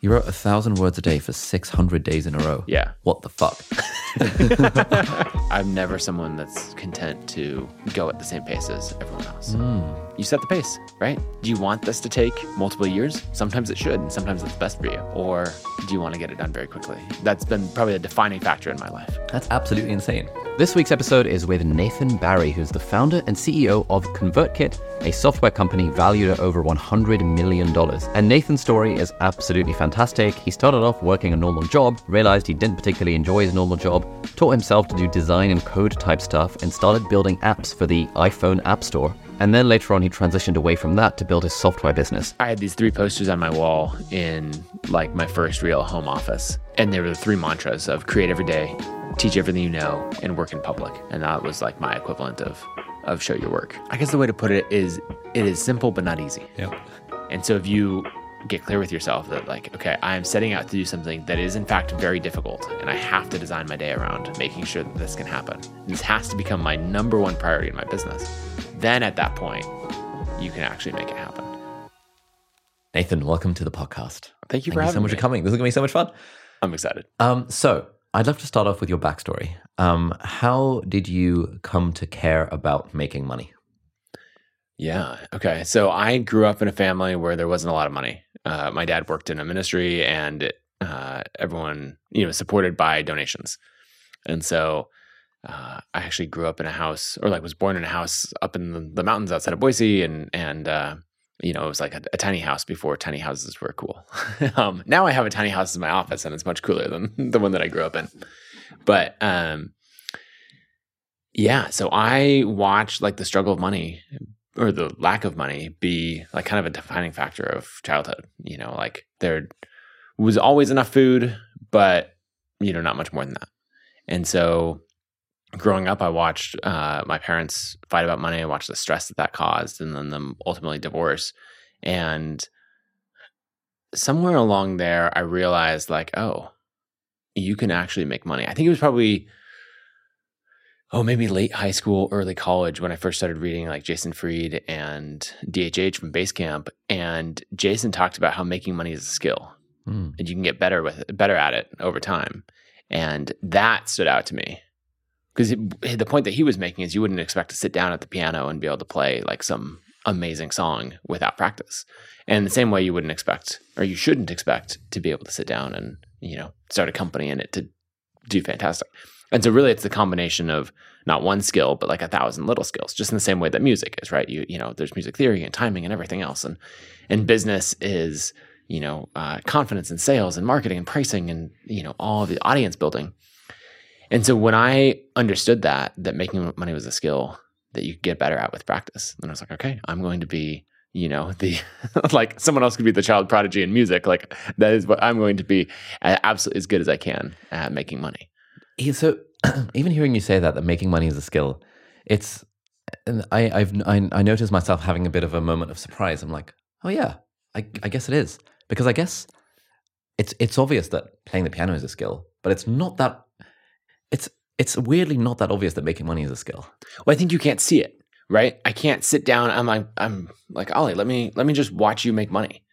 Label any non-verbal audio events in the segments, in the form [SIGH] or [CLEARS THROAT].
You wrote a thousand words a day for 600 days in a row. Yeah. What the fuck? [LAUGHS] I'm never someone that's content to go at the same pace as everyone else. Hmm. You set the pace, right? Do you want this to take multiple years? Sometimes it should, and sometimes it's best for you. Or do you want to get it done very quickly? That's been probably a defining factor in my life. That's absolutely insane. This week's episode is with Nathan Barry, who's the founder and CEO of ConvertKit, a software company valued at over $100 million. And Nathan's story is absolutely fantastic. He started off working a normal job, realized he didn't particularly enjoy his normal job, taught himself to do design and code type stuff, and started building apps for the iPhone App Store. And then later on, he transitioned away from that to build his software business. I had these three posters on my wall in like my first real home office. And they were the three mantras of create every day, teach everything you know, and work in public. And that was like my equivalent of of show your work. I guess the way to put it is it is simple but not easy. Yep. And so if you get clear with yourself that like, okay, I am setting out to do something that is in fact very difficult and I have to design my day around making sure that this can happen. This has to become my number one priority in my business. Then at that point, you can actually make it happen. Nathan, welcome to the podcast. Thank you Thank for you having so much me. for coming. This is going to be so much fun. I'm excited. Um, so I'd love to start off with your backstory. Um, how did you come to care about making money? Yeah. Okay. So I grew up in a family where there wasn't a lot of money. Uh, my dad worked in a ministry, and uh, everyone, you know, supported by donations. And so uh, I actually grew up in a house, or like was born in a house up in the, the mountains outside of Boise, and and uh, you know, it was like a, a tiny house before tiny houses were cool. [LAUGHS] um, now I have a tiny house in my office, and it's much cooler than [LAUGHS] the one that I grew up in. But um, yeah, so I watched like the struggle of money or the lack of money be like kind of a defining factor of childhood. You know, like there was always enough food, but you know, not much more than that. And so growing up, I watched uh, my parents fight about money. I watched the stress that that caused, and then them ultimately divorce. And somewhere along there, I realized like, oh, you can actually make money. I think it was probably oh, maybe late high school, early college when I first started reading like Jason Fried and DHH from Basecamp. And Jason talked about how making money is a skill Hmm. and you can get better with better at it over time. And that stood out to me because the point that he was making is you wouldn't expect to sit down at the piano and be able to play like some amazing song without practice. And the same way you wouldn't expect or you shouldn't expect to be able to sit down and, you know, start a company in it to do fantastic. And so really it's the combination of not one skill, but like a thousand little skills, just in the same way that music is, right? You you know, there's music theory and timing and everything else. And and business is, you know, uh, confidence and sales and marketing and pricing and, you know, all of the audience building. And so when I understood that, that making money was a skill that you could get better at with practice, then I was like, okay, I'm going to be, you know, the [LAUGHS] like someone else could be the child prodigy in music. Like that is what I'm going to be absolutely as good as I can at making money. Yeah, so [CLEARS THROAT] even hearing you say that that making money is a skill, it's and I I've I, I noticed myself having a bit of a moment of surprise. I'm like, oh yeah, I I guess it is because I guess it's it's obvious that playing the piano is a skill, but it's not that it's it's weirdly not that obvious that making money is a skill. Well, I think you can't see it, right? I can't sit down. I'm like, I'm like, Ali, let me let me just watch you make money,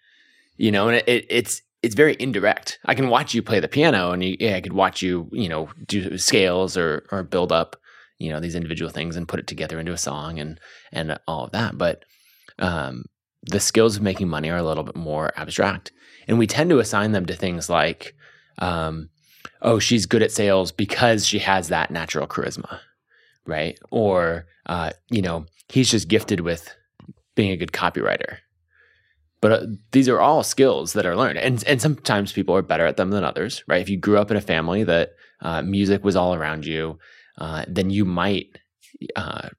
you know. And it, it, it's it's very indirect. I can watch you play the piano, and you, yeah, I could watch you, you know, do scales or or build up, you know, these individual things and put it together into a song and and all of that. But um, the skills of making money are a little bit more abstract, and we tend to assign them to things like. Um, oh, she's good at sales because she has that natural charisma, right? Or, uh, you know, he's just gifted with being a good copywriter. But uh, these are all skills that are learned, and and sometimes people are better at them than others, right? If you grew up in a family that uh, music was all around you, uh, then you might uh,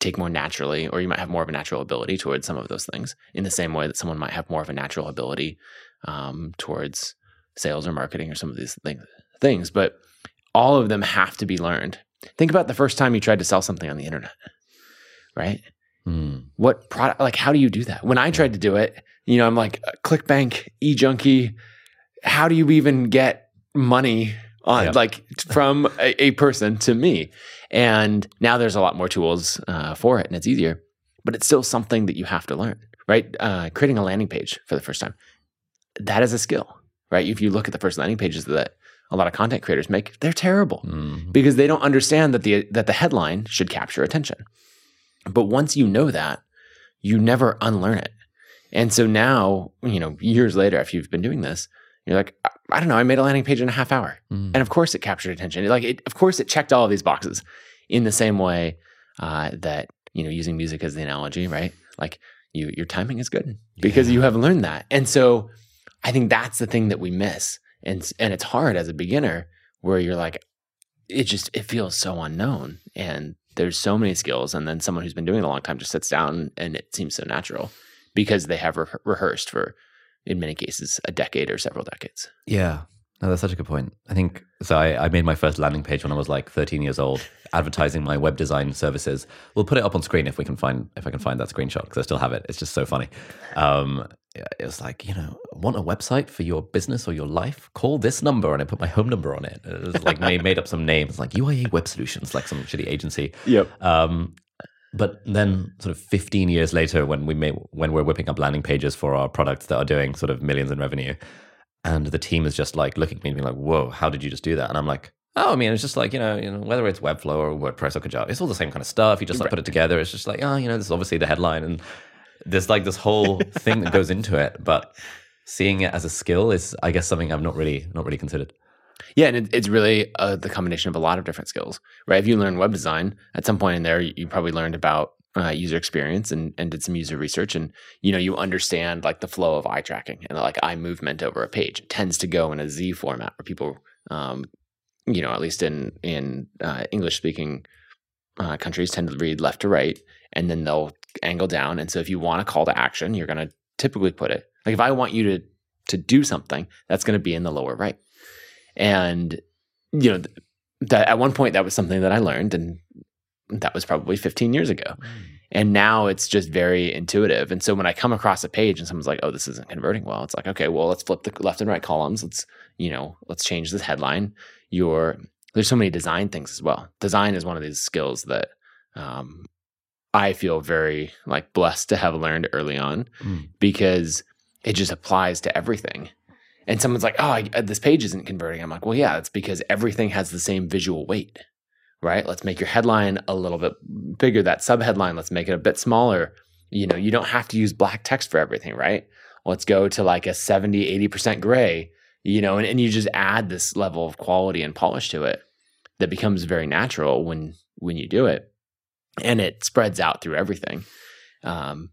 take more naturally, or you might have more of a natural ability towards some of those things. In the same way that someone might have more of a natural ability um, towards sales or marketing or some of these things things, but all of them have to be learned. Think about the first time you tried to sell something on the internet, right? Hmm. What product? Like, how do you do that? When I tried to do it, you know, I'm like ClickBank, eJunkie. How do you even get money on like from a, a person to me? And now there's a lot more tools uh, for it, and it's easier. But it's still something that you have to learn, right? Uh, creating a landing page for the first time, that is a skill, right? If you look at the first landing pages that a lot of content creators make, they're terrible Hmm. because they don't understand that the that the headline should capture attention. But once you know that, you never unlearn it. And so now, you know, years later, after you've been doing this, you're like, I, don't know, I made a landing page in a half hour, Hmm. and of course it captured attention. Like, it, of course it checked all of these boxes in the same way uh, that you know, using music as the analogy, right? Like, you your timing is good because Yeah. you have learned that. And so, I think that's the thing that we miss, and and it's hard as a beginner where you're like, it just it feels so unknown and there's so many skills and then someone who's been doing it a long time just sits down and it seems so natural because they have re- rehearsed for in many cases a decade or several decades Yeah. No, that's such a good point. I think so. I, I made my first landing page when I was like 13 years old, advertising my web design services. We'll put it up on screen if we can find if I can find that screenshot because I still have it. It's just so funny. Um, it was like you know, want a website for your business or your life? Call this number, and I put my home number on it. It was like made, made up some names like UIA Web Solutions, like some shitty agency. yep Um, but then, sort of 15 years later, when we may, when we're whipping up landing pages for our products that are doing sort of millions in revenue, and the team is just like looking at me and being like, "Whoa, how did you just do that?" And I'm like, "Oh, I mean, it's just like you know, you know, whether it's Webflow or WordPress or Kajabi, it's all the same kind of stuff. You just like put it together. It's just like, oh, you know, this is obviously the headline, and there's like this whole thing that goes into it. But seeing it as a skill is, I guess, something I've not really, not really considered. yeah and it, it's really uh, the combination of a lot of different skills right if you learn web design at some point in there you, probably learned about uh, user experience and, and did some user research and you know you understand like the flow of eye tracking and like eye movement over a page it tends to go in a z format where people um, you know at least in in uh, english speaking uh, countries tend to read left to right and then they'll angle down. And so if you want a call to action you're going to typically put it like if i want you to to do something that's going to be in the lower right. And you know th- that at one point that was something that i learned and that was probably 15 years ago. And now it's just very intuitive. And so when i come across a page and someone's like oh this isn't converting well it's like okay well let's flip the left and right columns. Let's you know let's change this headline. Your there's so many design things as well. Design is one of these skills that um, i feel very like blessed to have learned early on Mm. because it just applies to everything. And someone's like oh I, uh, this page isn't converting. I'm like well yeah it's because everything has the same visual weight right? Let's make your headline a little bit bigger that subheadline let's make it a bit smaller. You know you don't have to use black text for everything right? Let's go to like a 70 80% gray you know and, and you just add this level of quality and polish to it that becomes very natural when when you do it and it spreads out through everything. Um,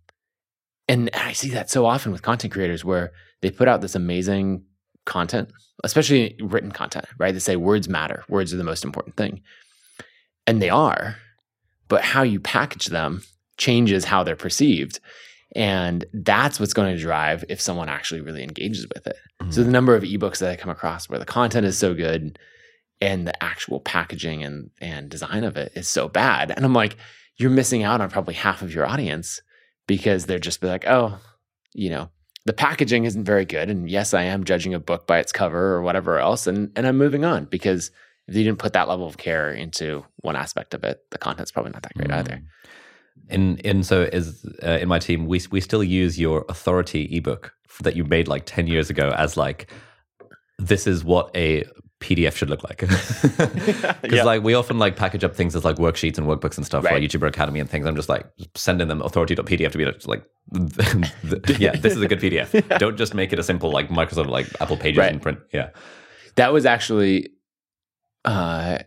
and i see that so often with content creators where they put out this amazing content especially written content right? They say words matter. Words are the most important thing. And they are but how you package them changes how they're perceived. And that's what's going to drive if someone actually really engages with it. So the number of ebooks that i come across where the content is so good and the actual packaging and and design of it is so bad. And i'm like you're missing out on probably half of your audience because they're just be like oh you know the packaging isn't very good. And yes i am judging a book by its cover or whatever else. And and i'm moving on because if you didn't put that level of care into one aspect of it the content's probably not that great either. Mm. In in so is uh, in my team we we still use your authority ebook that you made like ten years ago as like this is what a PDF should look like [LAUGHS] [LAUGHS] because Yeah. like we often like package up things as like worksheets and workbooks and stuff for Right. YouTuber Academy and things. I'm just like sending them authority.pdf to be like, [LAUGHS] yeah, this is a good PDF. Don't just make it a simple like Microsoft like Apple Pages Right. and print. Yeah, that was actually uh,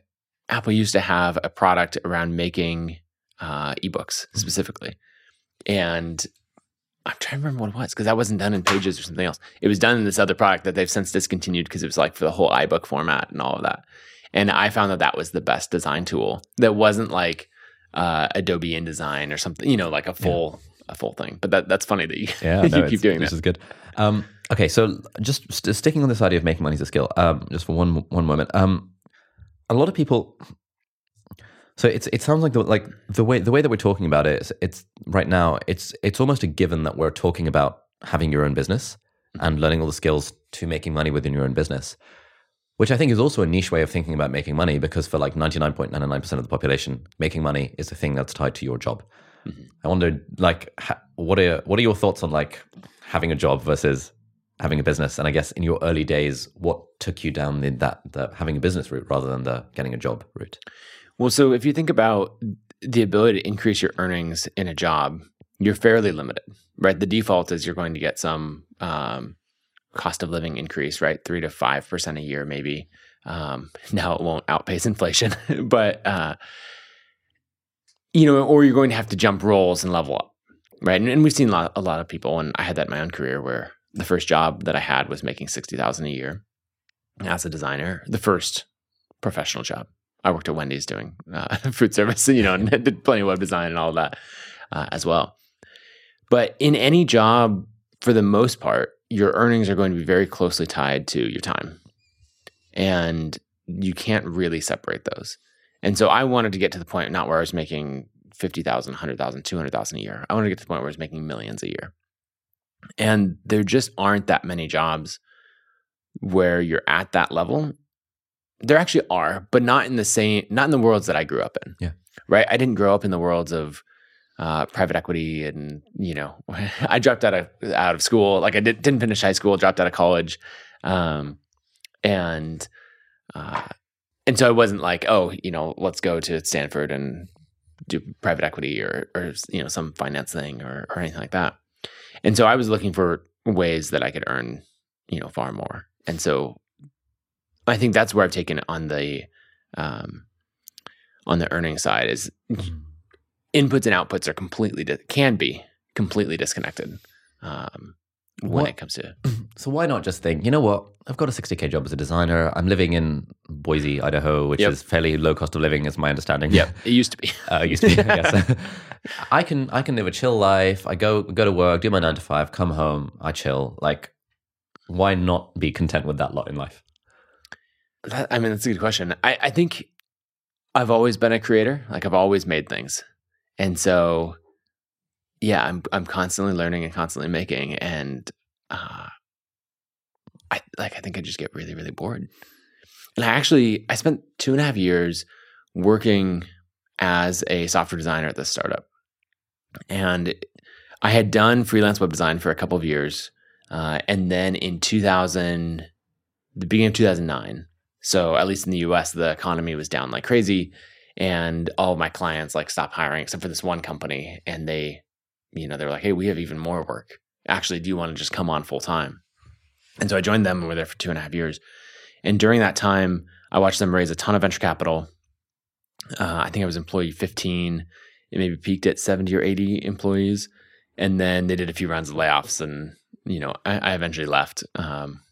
Apple used to have a product around making uh, ebooks specifically, and I'm trying to remember what it was because that wasn't done in Pages or something else. It was done in this other product that they've since discontinued because it was like for the whole iBook format and all of that. And I found that that was the best design tool. That wasn't like uh, Adobe InDesign or something, you know, like a full a full thing. But that that's funny that you, yeah, [LAUGHS] you no, keep doing this is good. Um, okay, so just st- sticking on this idea of making money is a skill. Um, just for one one moment. Um, a lot of people. So it's it sounds like the like the way the way that we're talking about it, it's, it's right now it's it's almost a given that we're talking about having your own business and learning all the skills to making money within your own business, which I think is also a niche way of thinking about making money because for like 99.99% of the population, making money is a thing that's tied to your job. Mm-hmm. I wonder like ha- what are what are your thoughts on like having a job versus having a business and i guess in your early days what took you down the, that the having a business route rather than the getting a job route well, so if you think about the ability to increase your earnings in a job, you're fairly limited, right? The default is you're going to get some um, cost of living increase, right? Three to five percent a year, maybe. Um, [LAUGHS] now it won't outpace inflation, [LAUGHS] but uh, you know, or you're going to have to jump roles and level up, right? And, and we've seen a lot, a lot of people, and I had that in my own career where the first job that I had was making sixty thousand a year as a designer, the first professional job. I worked at Wendy's doing uh, [LAUGHS] food service, you know, and [LAUGHS] did plenty of web design and all that uh, as well. But in any job, for the most part, your earnings are going to be very closely tied to your time. And you can't really separate those. And so I wanted to get to the point not where I was making 50,000, 100,000, 200,000 a year. I wanted to get to the point where I was making millions a year. And there just aren't that many jobs where you're at that level there actually are, but not in the same, not in the worlds that I grew up in. Yeah. Right. I didn't grow up in the worlds of uh, private equity, and you know, [LAUGHS] I dropped out of out of school. Like I did, didn't finish high school, dropped out of college, um, and uh, and so I wasn't like, oh, you know, let's go to Stanford and do private equity or or you know some finance thing or or anything like that. And so I was looking for ways that I could earn, you know, far more. And so I think that's where I've taken it on the um, on the earning side is inputs and outputs are completely di- can be completely disconnected um, when what? it comes to. [CLEARS THROAT] So why not just think, you know what? I've got a 60k job as a designer. I'm living in Boise, Idaho, which yep. is fairly low cost of living, is my understanding. Yeah, it used to be. [LAUGHS] uh, it used to be. yes. [LAUGHS] I can I can live a chill life. I go go to work, do my nine to five, come home, I chill. Like, why not be content with that lot in life? That, I mean, that's a good question. I, I think I've always been a creator. Like I've always made things, and so yeah, I'm I'm constantly learning and constantly making, and uh, I like I think I just get really really bored. And I actually I spent two and a half years working as a software designer at this startup, and I had done freelance web design for a couple of years, uh, and then in 2000, the beginning of 2009, so at least in the US, the economy was down like crazy. And all my clients like stopped hiring except for this one company. And they, you know, they were like, hey, we have even more work. Actually, do you want to just come on full time? And so I joined them and we were there for two and a half years. And during that time, I watched them raise a ton of venture capital. Uh, I think I was employee 15. It maybe peaked at 70 or 80 employees. And then they did a few rounds of layoffs and, you know, I, I eventually left. Um,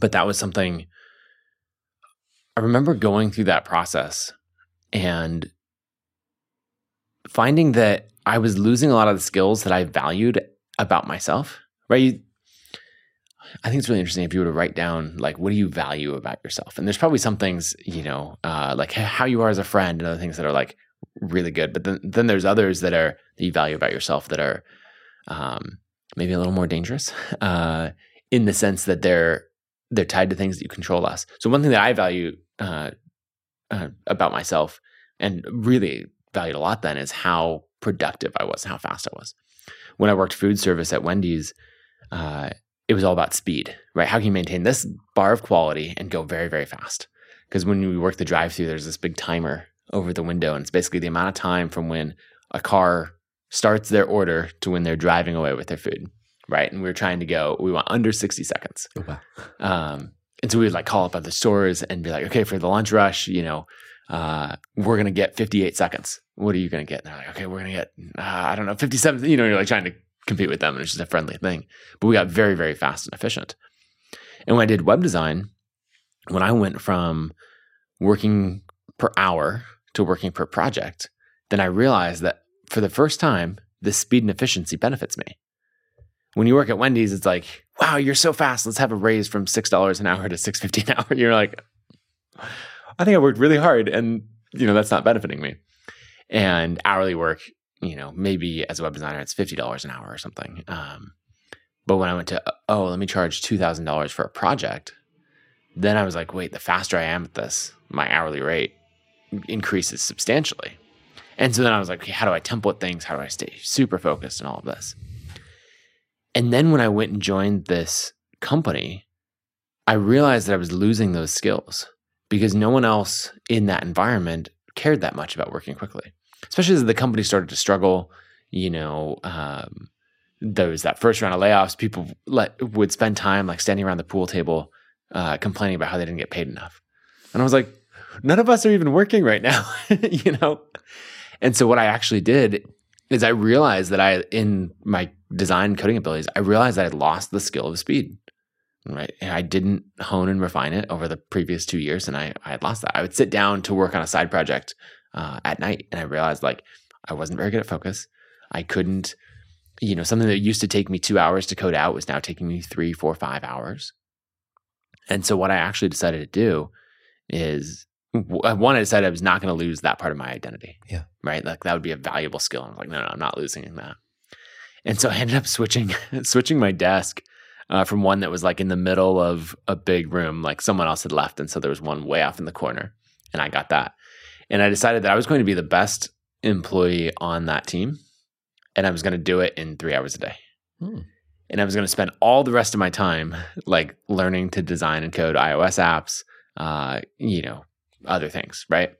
but that was something I remember going through that process and finding that I was losing a lot of the skills that I valued about myself, right? I think it's really interesting if you were to write down like what do you value about yourself, and there's probably some things you know uh, like how you are as a friend and other things that are like really good, but then then there's others that are that you value about yourself that are um, maybe a little more dangerous [LAUGHS] uh, in the sense that they're they're tied to things that you control less. So one thing that I value uh, uh, about myself and really valued a lot then is how productive I was, how fast I was. When I worked food service at Wendy's, uh, it was all about speed, right? How can you maintain this bar of quality and go very, very fast? Because when we work the drive through, there's this big timer over the window, and it's basically the amount of time from when a car starts their order to when they're driving away with their food, right? And we were trying to go, we want under 60 seconds. Oh, wow. um, and so we would like call up other stores and be like, okay, for the lunch rush, you know, uh, we're gonna get 58 seconds. What are you gonna get? And they're like, okay, we're gonna get, uh, I don't know, 57. You know, you're like trying to compete with them, and it's just a friendly thing. But we got very, very fast and efficient. And when I did web design, when I went from working per hour to working per project, then I realized that for the first time, the speed and efficiency benefits me when you work at Wendy's, it's like, wow, you're so fast. Let's have a raise from six dollars an hour to six fifty an hour. [LAUGHS] You're like, I think I worked really hard, and you know, that's not benefiting me. And hourly work, you know, maybe as a web designer, it's $50 an hour or something. Um, but when I went to, oh, let me charge $2,000 for a project, then I was like, wait, the faster I am at this, my hourly rate increases substantially. And so then I was like, okay, how do I template things? How do I stay super focused and all of this? And then when I went and joined this company, I realized that I was losing those skills because no one else in that environment cared that much about working quickly, especially as the company started to struggle. You know, um, there was that first round of layoffs. People let, would spend time like standing around the pool table uh, complaining about how they didn't get paid enough. And I was like, none of us are even working right now, [LAUGHS] you know? And so what I actually did is I realized that I, in my design coding abilities, I realized that I lost the skill of speed. Right. And I didn't hone and refine it over the previous two years. And I, I had lost that. I would sit down to work on a side project uh, at night. And I realized like I wasn't very good at focus. I couldn't, you know, something that used to take me two hours to code out was now taking me three, four, five hours. And so what I actually decided to do is one, I decided I was not going to lose that part of my identity. Yeah. Right. Like that would be a valuable skill. I was like, no, no, I'm not losing that. And so I ended up switching, [LAUGHS] switching my desk uh, from one that was like in the middle of a big room, like someone else had left. And so there was one way off in the corner. And I got that. And I decided that I was going to be the best employee on that team. And I was going to do it in three hours a day. Hmm. And I was going to spend all the rest of my time like learning to design and code iOS apps, uh, you know, other things, right?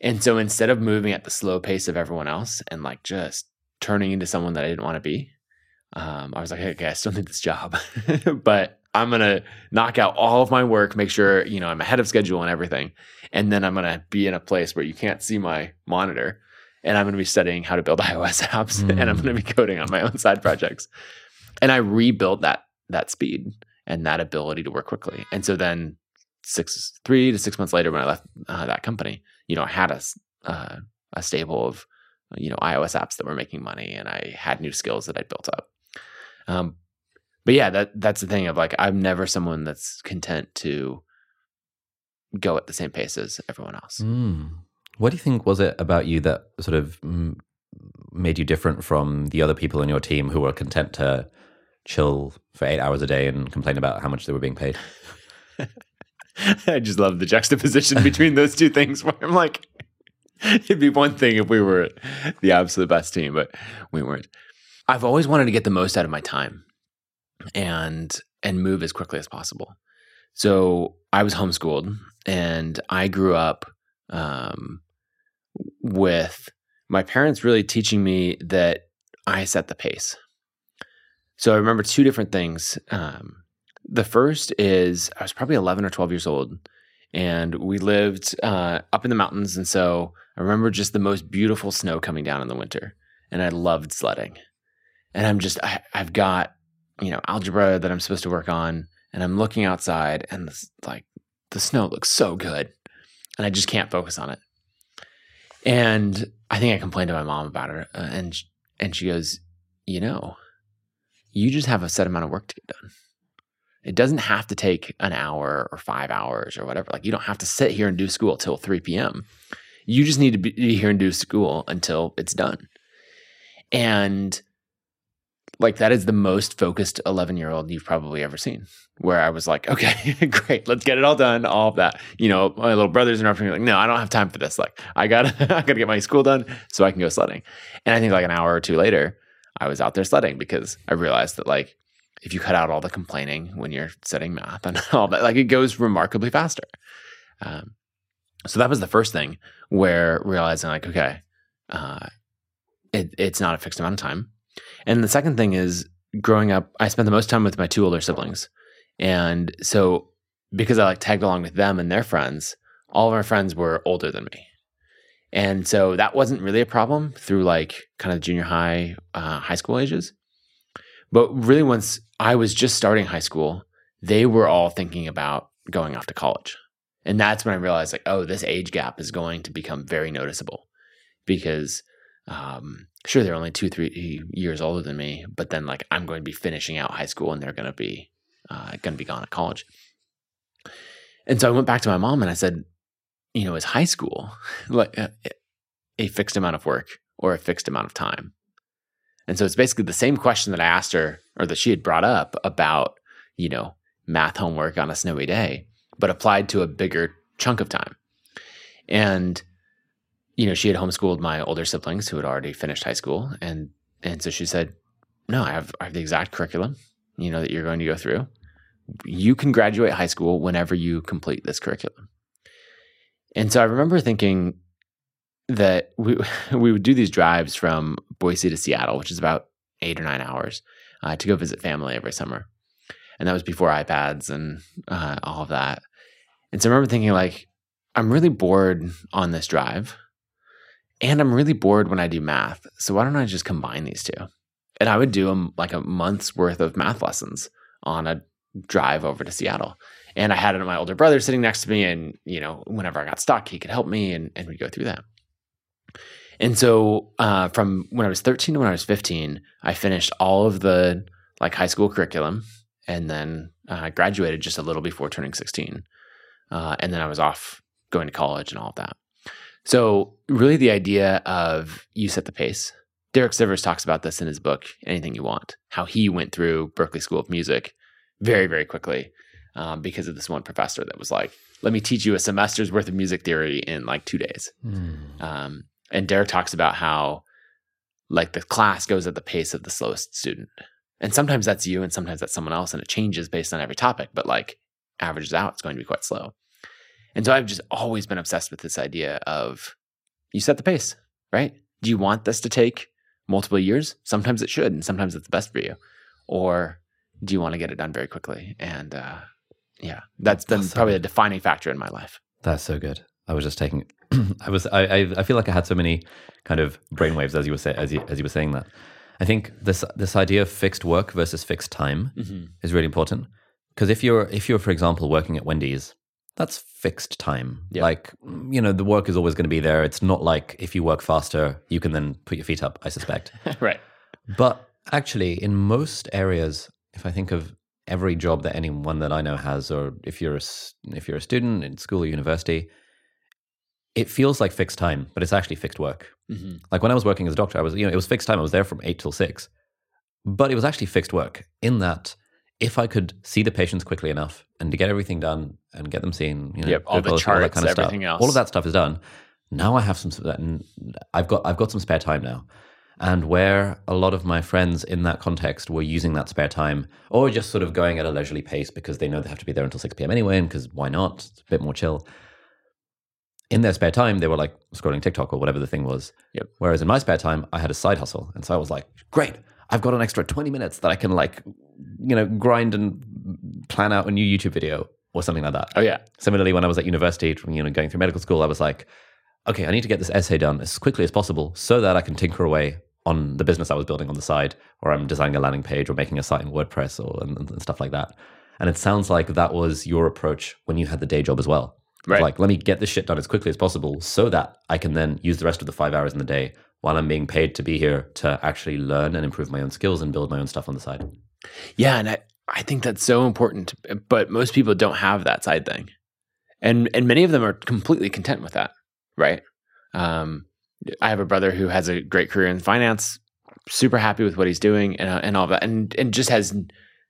And so instead of moving at the slow pace of everyone else and like just turning into someone that I didn't want to be, um, I was like, okay, I still need this job, [LAUGHS] but I'm gonna knock out all of my work, make sure you know I'm ahead of schedule and everything, and then I'm gonna be in a place where you can't see my monitor, and I'm gonna be studying how to build [LAUGHS] iOS apps, mm. and I'm gonna be coding on my own side projects, and I rebuilt that that speed and that ability to work quickly, and so then six three to six months later when I left uh, that company, you know, I had a uh, a stable of you know iOS apps that were making money, and I had new skills that I'd built up. Um, but yeah, that that's the thing of like I'm never someone that's content to go at the same pace as everyone else. Mm. What do you think was it about you that sort of made you different from the other people on your team who were content to chill for eight hours a day and complain about how much they were being paid? [LAUGHS] I just love the juxtaposition between those two things where I'm like, [LAUGHS] it'd be one thing if we were the absolute best team, but we weren't. I've always wanted to get the most out of my time and and move as quickly as possible. So I was homeschooled and I grew up um, with my parents really teaching me that I set the pace. So I remember two different things. Um, the first is I was probably 11 or 12 years old and we lived uh, up in the mountains. And so I remember just the most beautiful snow coming down in the winter. And I loved sledding and I'm just I, have got you know algebra that I'm supposed to work on, and I'm looking outside, and this, like the snow looks so good, and I just can't focus on it. And I think I complained to my mom about it, uh, and and she goes, you know, you just have a set amount of work to get done. It doesn't have to take an hour or five hours or whatever. Like you don't have to sit here and do school till 3 p.m. You just need to be here and do school until it's done. And like that is the most focused 11 year old you've probably ever seen where i was like okay [LAUGHS] great let's get it all done all of that. You know my little brothers and everything like no i don't have time for this. Like i gotta [LAUGHS] i gotta get my school done so i can go sledding. And i think like an hour or two later i was out there sledding because i realized that like if you cut out all the complaining when you're studying math and [LAUGHS] all that like it goes remarkably faster. Um, so that was the first thing where realizing like okay uh, it, it's not a fixed amount of time and the second thing is growing up, I spent the most time with my two older siblings. And so because I like tagged along with them and their friends, all of our friends were older than me. And so that wasn't really a problem through like kind of junior high, uh, high school ages. But really, once I was just starting high school, they were all thinking about going off to college. And that's when I realized, like, oh, this age gap is going to become very noticeable because um, sure they're only two three years older than me but then like i'm going to be finishing out high school and they're going to be uh, going to be gone at college and so i went back to my mom and i said you know, is high school [LAUGHS] like a, a fixed amount of work or a fixed amount of time? And so it's basically the same question that I asked her or that she had brought up about, you know, math homework on a snowy day, but applied to a bigger chunk of time. And, you know, she had homeschooled my older siblings who had already finished high school. And and so she said, No, I have I have the exact curriculum, you know, that you're going to go through. You can graduate high school whenever you complete this curriculum. And so I remember thinking that we [LAUGHS] we would do these drives from Boise to Seattle, which is about eight or nine hours, uh, to go visit family every summer, and that was before iPads and uh, all of that. And so I remember thinking like, I'm really bored on this drive, and I'm really bored when I do math. So why don't I just combine these two? And I would do them like a month's worth of math lessons on a drive over to Seattle. And I had my older brother sitting next to me, and you know, whenever I got stuck, he could help me, and and we'd go through that. And so, uh, from when I was 13 to when I was 15, I finished all of the like high school curriculum, and then uh, graduated just a little before turning 16. Uh, and then I was off going to college and all of that. So, really, the idea of you set the pace. Derek Sivers talks about this in his book, Anything You Want, how he went through Berklee School of Music very, very quickly um, because of this one professor that was like, let me teach you a semester's worth of music theory in like two days. Mm. Um, and Derek talks about how like the class goes at the pace of the slowest student. And sometimes that's you and sometimes that's someone else and it changes based on every topic, but like averages out, it's going to be quite slow. And so I've just always been obsessed with this idea of you set the pace, right? Do you want this to take multiple years? Sometimes it should, and sometimes it's best for you. Or do you want to get it done very quickly? And uh, yeah, that's been That's so probably a good. defining factor in my life. That's so good. I was just taking. [CLEARS THROAT] I was. I, I. Feel like I had so many kind of brainwaves as you were say, as you as you were saying that. I think this this idea of fixed work versus fixed time is really important because if you're if you're for example working at Wendy's, that's fixed time. Yeah. Like you know the work is always going to be there. It's not like if you work faster, you can then put your feet up. I suspect. [LAUGHS] right. But actually, in most areas, if I think of every job that anyone that I know has, or if you're a, if you're a student in school or university, it feels like fixed time, but it's actually fixed work. hmm Like when I was working as a doctor, I was you know it was fixed time. I was there from eight till six, but it was actually fixed work in that if I could see the patients quickly enough and to get everything done and get them seen, you know, Yep, all the quality, all that charts, kind of stuff, everything else. all of that stuff is done. Now I have some I've got I've got some spare time now, and where a lot of my friends in that context were using that spare time or just sort of going at a leisurely pace because they know they have to be there until six p.m. anyway, and because why not? It's a bit more chill. In their spare time, they were like scrolling TikTok or whatever the thing was. Yep. Whereas in my spare time, I had a side hustle, and so I was like, great. I've got an extra 20 minutes that I can like, you know, grind and plan out a new YouTube video or something like that. Oh yeah. Similarly, when I was at university, you know, going through medical school, I was like, okay, I need to get this essay done as quickly as possible so that I can tinker away on the business I was building on the side, or I'm designing a landing page or making a site in WordPress or and, and stuff like that. And it sounds like that was your approach when you had the day job as well. Right. Like, let me get this shit done as quickly as possible so that I can then use the rest of the five hours in the day while I'm being paid to be here to actually learn and improve my own skills and build my own stuff on the side. Yeah, and I, I think that's so important. But most people don't have that side thing, and and many of them are completely content with that, right? Um, I have a brother who has a great career in finance, super happy with what he's doing, and uh, and all that, and and just has,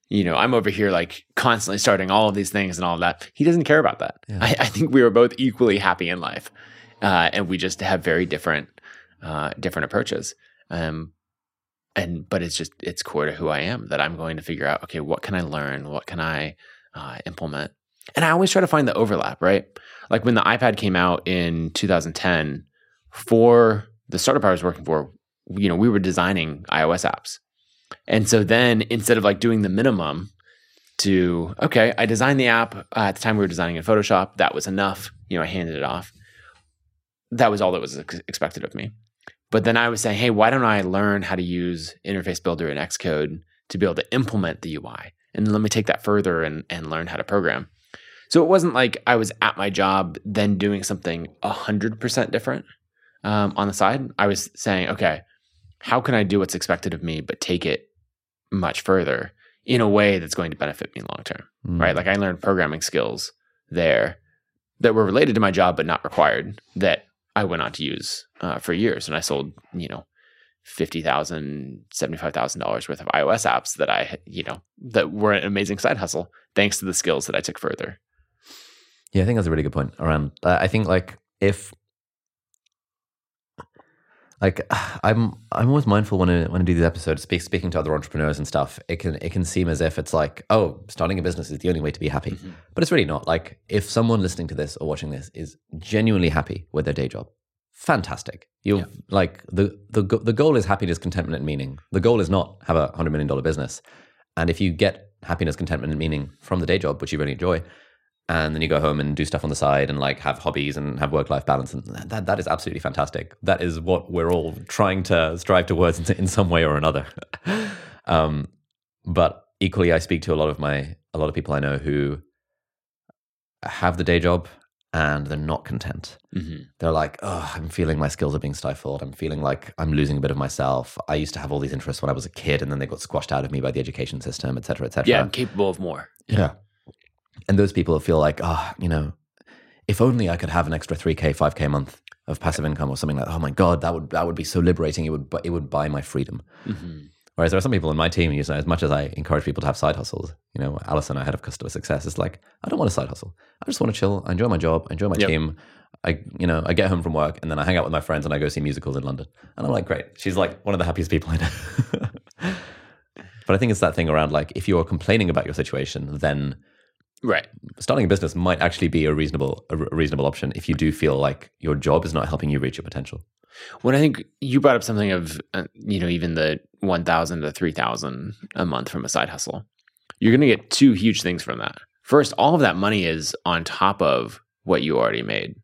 you know, I'm over here like constantly starting all of these things and all of that. He doesn't care about that. Yeah. I, I think we were both equally happy in life, uh, and we just have very different uh, different approaches. Um, and but it's just it's core to who I am that I'm going to figure out. Okay, what can I learn? What can I uh, implement? And I always try to find the overlap, right? Like when the iPad came out in 2010, for the startup I was working for, you know, we were designing iOS apps, and so then instead of like doing the minimum to okay, I designed the app uh, at the time we were designing in Photoshop. That was enough. You know, I handed it off. That was all that was ex- expected of me. But then I was saying, hey, why don't I learn how to use Interface Builder and Xcode to be able to implement the UI? And let me take that further and, and learn how to program. So it wasn't like I was at my job, then doing something 100% different um, on the side. I was saying, okay, how can I do what's expected of me, but take it much further in a way that's going to benefit me long term? Mm. right? Like I learned programming skills there, that were related to my job but not required that I went on to use uh, for years. And I sold, you know, $50,000, $75,000 worth of iOS apps that I, you know, that were an amazing side hustle thanks to the skills that I took further. Yeah, I think that's a really good point around. Uh, I think like if like [SIGHS] I'm I'm always mindful when I when I do these episodes, speak, speaking to other entrepreneurs and stuff. It can it can seem as if it's like, oh, starting a business is the only way to be happy, mm-hmm. but it's really not. Like if someone listening to this or watching this is genuinely happy with their day job, fantastic. You yeah. like the the the goal is happiness, contentment, and meaning. The goal is not have a hundred million dollar business, and if you get happiness, contentment, and meaning from the day job, which you really enjoy, and then you go home and do stuff on the side and like have hobbies and have work life balance and that that is absolutely fantastic. That is what we're all trying to strive towards in some way or another. [LAUGHS] Um, but equally i speak to a lot of my a lot of people i know who have the day job and they're not content. Mm-hmm. they're like oh i'm feeling my skills are being stifled. I'm feeling like i'm losing a bit of myself. I used to have all these interests when i was a kid and then they got squashed out of me by the education system et cetera et cetera. Yeah i'm capable of more. Yeah and those people feel like, oh, you know, if only I could have an extra 3K, 5K a month of passive income or something like, oh my God, that would, that would be so liberating. It would, it would buy my freedom. Mm-hmm. Whereas there are some people in my team, you know, as much as I encourage people to have side hustles, you know, Alison, our head of customer success, is like, I don't want a side hustle. I just want to chill. I enjoy my job. I enjoy my yep. team. I, you know, I get home from work and then I hang out with my friends and I go see musicals in London. And I'm like, great. She's like one of the happiest people I know. [LAUGHS] but I think it's that thing around like, if you're complaining about your situation, then Right. Starting a business might actually be a reasonable a reasonable option if you do feel like your job is not helping you reach your potential. When I think you brought up something of uh, you know even the 1000 to 3000 a month from a side hustle. You're going to get two huge things from that. First, all of that money is on top of what you already made.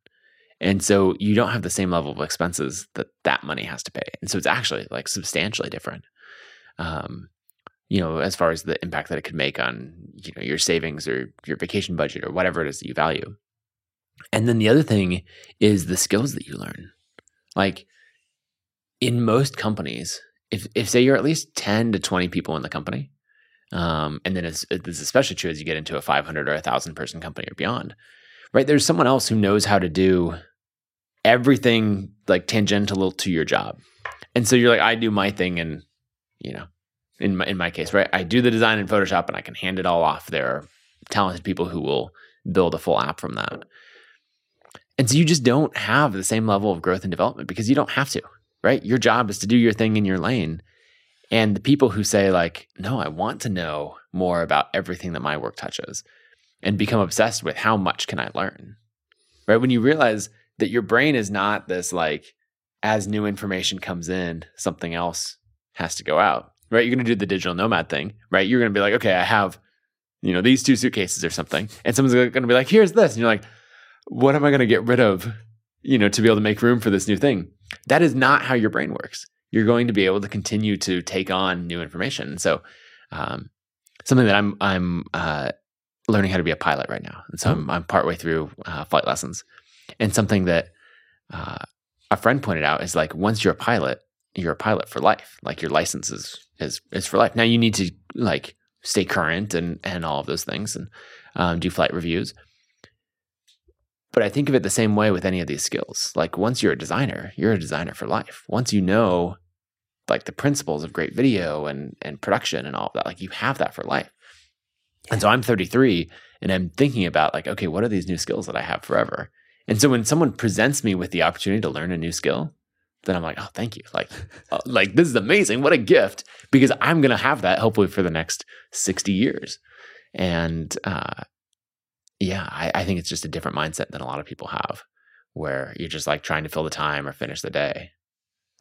And so you don't have the same level of expenses that that money has to pay. And so it's actually like substantially different. Um, you know, as far as the impact that it could make on, you know, your savings or your vacation budget or whatever it is that you value. And then the other thing is the skills that you learn. Like in most companies, if, if say you're at least 10 to 20 people in the company, um, and then it's, it's especially true as you get into a 500 or a thousand person company or beyond, right? There's someone else who knows how to do everything like tangential to your job. And so you're like, I do my thing and, you know, in my in my case, right? I do the design in Photoshop and I can hand it all off. There are talented people who will build a full app from that. And so you just don't have the same level of growth and development because you don't have to, right? Your job is to do your thing in your lane. And the people who say, like, no, I want to know more about everything that my work touches and become obsessed with how much can I learn, right? When you realize that your brain is not this, like, as new information comes in, something else has to go out right? You're going to do the digital nomad thing, right? You're going to be like, okay, I have, you know, these two suitcases or something. And someone's going to be like, here's this. And you're like, what am I going to get rid of, you know, to be able to make room for this new thing? That is not how your brain works. You're going to be able to continue to take on new information. So, um, something that I'm, I'm, uh, learning how to be a pilot right now. And so I'm, I'm partway through uh, flight lessons. And something that, uh, a friend pointed out is like, once you're a pilot, you're a pilot for life. Like your license is is is for life. Now you need to like stay current and and all of those things and um, do flight reviews. But I think of it the same way with any of these skills. Like once you're a designer, you're a designer for life. Once you know like the principles of great video and and production and all of that, like you have that for life. And so I'm 33 and I'm thinking about like, okay, what are these new skills that I have forever? And so when someone presents me with the opportunity to learn a new skill, then I'm like, oh, thank you. Like, uh, like this is amazing. What a gift because I'm gonna have that hopefully for the next 60 years. And uh, yeah, I, I think it's just a different mindset than a lot of people have, where you're just like trying to fill the time or finish the day.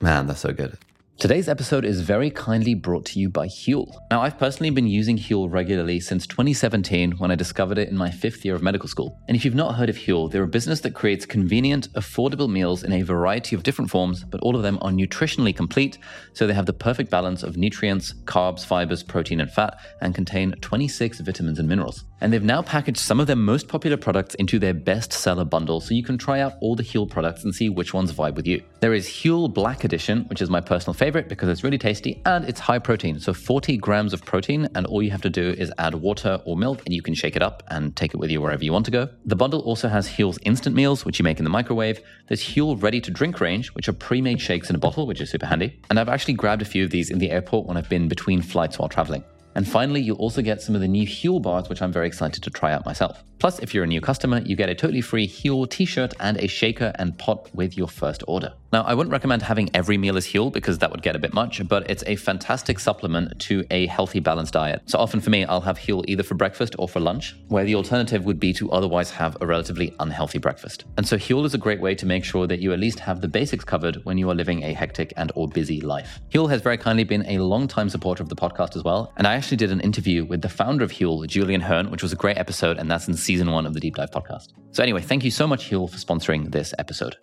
Man, that's so good. Today's episode is very kindly brought to you by Huel. Now, I've personally been using Huel regularly since 2017 when I discovered it in my fifth year of medical school. And if you've not heard of Huel, they're a business that creates convenient, affordable meals in a variety of different forms, but all of them are nutritionally complete, so they have the perfect balance of nutrients, carbs, fibers, protein, and fat, and contain 26 vitamins and minerals. And they've now packaged some of their most popular products into their best seller bundle, so you can try out all the Huel products and see which ones vibe with you. There is Huel Black Edition, which is my personal favorite because it's really tasty and it's high protein. So 40 grams of protein, and all you have to do is add water or milk, and you can shake it up and take it with you wherever you want to go. The bundle also has Huel's instant meals, which you make in the microwave. There's Huel ready to drink range, which are pre made shakes in a bottle, which is super handy. And I've actually grabbed a few of these in the airport when I've been between flights while traveling. And finally, you'll also get some of the new Huel bars, which I'm very excited to try out myself. Plus, if you're a new customer, you get a totally free Huel t shirt and a shaker and pot with your first order. Now, I wouldn't recommend having every meal as Huel because that would get a bit much, but it's a fantastic supplement to a healthy, balanced diet. So often for me, I'll have Huel either for breakfast or for lunch, where the alternative would be to otherwise have a relatively unhealthy breakfast. And so Huel is a great way to make sure that you at least have the basics covered when you are living a hectic and or busy life. Huel has very kindly been a long-time supporter of the podcast as well, and I actually did an interview with the founder of Huel, Julian Hearn, which was a great episode, and that's in season one of the Deep Dive podcast. So anyway, thank you so much, Huel, for sponsoring this episode.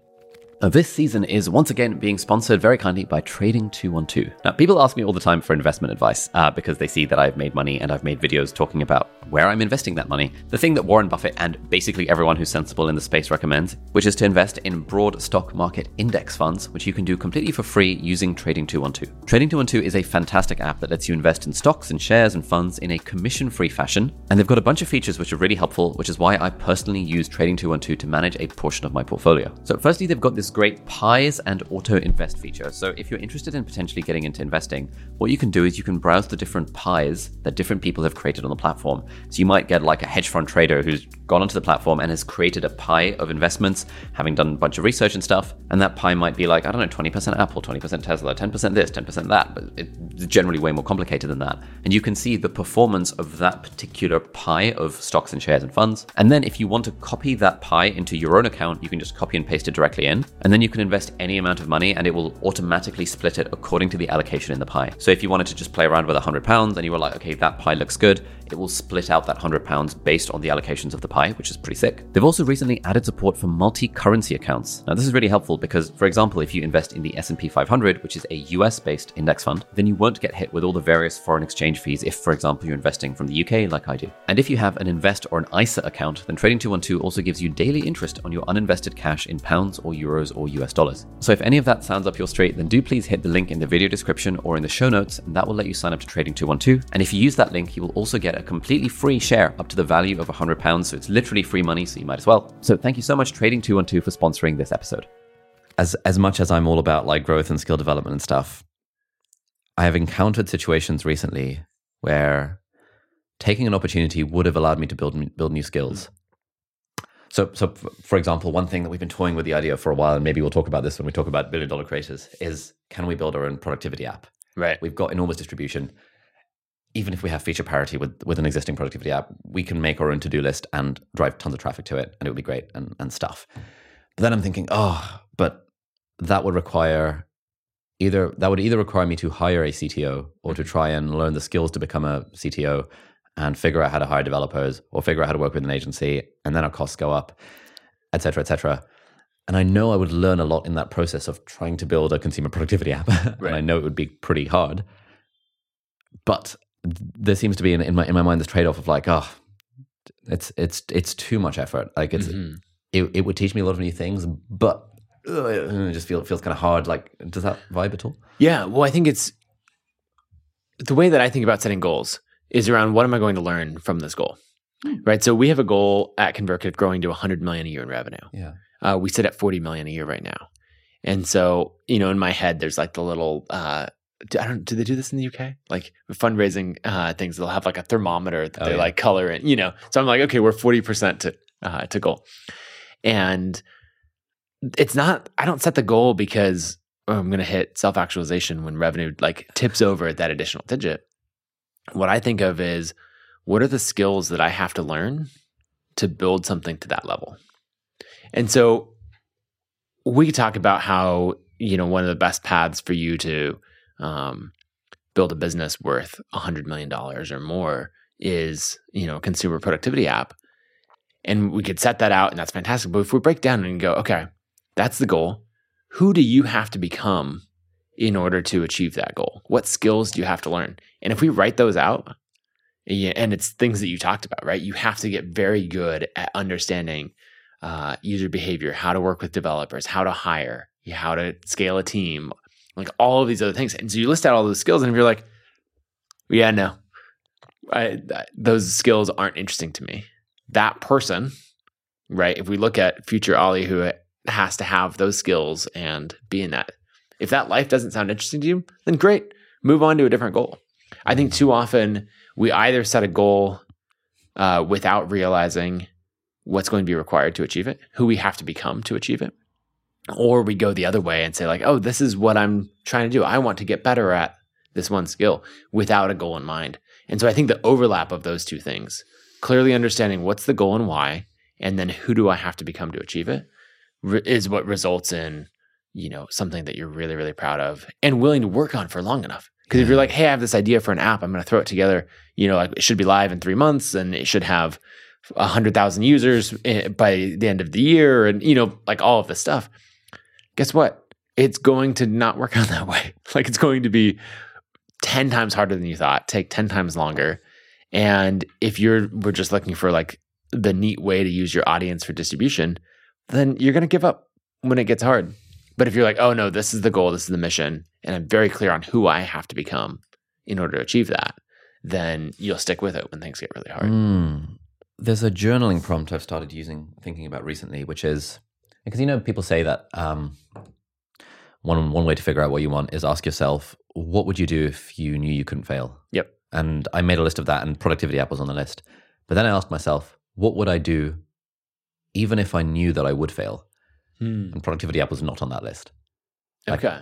Uh, this season is once again being sponsored very kindly by Trading 212. Now, people ask me all the time for investment advice uh, because they see that I've made money and I've made videos talking about where I'm investing that money. The thing that Warren Buffett and basically everyone who's sensible in the space recommends, which is to invest in broad stock market index funds, which you can do completely for free using Trading 212. Trading 212 is a fantastic app that lets you invest in stocks and shares and funds in a commission free fashion. And they've got a bunch of features which are really helpful, which is why I personally use Trading 212 to manage a portion of my portfolio. So, firstly, they've got this great pies and auto invest feature. So if you're interested in potentially getting into investing, what you can do is you can browse the different pies that different people have created on the platform. So you might get like a hedge fund trader who's gone onto the platform and has created a pie of investments, having done a bunch of research and stuff. And that pie might be like, I don't know, 20% Apple, 20% Tesla, 10% this, 10% that, but it's generally way more complicated than that. And you can see the performance of that particular pie of stocks and shares and funds. And then if you want to copy that pie into your own account, you can just copy and paste it directly in. And then you can invest any amount of money and it will automatically split it according to the allocation in the pie. So if you wanted to just play around with 100 pounds and you were like, okay, that pie looks good, it will split out that 100 pounds based on the allocations of the pie, which is pretty sick. They've also recently added support for multi-currency accounts. Now this is really helpful because for example, if you invest in the S&P 500, which is a US-based index fund, then you won't get hit with all the various foreign exchange fees if for example you're investing from the UK like I do. And if you have an invest or an ISA account, then Trading 212 also gives you daily interest on your uninvested cash in pounds or euros or US dollars. So if any of that sounds up your street, then do please hit the link in the video description or in the show notes and that will let you sign up to Trading 212. And if you use that link, you will also get a completely free share up to the value of £100. So it's literally free money, so you might as well. So thank you so much, Trading 212, for sponsoring this episode. As, as much as I'm all about like growth and skill development and stuff, I have encountered situations recently where taking an opportunity would have allowed me to build build new skills. So, so for example, one thing that we've been toying with the idea for a while, and maybe we'll talk about this when we talk about billion dollar creators, is can we build our own productivity app? Right. We've got enormous distribution. Even if we have feature parity with, with an existing productivity app, we can make our own to do list and drive tons of traffic to it, and it would be great and, and stuff. But then I'm thinking, oh, but that would require either that would either require me to hire a CTO or to try and learn the skills to become a CTO and figure out how to hire developers or figure out how to work with an agency, and then our costs go up, et cetera, et cetera. And I know I would learn a lot in that process of trying to build a consumer productivity app. Right. [LAUGHS] and I know it would be pretty hard. But there seems to be in, in my in my mind this trade off of like, oh, it's it's it's too much effort. Like it's Mhm. it, it would teach me a lot of new things, but ugh, it just feel it feels kind of hard. Like, does that vibe at all? Yeah. Well, I think it's the way that I think about setting goals is around what am I going to learn from this goal? Right. So we have a goal at ConvertKit of growing to 100 million a year in revenue. Yeah. Uh, we sit at 40 million a year right now. And so, you know, in my head, there's like the little, uh, I don't, do they do this in the UK? Like fundraising uh, things, they'll have like a thermometer that Oh, they yeah. like color in, you know. So I'm like, okay, we're 40% to, uh, to goal. And it's not, I don't set the goal because oh, I'm going to hit self actualization when revenue like tips over at that additional digit. What I think of is what are the skills that I have to learn to build something to that level? And so we could talk about how, you know, one of the best paths for you to um, build a business worth $100 million or more is, you know, consumer productivity app. And we could set that out and that's fantastic. But if we break down and go, okay, that's the goal. Who do you have to become in order to achieve that goal? What skills do you have to learn? And if we write those out, and it's things that you talked about, right? You have to get very good at understanding uh, user behavior, how to work with developers, how to hire, how to scale a team, like all of these other things. And so you list out all those skills, and if you're like, yeah, no, I, those skills aren't interesting to me. That person, right? If we look at future Ali who has to have those skills and be in that, if that life doesn't sound interesting to you, then great, move on to a different goal. I think too often we either set a goal uh, without realizing what's going to be required to achieve it, who we have to become to achieve it, or we go the other way and say like, oh, this is what I'm trying to do. I want to get better at this one skill without a goal in mind. And so I think the overlap of those two things, clearly understanding what's the goal and why, and then who do I have to become to achieve it, is what results in you know something that you're really really proud of and willing to work on for long enough. Because if you're like, hey, I have this idea for an app, I'm going to throw it together. You know, like it should be live in three months, and it should have a hundred thousand users eh, by the end of the year, and you know, like all of this stuff. Guess what? It's going to not work [LAUGHS] out that way. Like it's going to be 10 times harder than you thought, take 10 times longer. And if you're we're just looking for like the neat way to use your audience for distribution, then you're going to give up when it gets hard. But if you're like, "Oh no, this is the goal, this is the mission, and I'm very clear on who I have to become in order to achieve that," then you'll stick with it when things get really hard. Mm. There's a journaling prompt I've started using, thinking about recently, which is because you know people say that um, one one way to figure out what you want is ask yourself what would you do if you knew you couldn't fail? Yep. And I made a list of that, and productivity app was on the list. But then I asked myself, what would I do even if I knew that I would fail? Hmm. And productivity app was not on that list. Like, Okay.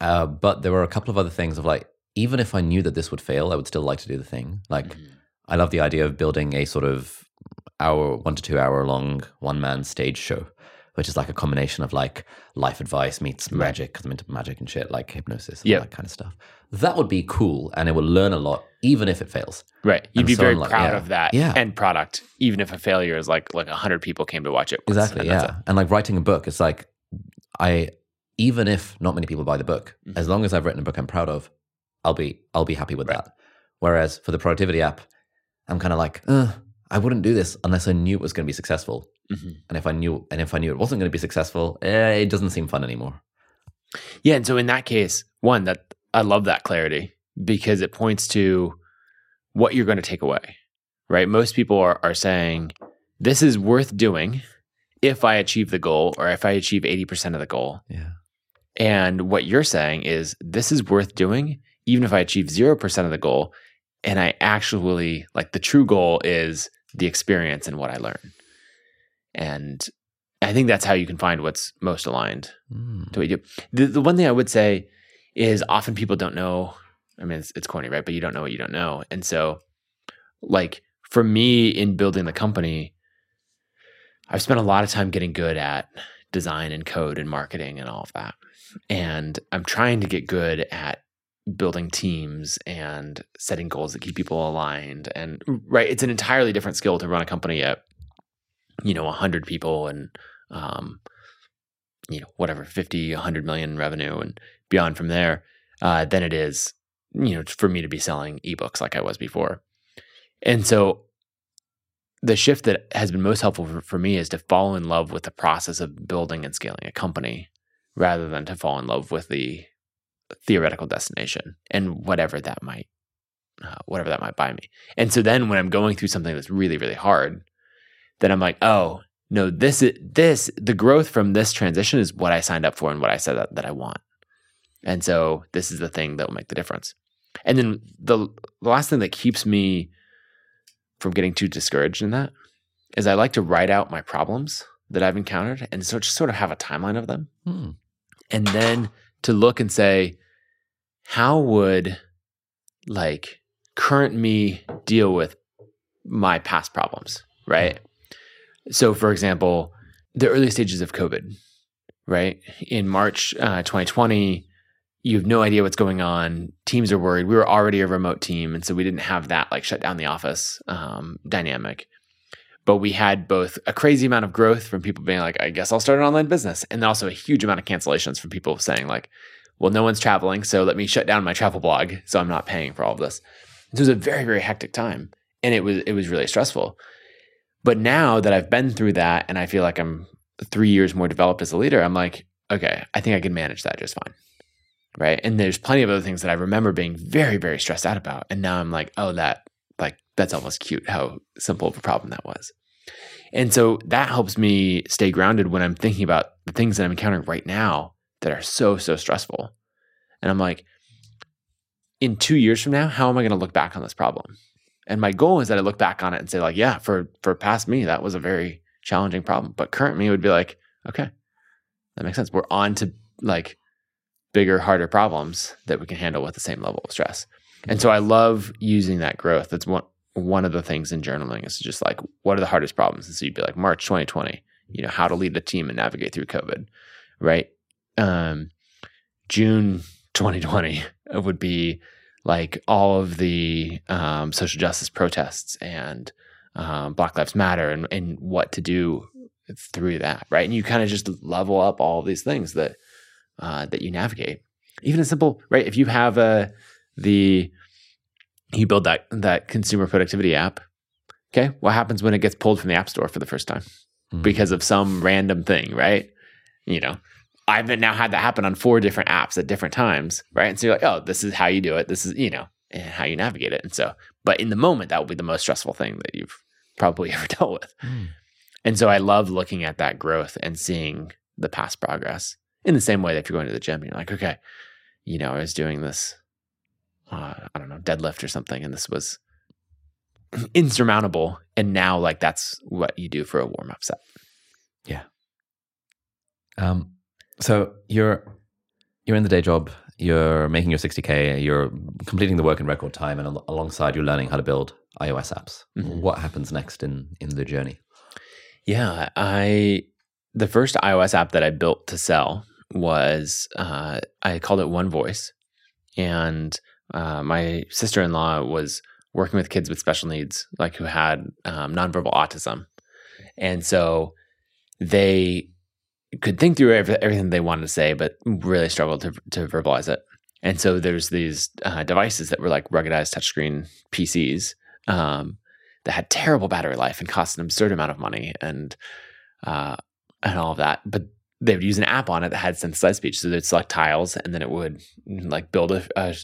Uh, but there were a couple of other things of like, even if I knew that this would fail, I would still like to do the thing. Like, Mhm. I love the idea of building a sort of hour, one to two hour long one man stage show, which is like a combination of like life advice meets magic, because I'm into magic and shit, like hypnosis and all that kind of stuff. That would be cool. And it would learn a lot, even if it fails. Right. You'd And be so very I'm like, proud yeah. of that Yeah. end product, even if a failure is like like hundred people came to watch it. once, Exactly. and Yeah. And like writing a book, it's like, I, even if not many people buy the book, Mhm. as long as I've written a book I'm proud of, I'll be, I'll be happy with Right. that. Whereas for the productivity app, I'm kind of like, uh, I wouldn't do this unless I knew it was going to be successful. Mhm. And if I knew, and if I knew it wasn't going to be successful, eh, it doesn't seem fun anymore. Yeah, and so in that case, one that I love that clarity because it points to what you're going to take away. Right? Most people are are saying this is worth doing if I achieve the goal or if I achieve 80% of the goal. Yeah. And what you're saying is this is worth doing even if I achieve 0% of the goal and I actually like the true goal is the experience and what I learn. And I think that's how you can find what's most aligned Mm. to what you do. The, the one thing I would say is often people don't know. I mean, it's, it's corny, right? But you don't know what you don't know. And so, like, for me in building the company, I've spent a lot of time getting good at design and code and marketing and all of that. And I'm trying to get good at building teams and setting goals that keep people aligned. And right, it's an entirely different skill to run a company at, you know, 100 people and, um, you know, whatever, 50, 100 million revenue and beyond from there, uh, than it is, you know, for me to be selling ebooks like I was before. And so the shift that has been most helpful for, for me is to fall in love with the process of building and scaling a company rather than to fall in love with the theoretical destination and whatever that might uh, whatever that might buy me. And so then when I'm going through something that's really really hard, then I'm like, "Oh, no, this is this the growth from this transition is what I signed up for and what I said that, that I want." And so this is the thing that will make the difference. And then the, the last thing that keeps me from getting too discouraged in that is I like to write out my problems that I've encountered and so just sort of have a timeline of them Hmm. and then to look and say how would like current me deal with my past problems right so for example the early stages of covid right? In march uh, 2020 you have no idea what's going on. Teams are worried. We were already a remote team and so we didn't have that like shut down the office um, dynamic. But we had both a crazy amount of growth from people being like i guess i'll start an online business and then also a huge amount of cancellations from people saying like well no one's traveling so let me shut down my travel blog so i'm not paying for all of this. So it was a very very hectic time and it was it was really stressful but now that i've been through that and i feel like i'm three years more developed as a leader i'm like okay, I think I can manage that just fine. Right. And there's plenty of other things that I remember being very, very stressed out about. And now I'm like, oh, that, like, that's almost cute how simple of a problem that was. And so that helps me stay grounded when I'm thinking about the things that I'm encountering right now that are so, so stressful. And I'm like, in two years from now, how am I going to look back on this problem? And my goal is that I look back on it and say, like, yeah, for for past me, that was a very challenging problem. But current me would be like, okay, that makes sense. We're on to like bigger, harder problems that we can handle with the same level of stress. And so I love using that growth. That's one one of the things in journaling is just like, what are the hardest problems? And so you'd be like, March 2020, you know, how to lead a team and navigate through COVID, right? Um, June 2020 [LAUGHS] would be like all of the um, social justice protests and um, Black Lives Matter and, and what to do through that, right? And you kind of just level up all these things that uh, that you navigate. Even a simple, right? If you have a the you build that that consumer productivity app, okay, what happens when it gets pulled from the app store for the first time mm. because of some random thing, right? You know, I've now had that happen on four different apps at different times, right? And so you're like, oh, this is how you do it. This is, you know, how you navigate it. And so, but in the moment, that will be the most stressful thing that you've probably [LAUGHS] ever dealt with. Mm. And so I love looking at that growth and seeing the past progress in the same way that if you're going to the gym, you're like, okay, you know, I was doing this, uh, I don't know, deadlift or something, and this was [CLEARS THROAT] insurmountable. And now, like, that's what you do for a warm up set. Yeah. Um, so you're you're in the day job, you're making your 60k, you're completing the work in record time, and al- alongside you're learning how to build iOS apps. Mm-hmm. What happens next in in the journey? Yeah, I the first iOS app that I built to sell was uh, I called it One Voice, and uh, my sister in law was working with kids with special needs, like who had um, nonverbal autism, and so they could think through everything they wanted to say, but really struggled to to verbalize it. And so there's these uh, devices that were like ruggedized touchscreen PCs um, that had terrible battery life and cost an absurd amount of money and uh, and all of that. But they would use an app on it that had synthesized speech. So they'd select tiles and then it would like build a, a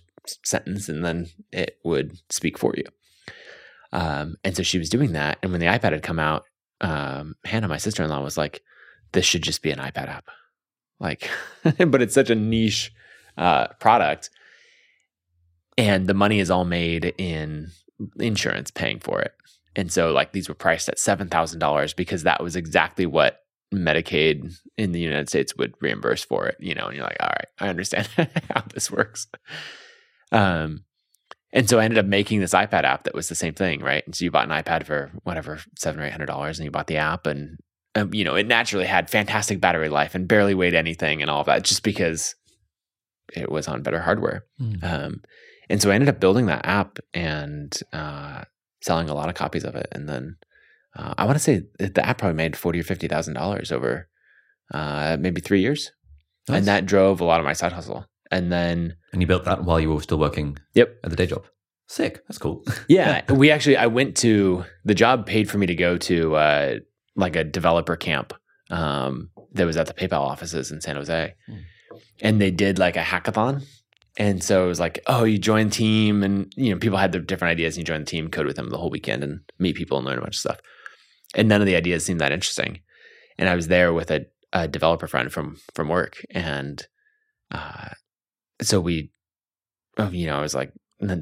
sentence and then it would speak for you. Um, and so she was doing that. And when the iPad had come out, um, Hannah, my sister in law, was like, this should just be an iPad app. Like, [LAUGHS] but it's such a niche uh, product. And the money is all made in insurance paying for it. And so, like, these were priced at $7,000 because that was exactly what Medicaid in the United States would reimburse for it, you know, and you're like, all right, I understand [LAUGHS] how this works. Um, and so I ended up making this iPad app that was the same thing, right? And so you bought an iPad for whatever seven or eight hundred dollars, and you bought the app, and um, you know, it naturally had fantastic battery life and barely weighed anything and all of that just because it was on better hardware. Mm. Um, and so I ended up building that app and uh, selling a lot of copies of it. And then uh, I want to say the app probably made forty or fifty thousand dollars over uh, maybe three years, nice. and that drove a lot of my side hustle. And then and you built that while you were still working. Yep, at the day job. Sick. That's cool. yeah, [LAUGHS] we actually I went to the job paid for me to go to uh, like a developer camp um, that was at the PayPal offices in San Jose, mm. and they did like a hackathon. And so it was like, oh, you join the team, and you know, people had their different ideas, and you join the team, code with them the whole weekend, and meet people and learn a bunch of stuff. And none of the ideas seemed that interesting. And I was there with a, a developer friend from from work, and uh, so we, oh, you know, I was like,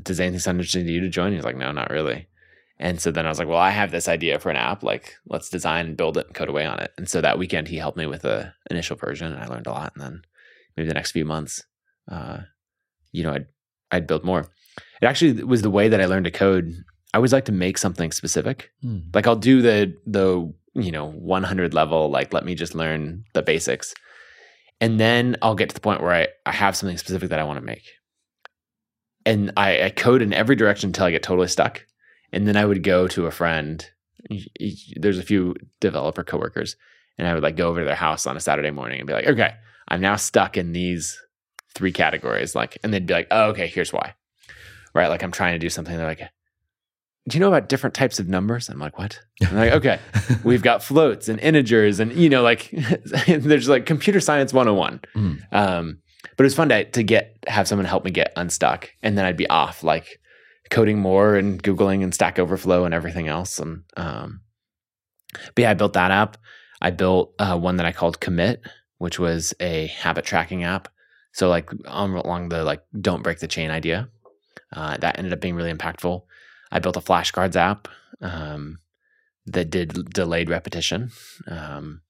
does anything sound interesting to you to join? He's like, no, not really. And so then I was like, well, I have this idea for an app. Like, let's design and build it and code away on it. And so that weekend, he helped me with the initial version, and I learned a lot. And then maybe the next few months, uh, you know, I'd I'd build more. It actually was the way that I learned to code. I always like to make something specific. Hmm. Like I'll do the the you know 100 level. Like let me just learn the basics, and then I'll get to the point where I I have something specific that I want to make. And I, I code in every direction until I get totally stuck and then I would go to a friend. There's a few developer coworkers, and I would like go over to their house on a Saturday morning and be like, "Okay, I'm now stuck in these three categories." Like, and they'd be like, "Oh, okay, here's why." Right? Like I'm trying to do something. They're like, do you know about different types of numbers? I'm like, what? I'm like, okay, [LAUGHS] we've got floats and integers and, you know, like [LAUGHS] there's like computer science 101. Mm. Um, but it was fun to, to get, have someone help me get unstuck. And then I'd be off like coding more and Googling and Stack Overflow and everything else. And, um, but yeah, I built that app. I built uh, one that I called Commit, which was a habit tracking app. So like um, along the like don't break the chain idea. Uh, that ended up being really impactful. I built a flashcards app um, that did delayed repetition, um,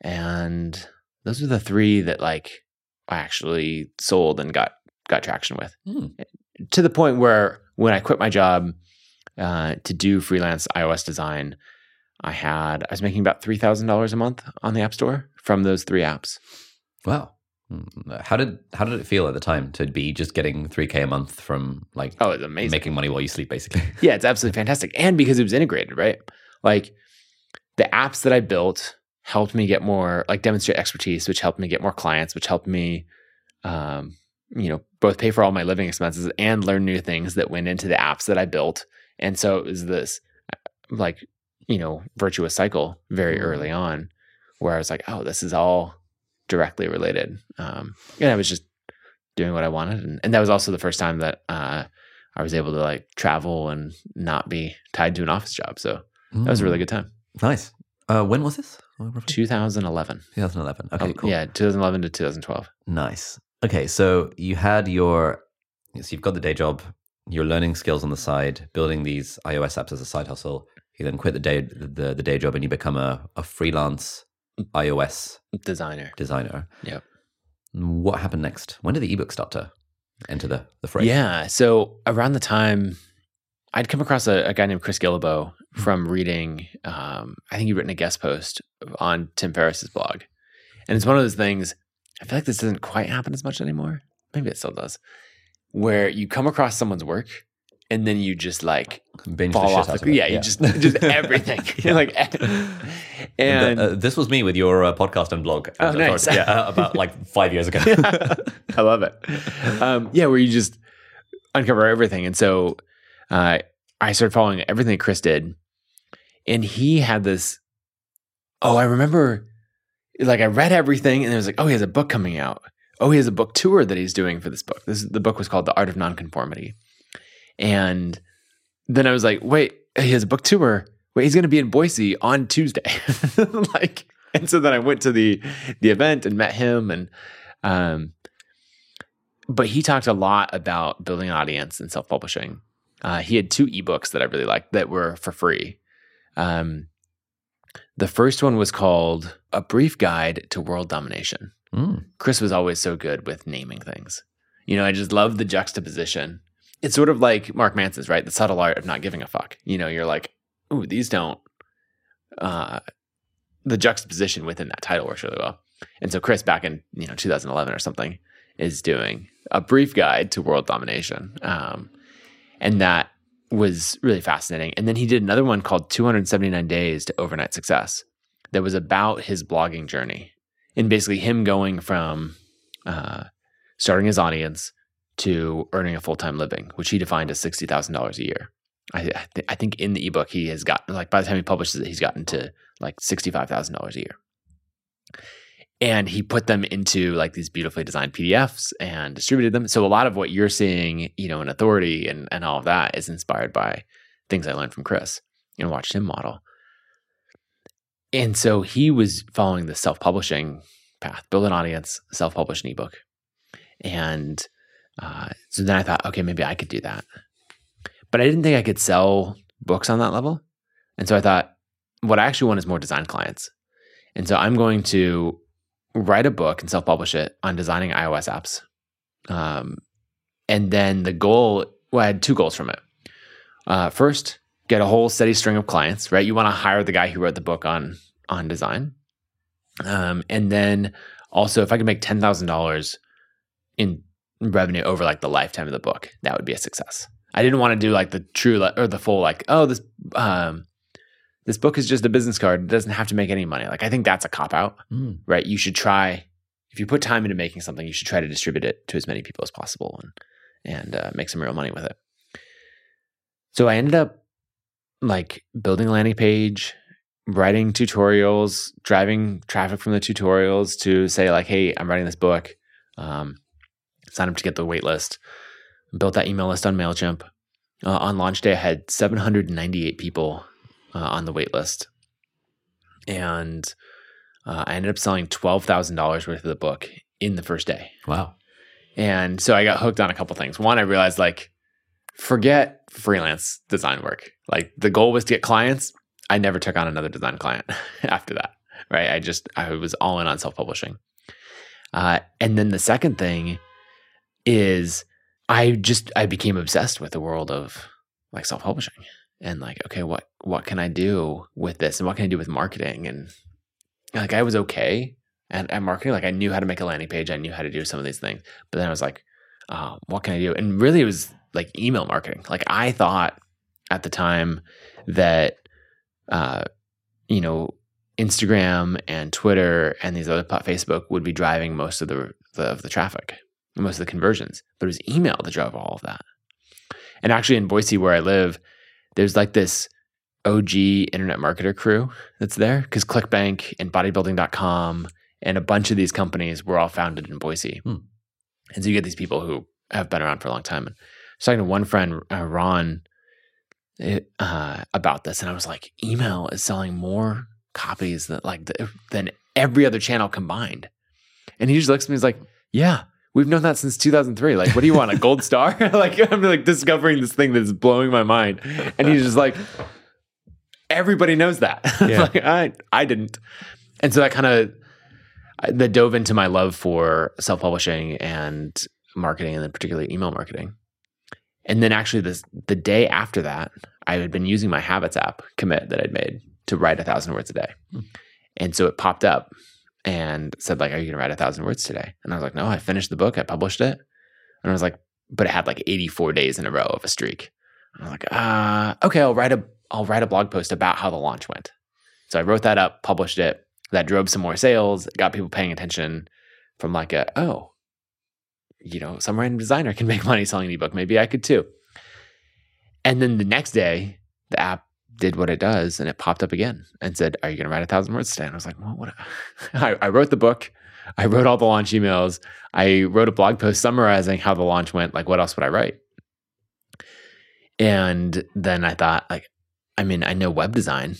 and those are the three that like I actually sold and got got traction with. Mm. To the point where when I quit my job uh, to do freelance iOS design, I had I was making about three thousand dollars a month on the App Store from those three apps. Wow. Mm, How did how did it feel at the time to be just getting three k a month from like Oh, it's amazing. making money while you sleep, basically? [LAUGHS] Yeah, it's absolutely fantastic. And because it was integrated, right? Like the apps that I built helped me get more, like demonstrate expertise, which helped me get more clients, which helped me, um, you know, both pay for all my living expenses and learn new things that went into the apps that I built. And so it was this, like, you know, virtuous cycle very Mm. early on where I was like, oh, this is all directly related. Um, and I was just doing what I wanted. And, and that was also the first time that, uh, I was able to like travel and not be tied to an office job. So that was a really good time. nice. Uh, when was this? 2011. 2011. Okay, Oh, cool. Yeah, 2011 to 2012. Nice. Okay, so you had your, so you've got the day job, you're learning skills on the side, building these iOS apps as a side hustle. You then quit the day the, the day job and you become a, a freelance iOS Designer. designer. Yep. What happened next? When did the ebook start to enter the the fray? Yeah. So around the time I'd come across a, a guy named Chris Guillebeau Hmm. from reading, um, I think he'd written a guest post on Tim Ferriss's blog. And it's one of those things, I feel like this doesn't quite happen as much anymore. Maybe it still does. Where you come across someone's work and then you just like Binge the fall shit off out the, of it. yeah, you just just [LAUGHS] everything. [LAUGHS] You're like [LAUGHS] and Uh, this was me with your uh, podcast and blog. Oh, Uh, nice. Yeah, uh, about like five years ago. I love it. Um, yeah, where you just uncover everything. And so uh, I started following everything that Chris did. And he had this, oh, I remember, like, I read everything and it was like, oh, he has a book coming out. Oh, he has a book tour that he's doing for this book. This The book was called The Art of Nonconformity. And then I was like, wait, he has a book tour. Wait, he's going to be in Boise on Tuesday. [LAUGHS] like, and so then I went to the the event and met him and um but he talked a lot about building an audience and self-publishing. Uh, he had two ebooks that I really liked that were for free. Um, the first one was called A Brief Guide to World Domination. Mm. Chris was always so good with naming things. You know, I just love the juxtaposition. It's sort of like Mark Manson's, right? The subtle art of not giving a fuck. You know, you're like, ooh, these don't. Uh, the juxtaposition within that title works really well. And so Chris, back in you know 2011 or something, is doing a brief guide to world domination, um, and that was really fascinating. And then he did another one called 279 Days to Overnight Success, that was about his blogging journey and basically him going from uh, starting his audience to earning a full time living, which he defined as sixty thousand dollars a year. I, th- I think in the ebook he has gotten like by the time he publishes it, he's gotten to like sixty five thousand dollars a year. And he put them into like these beautifully designed PDFs and distributed them. So a lot of what you're seeing, you know, in authority and, and all of that is inspired by things I learned from Chris and watched him model. And so he was following the self-publishing path, build an audience, self-publish an ebook. And uh, so then I thought, okay, maybe I could do that. But I didn't think I could sell books on that level. And so I thought, what I actually want is more design clients. And so I'm going to write a book and self-publish it on designing iOS apps. Um, and then the goal, well, I had two goals from it. Uh, first, get a whole steady string of clients, right? You want to hire the guy who wrote the book on on design. Um, and then also, if I could make ten thousand dollars in revenue over like the lifetime of the book, that would be a success. I didn't want to do like the true or the full like, oh, this um, this book is just a business card. It doesn't have to make any money. Like I think that's a cop out, Mm. right? You should try if you put time into making something, you should try to distribute it to as many people as possible and and uh, make some real money with it. So I ended up like building a landing page, writing tutorials, driving traffic from the tutorials to say like, "Hey, I'm writing this book." Um, sign up to get the wait list. Built that email list on Mailchimp. Uh, on launch day, I had 798 people uh, on the wait list, and uh, I ended up selling twelve thousand dollars worth of the book in the first day. Wow. And so I got hooked on a couple things. One, I realized like, forget freelance design work. Like the goal was to get clients. I never took on another design client [LAUGHS] after that. Right. I just, I was all in on self publishing. Uh, and then the second thing is I just, I became obsessed with the world of like self publishing and like, okay, what, what can I do with this and what can I do with marketing? And like, I was okay and at marketing. Like I knew how to make a landing page. I knew how to do some of these things. But then I was like, uh, what can I do? And really, it was like email marketing. Like I thought at the time that, uh, you know, Instagram and Twitter and these other Facebook would be driving most of the, the of the traffic, most of the conversions. But it was email that drove all of that. And actually, in Boise, where I live, there's like this OG internet marketer crew that's there because ClickBank and Bodybuilding.com and a bunch of these companies were all founded in Boise. Hmm. And so you get these people who have been around for a long time. And I was talking to one friend, uh, Ron, it, uh, about this, and I was like, email is selling more copies than like the, than every other channel combined. And he just looks at me, he's like, "Yeah, we've known that since 2003. Like, what do you want, a gold star? [LAUGHS] like, I'm like discovering this thing that's blowing my mind." And he's just like, "Everybody knows that." [LAUGHS] Yeah. like, I I didn't. And so that kind of that dove into my love for self publishing and marketing, and then particularly email marketing. And then actually, this the day after that, I had been using my Habits app commit that I'd made to write a thousand words a day, Hmm. and so it popped up and said like, "Are you going to write a thousand words today?" And I was like, "No, I finished the book, I published it," and I was like, "But it had like eighty four days in a row of a streak." And I'm like, "Ah, okay, I'll write a I'll write a blog post about how the launch went." So I wrote that up, published it. That drove some more sales, got people paying attention from like a, oh, you know, some random designer can make money selling an ebook. Maybe I could too. And then the next day, the app did what it does and it popped up again and said, Are you going to write a thousand words today? And I was like, Well, what? [LAUGHS] I, I wrote the book. I wrote all the launch emails. I wrote a blog post summarizing how the launch went. Like, what else would I write? And then I thought, like, I mean, I know web design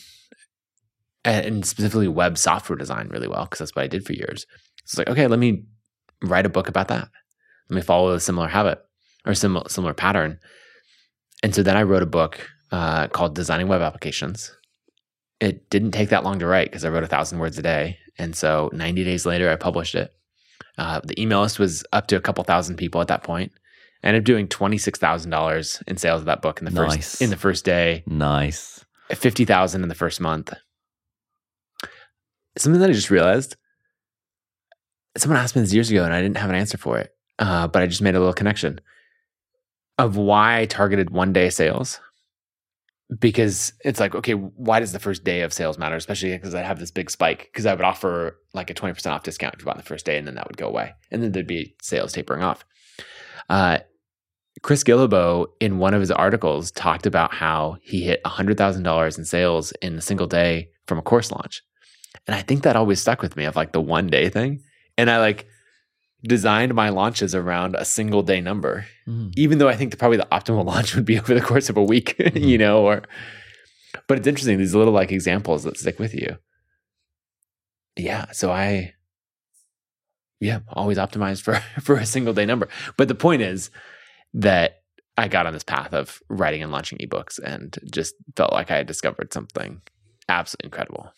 and specifically web software design really well because that's what I did for years. So it's like, okay, let me write a book about that. Let me follow a similar habit or similar similar pattern. And so then I wrote a book uh, called Designing Web Applications. It didn't take that long to write because I wrote a thousand words a day. And so 90 days later, I published it. Uh, the email list was up to a couple thousand people at that point. I ended up doing twenty six thousand dollars in sales of that book in the Nice. first in the first day. Nice. Fifty thousand in the first month. Something that I just realized. Someone asked me this years ago, and I didn't have an answer for it. Uh, but I just made a little connection of why I targeted one day sales. Because it's like, okay, why does the first day of sales matter? Especially because I have this big spike. Because I would offer like a twenty percent off discount if you bought the first day, and then that would go away, and then there'd be sales tapering off. Uh, Chris Guillebeau, in one of his articles, talked about how he hit $100,000 in sales in a single day from a course launch. And I think that always stuck with me of like the one day thing. And I like designed my launches around a single day number, Mm. even though I think the, probably the optimal [LAUGHS] launch would be over the course of a week, [LAUGHS] you know, or, but it's interesting, these little like examples that stick with you. Yeah. So I, yeah, always optimized for, [LAUGHS] for a single day number. But the point is, that I got on this path of writing and launching ebooks and just felt like I had discovered something absolutely incredible.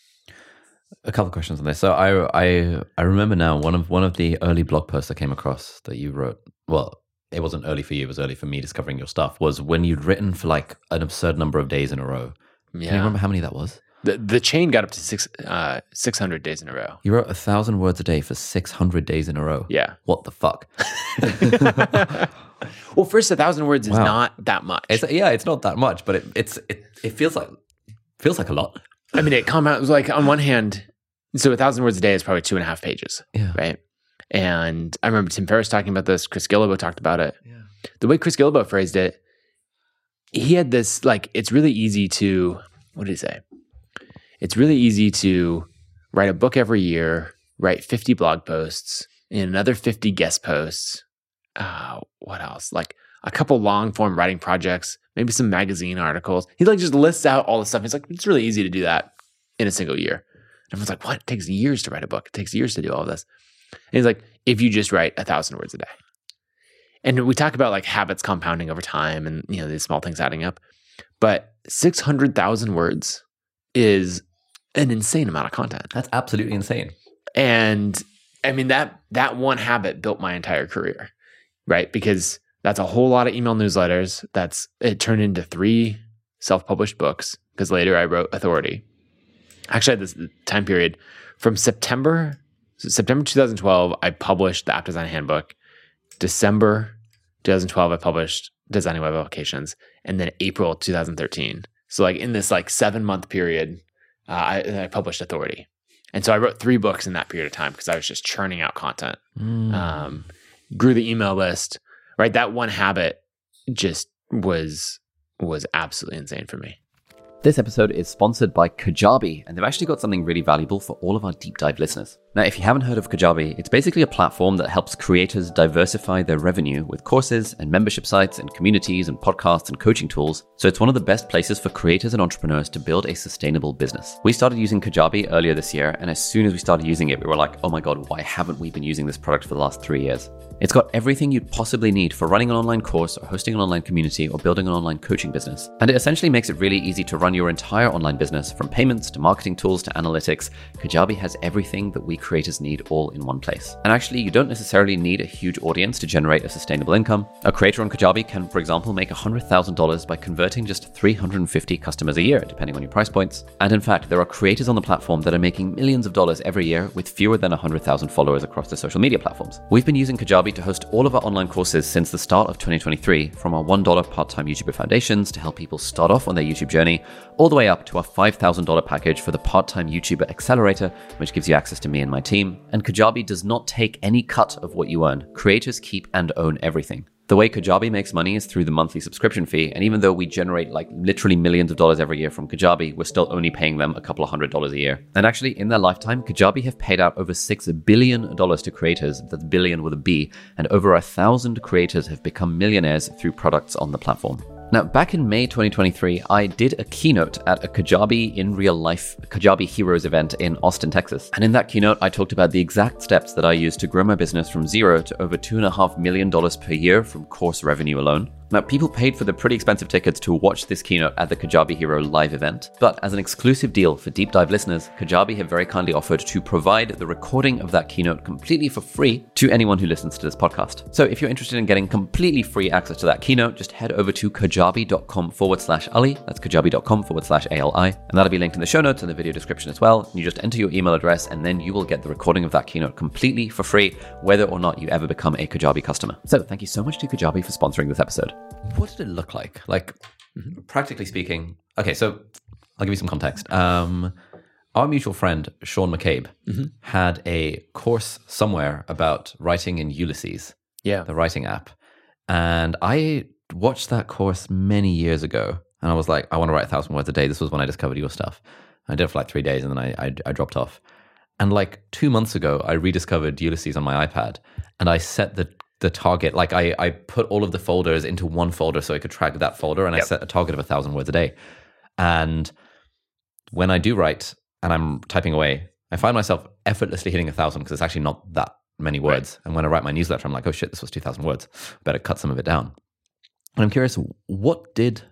A couple of questions on this. So I I I remember now one of one of the early blog posts I came across that you wrote. Well, it wasn't early for you; it was early for me discovering your stuff. Was when you'd written for like an absurd number of days in a row. Yeah. Can you remember how many that was? The the chain got up to six uh six hundred days in a row. You wrote a thousand words a day for six hundred days in a row. Yeah. What the fuck? [LAUGHS] well, first a thousand words is Wow. not that much. It's yeah, it's not that much, but it, it's it, it feels like feels like a lot. I mean, it come out it was like on one hand, so a thousand words a day is probably two and a half pages, Yeah. right? And I remember Tim Ferriss talking about this. Chris Guillebeau talked about it. Yeah. The way Chris Guillebeau phrased it, he had this like it's really easy to what did he say? It's really easy to write a book every year, write 50 blog posts, and another 50 guest posts. Uh, what else? Like a couple long form writing projects, maybe some magazine articles. He like just lists out all the stuff. He's like, it's really easy to do that in a single year. And everyone's like, what? It takes years to write a book. It takes years to do all of this. And he's like, if you just write a thousand words a day. And we talk about like habits compounding over time and you know these small things adding up. But 600,000 words is an insane amount of content. That's absolutely insane. And I mean that that one habit built my entire career, right? Because that's a whole lot of email newsletters. That's it turned into three self-published books because later I wrote Authority. Actually, this time period from September September 2012, I published the App Design Handbook. December 2012, I published Designing Web Applications, and then April 2013. So like in this like seven month period, uh, I, I published Authority. And so I wrote three books in that period of time because I was just churning out content. Mm. Um, grew the email list, right? That one habit just was was absolutely insane for me. This episode is sponsored by Kajabi, and they've actually got something really valuable for all of our deep dive listeners. Now, if you haven't heard of Kajabi, it's basically a platform that helps creators diversify their revenue with courses and membership sites and communities and podcasts and coaching tools. So it's one of the best places for creators and entrepreneurs to build a sustainable business. We started using Kajabi earlier this year, and as soon as we started using it, we were like, oh my God, why haven't we been using this product for the last three years? It's got everything you'd possibly need for running an online course or hosting an online community or building an online coaching business. And it essentially makes it really easy to run your entire online business from payments to marketing tools to analytics. Kajabi has everything that we creators need all in one place. And actually, you don't necessarily need a huge audience to generate a sustainable income. A creator on Kajabi can, for example, make $100,000 by converting just 350 customers a year, depending on your price points. And in fact, there are creators on the platform that are making millions of dollars every year with fewer than 100,000 followers across the social media platforms. We've been using Kajabi to host all of our online courses since the start of 2023, from our $1 part time YouTuber foundations to help people start off on their YouTube journey, all the way up to our $5,000 package for the part time YouTuber accelerator, which gives you access to me and my team. And Kajabi does not take any cut of what you earn. Creators keep and own everything. The way Kajabi makes money is through the monthly subscription fee, and even though we generate like literally millions of dollars every year from Kajabi, we're still only paying them a couple of hundred dollars a year. And actually, in their lifetime, Kajabi have paid out over six billion dollars to creators, that's billion with a B, and over a thousand creators have become millionaires through products on the platform. Now, back in May 2023, I did a keynote at a Kajabi in real life Kajabi Heroes event in Austin, Texas. And in that keynote, I talked about the exact steps that I used to grow my business from zero to over $2.5 million per year from course revenue alone. Now, people paid for the pretty expensive tickets to watch this keynote at the Kajabi Hero live event, but as an exclusive deal for deep dive listeners, Kajabi have very kindly offered to provide the recording of that keynote completely for free to anyone who listens to this podcast. So if you're interested in getting completely free access to that keynote, just head over to kajabi.com forward slash Ali. That's kajabi.com forward slash ALI. And that'll be linked in the show notes and the video description as well. You just enter your email address and then you will get the recording of that keynote completely for free, whether or not you ever become a Kajabi customer. So thank you so much to Kajabi for sponsoring this episode. What did it look like? Like, practically speaking, okay, so I'll give you some context. Um, our mutual friend, Sean McCabe, had a course somewhere about writing in Ulysses, Yeah. the writing app. And I watched that course many years ago. And I was like, I want to write a thousand words a day. This was when I discovered your stuff. I did it for like three days and then I, I, I dropped off. And like two months ago, I rediscovered Ulysses on my iPad and I set the the target like I, I put all of the folders into one folder so I could track that folder and I set a target of a thousand words a day. And when I do write and I'm typing away, I find myself effortlessly hitting a thousand because it's actually not that many words. And when I write my newsletter, I'm like, oh shit, this was 2,000 words. Better cut some of it down. And I'm curious, what did,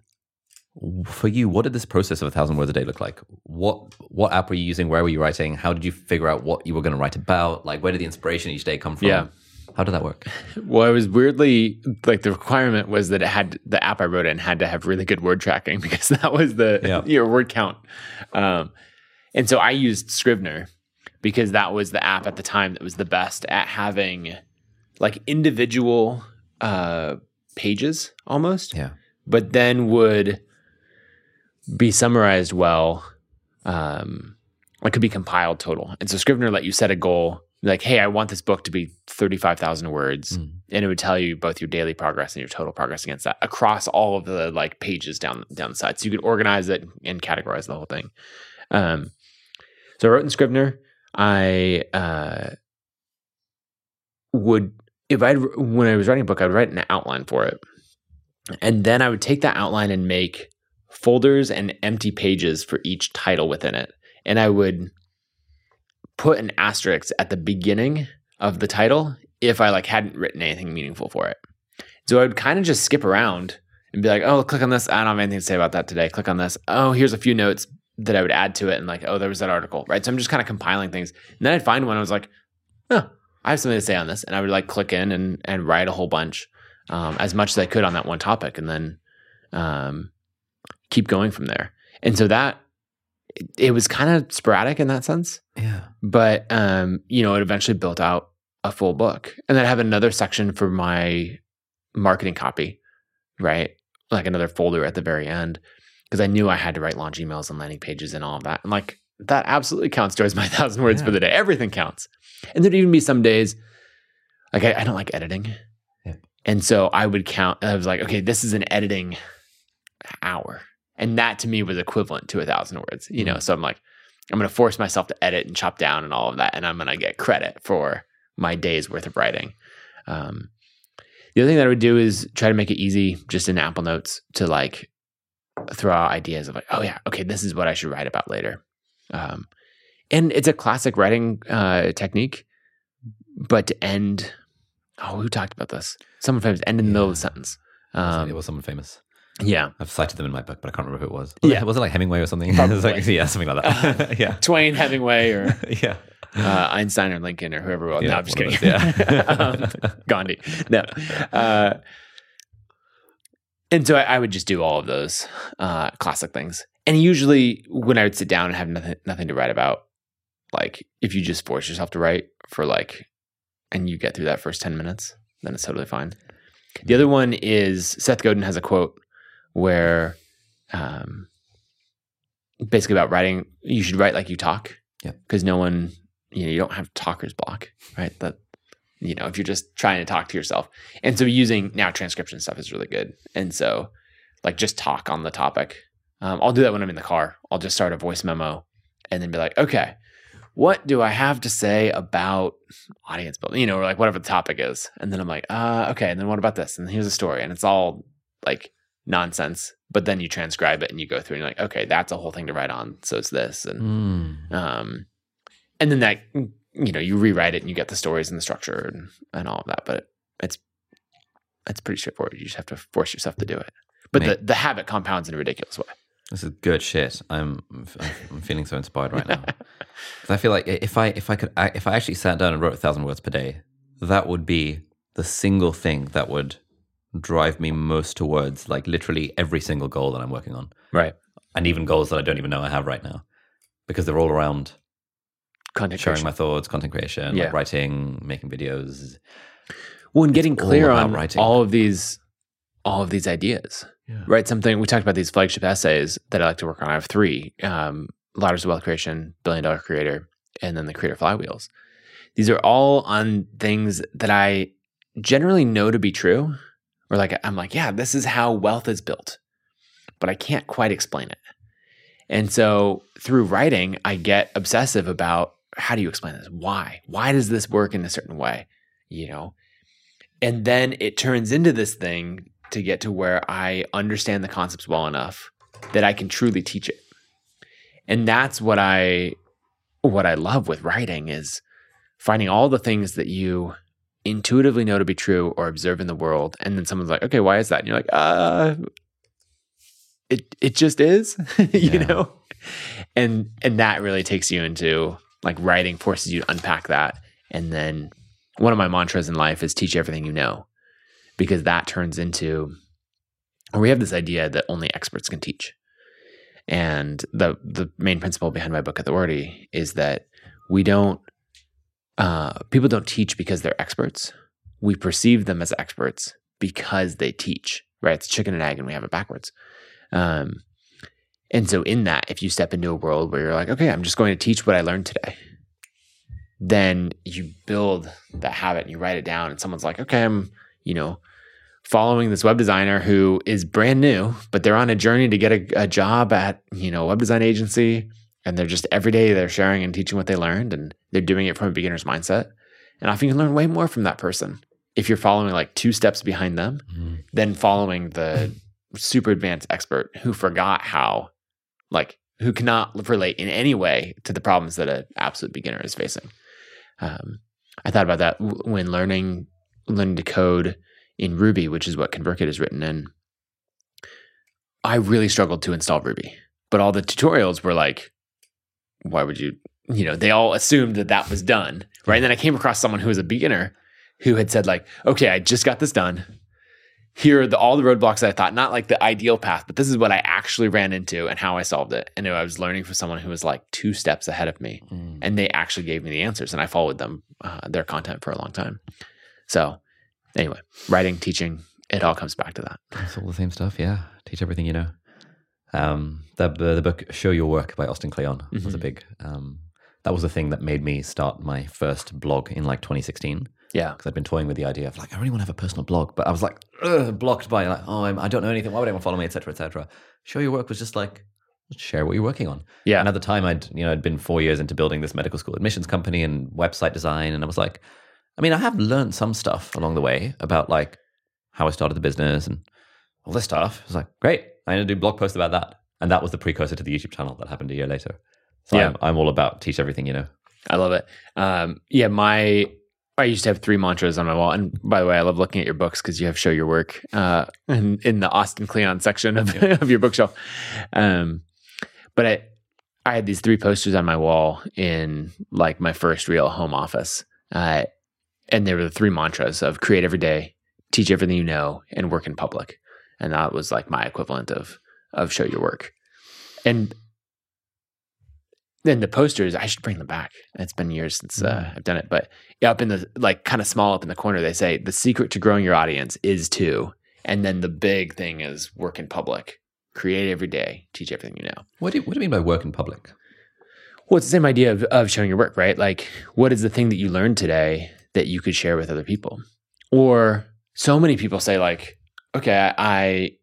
for you, what did this process of a thousand words a day look like? What what app were you using? Where were you writing? How did you figure out what you were going to write about? Like, where did the inspiration each day come from? Yeah. How did that work? [LAUGHS] Well, it was weirdly like the requirement was that it had the app I wrote in had to have really good word tracking [LAUGHS] because that was the Yeah. [LAUGHS] your word count. Um, and so I used Scrivener because that was the app at the time that was the best at having like individual uh, pages almost, Yeah. but then would be summarized well. Um, it could be compiled total. And so Scrivener let you set a goal like, hey, I want this book to be 35,000 words. Mm. And it would tell you both your daily progress and your total progress against that across all of the like pages down down the side. So you could organize it and categorize the whole thing. Um, so I wrote in Scrivener. I uh, would if I when I was writing a book, I would write an outline for it, and then I would take that outline and make folders and empty pages for each title within it, and I would put an asterisk at the beginning of the title if I like hadn't written anything meaningful for it. So I would kind of just skip around and be like, "Oh, click on this. I don't have anything to say about that today. Click on this. Oh, here's a few notes that I would add to it, and like, oh, there was that article, right? So I'm just kind of compiling things, and then I'd find one. I was like, oh, I have something to say on this, and I would like click in and and write a whole bunch, um, as much as I could on that one topic, and then um, keep going from there. And so that it, was kind of sporadic in that sense, Yeah. but um, you know, it eventually built out a full book, and then I have another section for my marketing copy, right? Like another folder at the very end, because I knew I had to write launch emails and landing pages and all of that, and like that absolutely counts towards my [LAUGHS] thousand words for the day. Everything counts, and there'd even be some days like I, I don't like editing, Yeah. and so I would count. I was like, okay, this is an editing hour, and that to me was equivalent to a thousand words. You know, Mm. so I'm like, I'm going to force myself to edit and chop down and all of that, and I'm going to get credit for my day's worth of writing. Um, the other thing that I would do is try to make it easy, just in Apple Notes, to like throw out ideas of like, oh yeah, okay, this is what I should write about later. Um, and it's a classic writing uh, technique, but to end, oh, who talked about this? Someone famous end in the middle of the Yeah. sentence. it Um, was someone famous. Yeah, I've cited them in my book, but I can't remember who it was. Was Yeah. It, was it like Hemingway or something? [LAUGHS] it was like, yeah, something like that. [LAUGHS] yeah. Twain, Hemingway, or [LAUGHS] yeah. uh, Einstein or Lincoln or whoever. Well, no, I'm just kidding. those, yeah. um, Gandhi. No. Uh, and so I, I would just do all of those uh, classic things. And usually, when I would sit down and have nothing, nothing to write about, like if you just force yourself to write for like, and you get through that first ten minutes, then it's totally fine. The other one is Seth Godin has a quote where, um, basically about writing, you should write like you talk. Yeah. Because no one, you know, you don't have talker's block, right? That, you know, if you're just trying to talk to yourself. And so using now transcription stuff is really good. And so, like, just talk on the topic. Um, I'll do that when I'm in the car. I'll just start a voice memo and then be like, okay, what do I have to say about audience building? You know, or like whatever the topic is. And then I'm like, uh, okay, and then what about this? And here's a story. And it's all like nonsense. But then you transcribe it and you go through and you're like, okay, that's a whole thing to write on. So it's this. And Mm. um, and then that you know you rewrite it and you get the stories and the structure and, and all of that. But it's it's pretty straightforward. You just have to force yourself to do it. But the, Mate. the habit compounds in a ridiculous way. This is good shit. I'm I'm I'm feeling so inspired right now. [LAUGHS] I feel like if I if I could if I actually sat down and wrote a thousand words per day, that would be the single thing that would drive me most towards like literally every single goal that I'm working on, Right. and even goals that I don't even know I have right now, because they're all around Content sharing creation. my thoughts, content creation, Yeah. like writing, making videos. well, and getting all clear about on writing. all of these all of these ideas. Yeah. Right. Something we talked about these flagship essays that I like to work on. I have three: um, Ladders of Wealth Creation, Billion Dollar Creator, and then the Creator Flywheels. These are all on things that I generally know to be true, or like I'm like, yeah, this is how wealth is built, but I can't quite explain it. And so through writing, I get obsessive about how do you explain this? Why? Why does this work in a certain way? You know, and then it turns into this thing to get to where I understand the concepts well enough that I can truly teach it. And that's what I what I love with writing is finding all the things that you intuitively know to be true or observe in the world and then someone's like, "Okay, why is that?" And you're like, "Uh it it just is." [LAUGHS] you Yeah. know? And and that really takes you into like writing forces you to unpack that and then one of my mantras in life is teach everything you know because that turns into or we have this idea that only experts can teach and the the main principle behind my book authority is that we don't uh, people don't teach because they're experts. We perceive them as experts because they teach right? It's chicken and egg and we have it backwards. Um, and so in that if you step into a world where you're like okay i'm just going to teach what i learned today then you build that habit and you write it down and someone's like, okay, I'm, you know, following this web designer who is brand new, but they're on a journey to get a, a job at, you know, a web design agency. And they're just every day they're sharing and teaching what they learned and they're doing it from a beginner's mindset. And often you can learn way more from that person if you're following like two steps behind them Mm. than following the super advanced expert who forgot how, like, who cannot relate in any way to the problems that an absolute beginner is facing. Um, I thought about that when learning learning to code in Ruby, which is what ConvertKit is written in. I really struggled to install Ruby, but all the tutorials were like, "Why would you?" You know, they all assumed that that was done, right? And then I came across someone who was a beginner who had said, like, "Okay, I just got this done. Here are the, all the roadblocks that I thought not like the ideal path, but this is what I actually ran into and how I solved it." And I was learning from someone who was like two steps ahead of me Mm. and they actually gave me the answers and i followed them uh, their content for a long time so anyway writing teaching it all comes back to that It's all the same stuff. Yeah, teach everything you know. Um, the the, book "Show Your Work" by Austin Kleon was a Mhm. big. Um, that was the thing that made me start my first blog in like 2016 yeah because I'd been toying with the idea of like I really want to have a personal blog, but I was like blocked by like oh I'm, I don't know anything. Why would anyone follow me, etc. etc. Show Your Work was just like share what you're working on. yeah And at the time, I'd you know I'd been four years into building this medical school admissions company and website design, and I was like, I mean, I have learned some stuff along the way about like how I started the business and all this stuff. I was like, great, I'm gonna do blog posts about that, and that was the precursor to the YouTube channel that happened a year later. So Yeah. I'm, I'm all about teach everything you know. i love it. Um, yeah my i used to have three mantras on my wall. And by the way i love looking at your books because you have show your work uh, in, in the austin Kleon section of, [LAUGHS] of your bookshelf. Um, but I, I had these three posters on my wall in like my first real home office. Uh, and they were the three mantras of create every day teach everything you know and work in public and that was like my equivalent of of show your work and then the posters i should bring them back it's been years since uh, Mm. i've done it but up in the like kind of small up in the corner they say the secret to growing your audience is to and then the big thing is work in public create every day teach everything you know What do you, what do you mean by work in public? well, it's the same idea of, of showing your work, right? Like, what is the thing that you learned today that you could share with other people? Or so many people say, like, okay, I,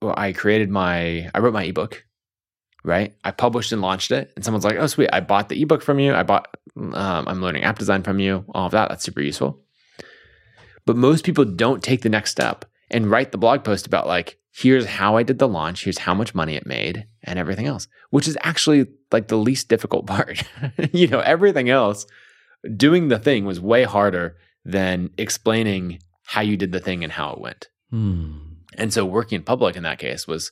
well, I created my, I wrote my ebook, right? I published and launched it, and someone's like, oh, sweet, I bought the ebook from you. I bought, um, I'm learning app design from you. All of that, that's super useful. But most people don't take the next step and write the blog post about like, here's how I did the launch, here's how much money it made, and everything else, which is actually like the least difficult [LAUGHS] part. you know, everything else, doing the thing was way harder than explaining how you did the thing and how it went. Hmm. And so working in public in that case was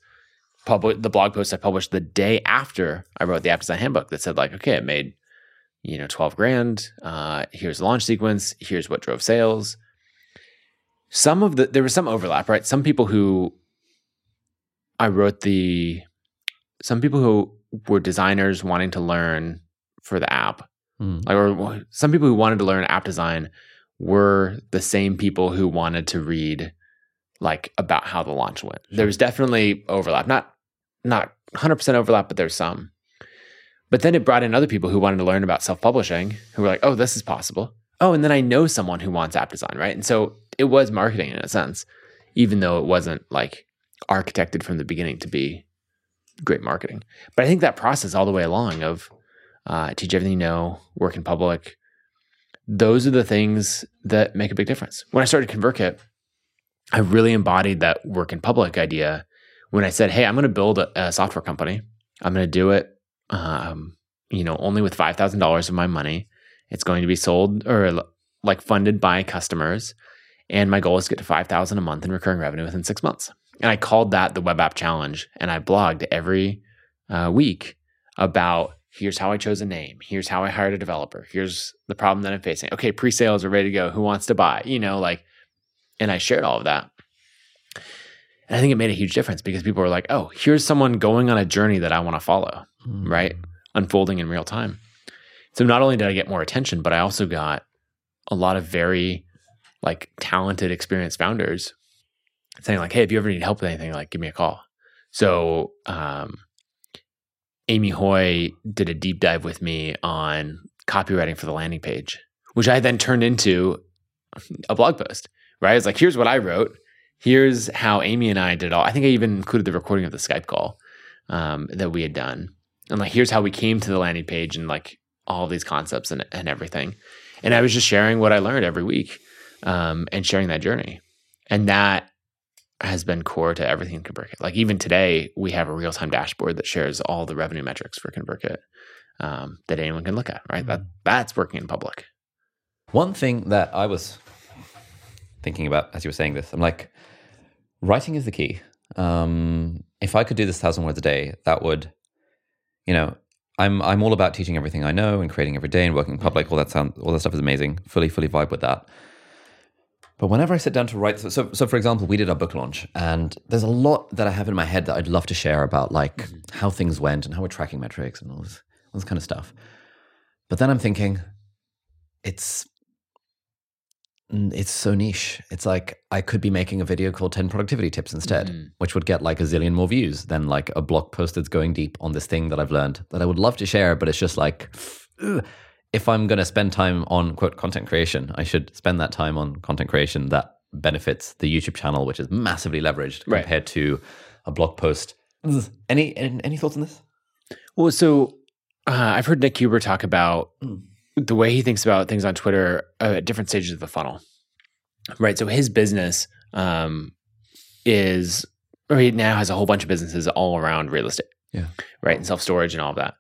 public the blog post I published the day after I wrote the app design handbook that said like, okay, it made, you know, 12 grand. Uh, here's the launch sequence. Here's what drove sales. Some of the there was some overlap, right? Some people who I wrote the some people who were designers wanting to learn for the app Hmm. like or some people who wanted to learn app design were the same people who wanted to read like about how the launch went. There was definitely overlap, not not 100% overlap, but there's some. But then it brought in other people who wanted to learn about self-publishing, who were like, "Oh, this is possible." Oh, and then I know someone who wants app design, right? And so it was marketing in a sense, even though it wasn't like architected from the beginning to be great marketing. But I think that process all the way along of uh, teach everything you know, work in public. Those are the things that make a big difference. When I started ConvertKit, I really embodied that work in public idea when I said, "Hey, I'm going to build a, a software company. I'm going to do it, um, you know, only with five thousand dollars of my money. It's going to be sold or like funded by customers, and my goal is to get to five thousand a month in recurring revenue within six months." And I called that the Web App Challenge, and I blogged every uh, week about here's how I chose a name, here's how I hired a developer, here's the problem that I'm facing. Okay, pre-sales are ready to go. Who wants to buy? You know, like, and I shared all of that. And I think it made a huge difference because people were like, oh, here's someone going on a journey that I want to follow, Hmm. right? Unfolding in real time. So not only did I get more attention, but I also got a lot of very like talented, experienced founders saying like, hey, if you ever need help with anything, like give me a call. So um, Amy Hoy did a deep dive with me on copywriting for the landing page, which I then turned into a blog post, right? It's like, here's what I wrote. Here's how Amy and I did all. I think I even included the recording of the Skype call um, that we had done. And like, here's how we came to the landing page and like all these concepts and, and everything. And I was just sharing what I learned every week um, and sharing that journey. And that has been core to everything in ConvertKit. Like even today, we have a real time dashboard that shares all the revenue metrics for ConvertKit um, that anyone can look at. Right, mm-hmm. that that's working in public. One thing that I was thinking about as you were saying this, I'm like, writing is the key. Um, if I could do this thousand words a day, that would, you know, I'm I'm all about teaching everything I know and creating every day and working in public. All that sound, all that stuff is amazing. Fully, fully vibe with that. But whenever I sit down to write, so so for example, we did our book launch, and there's a lot that I have in my head that I'd love to share about like mm-hmm. how things went and how we're tracking metrics and all this, all this kind of stuff. But then I'm thinking, it's it's so niche. It's like I could be making a video called 10 productivity tips instead, mm-hmm. which would get like a zillion more views than like a blog post that's going deep on this thing that I've learned that I would love to share, but it's just like, ugh, if I'm going to spend time on quote content creation, I should spend that time on content creation that benefits the YouTube channel, which is massively leveraged right. compared to a blog post. Any any thoughts on this? Well, so uh, I've heard Nick Huber talk about mm. The way he thinks about things on Twitter uh, at different stages of the funnel. Right. So his business um, is right now has a whole bunch of businesses all around real estate. Yeah. Right. And self storage and all of that.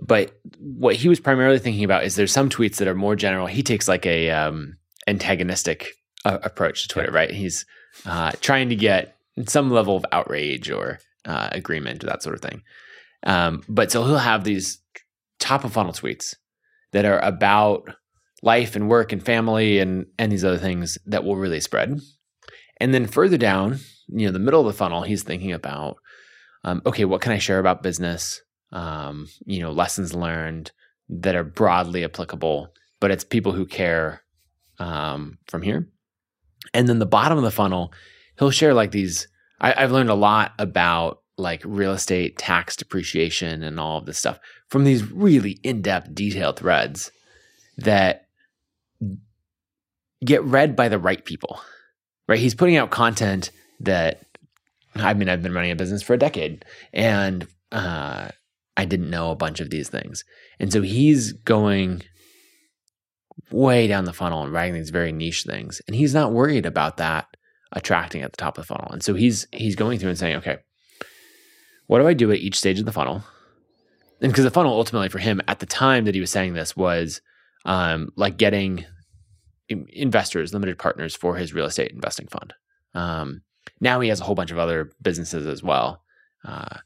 But what he was primarily thinking about is there's some tweets that are more general. He takes like a um, antagonistic uh, approach to Twitter, yeah. right? He's uh, trying to get some level of outrage or uh, agreement or that sort of thing. Um, but so he'll have these top of funnel tweets that are about life and work and family and and these other things that will really spread. And then further down, you know, the middle of the funnel, he's thinking about, um, okay, what can I share about business? um, you know, lessons learned that are broadly applicable, but it's people who care um, from here. And then the bottom of the funnel, he'll share like these. I, I've learned a lot about like real estate tax depreciation and all of this stuff from these really in-depth detailed threads that get read by the right people right he's putting out content that i mean i've been running a business for a decade and uh, I didn't know a bunch of these things. And so he's going way down the funnel and writing these very niche things. And he's not worried about that attracting at the top of the funnel. And so he's he's going through and saying, okay, what do I do at each stage of the funnel? And because the funnel ultimately for him at the time that he was saying this was um, like getting investors, limited partners for his real estate investing fund. Um, now he has a whole bunch of other businesses as well. Uh,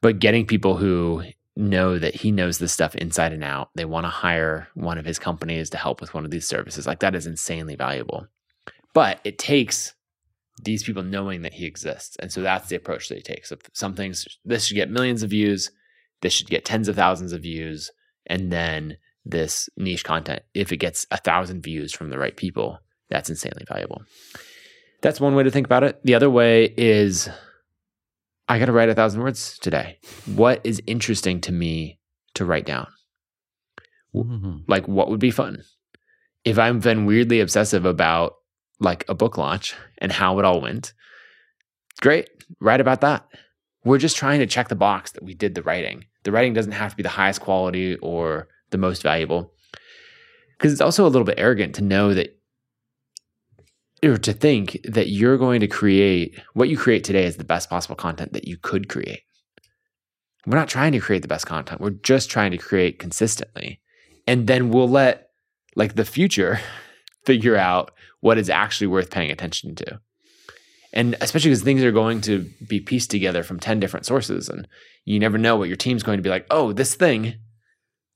but getting people who know that he knows this stuff inside and out, they want to hire one of his companies to help with one of these services, like that is insanely valuable. But it takes these people knowing that he exists. And so that's the approach that he takes. If some things, this should get millions of views, this should get tens of thousands of views. And then this niche content, if it gets a thousand views from the right people, that's insanely valuable. That's one way to think about it. The other way is I got to write a thousand words today. What is interesting to me to write down? Mm-hmm. Like, what would be fun? If I've been weirdly obsessive about like a book launch and how it all went, great, write about that. We're just trying to check the box that we did the writing. The writing doesn't have to be the highest quality or the most valuable. Because it's also a little bit arrogant to know that or to think that you're going to create what you create today is the best possible content that you could create. We're not trying to create the best content. We're just trying to create consistently. And then we'll let like the future [LAUGHS] figure out what is actually worth paying attention to. And especially because things are going to be pieced together from 10 different sources. And you never know what your team's going to be like, oh, this thing,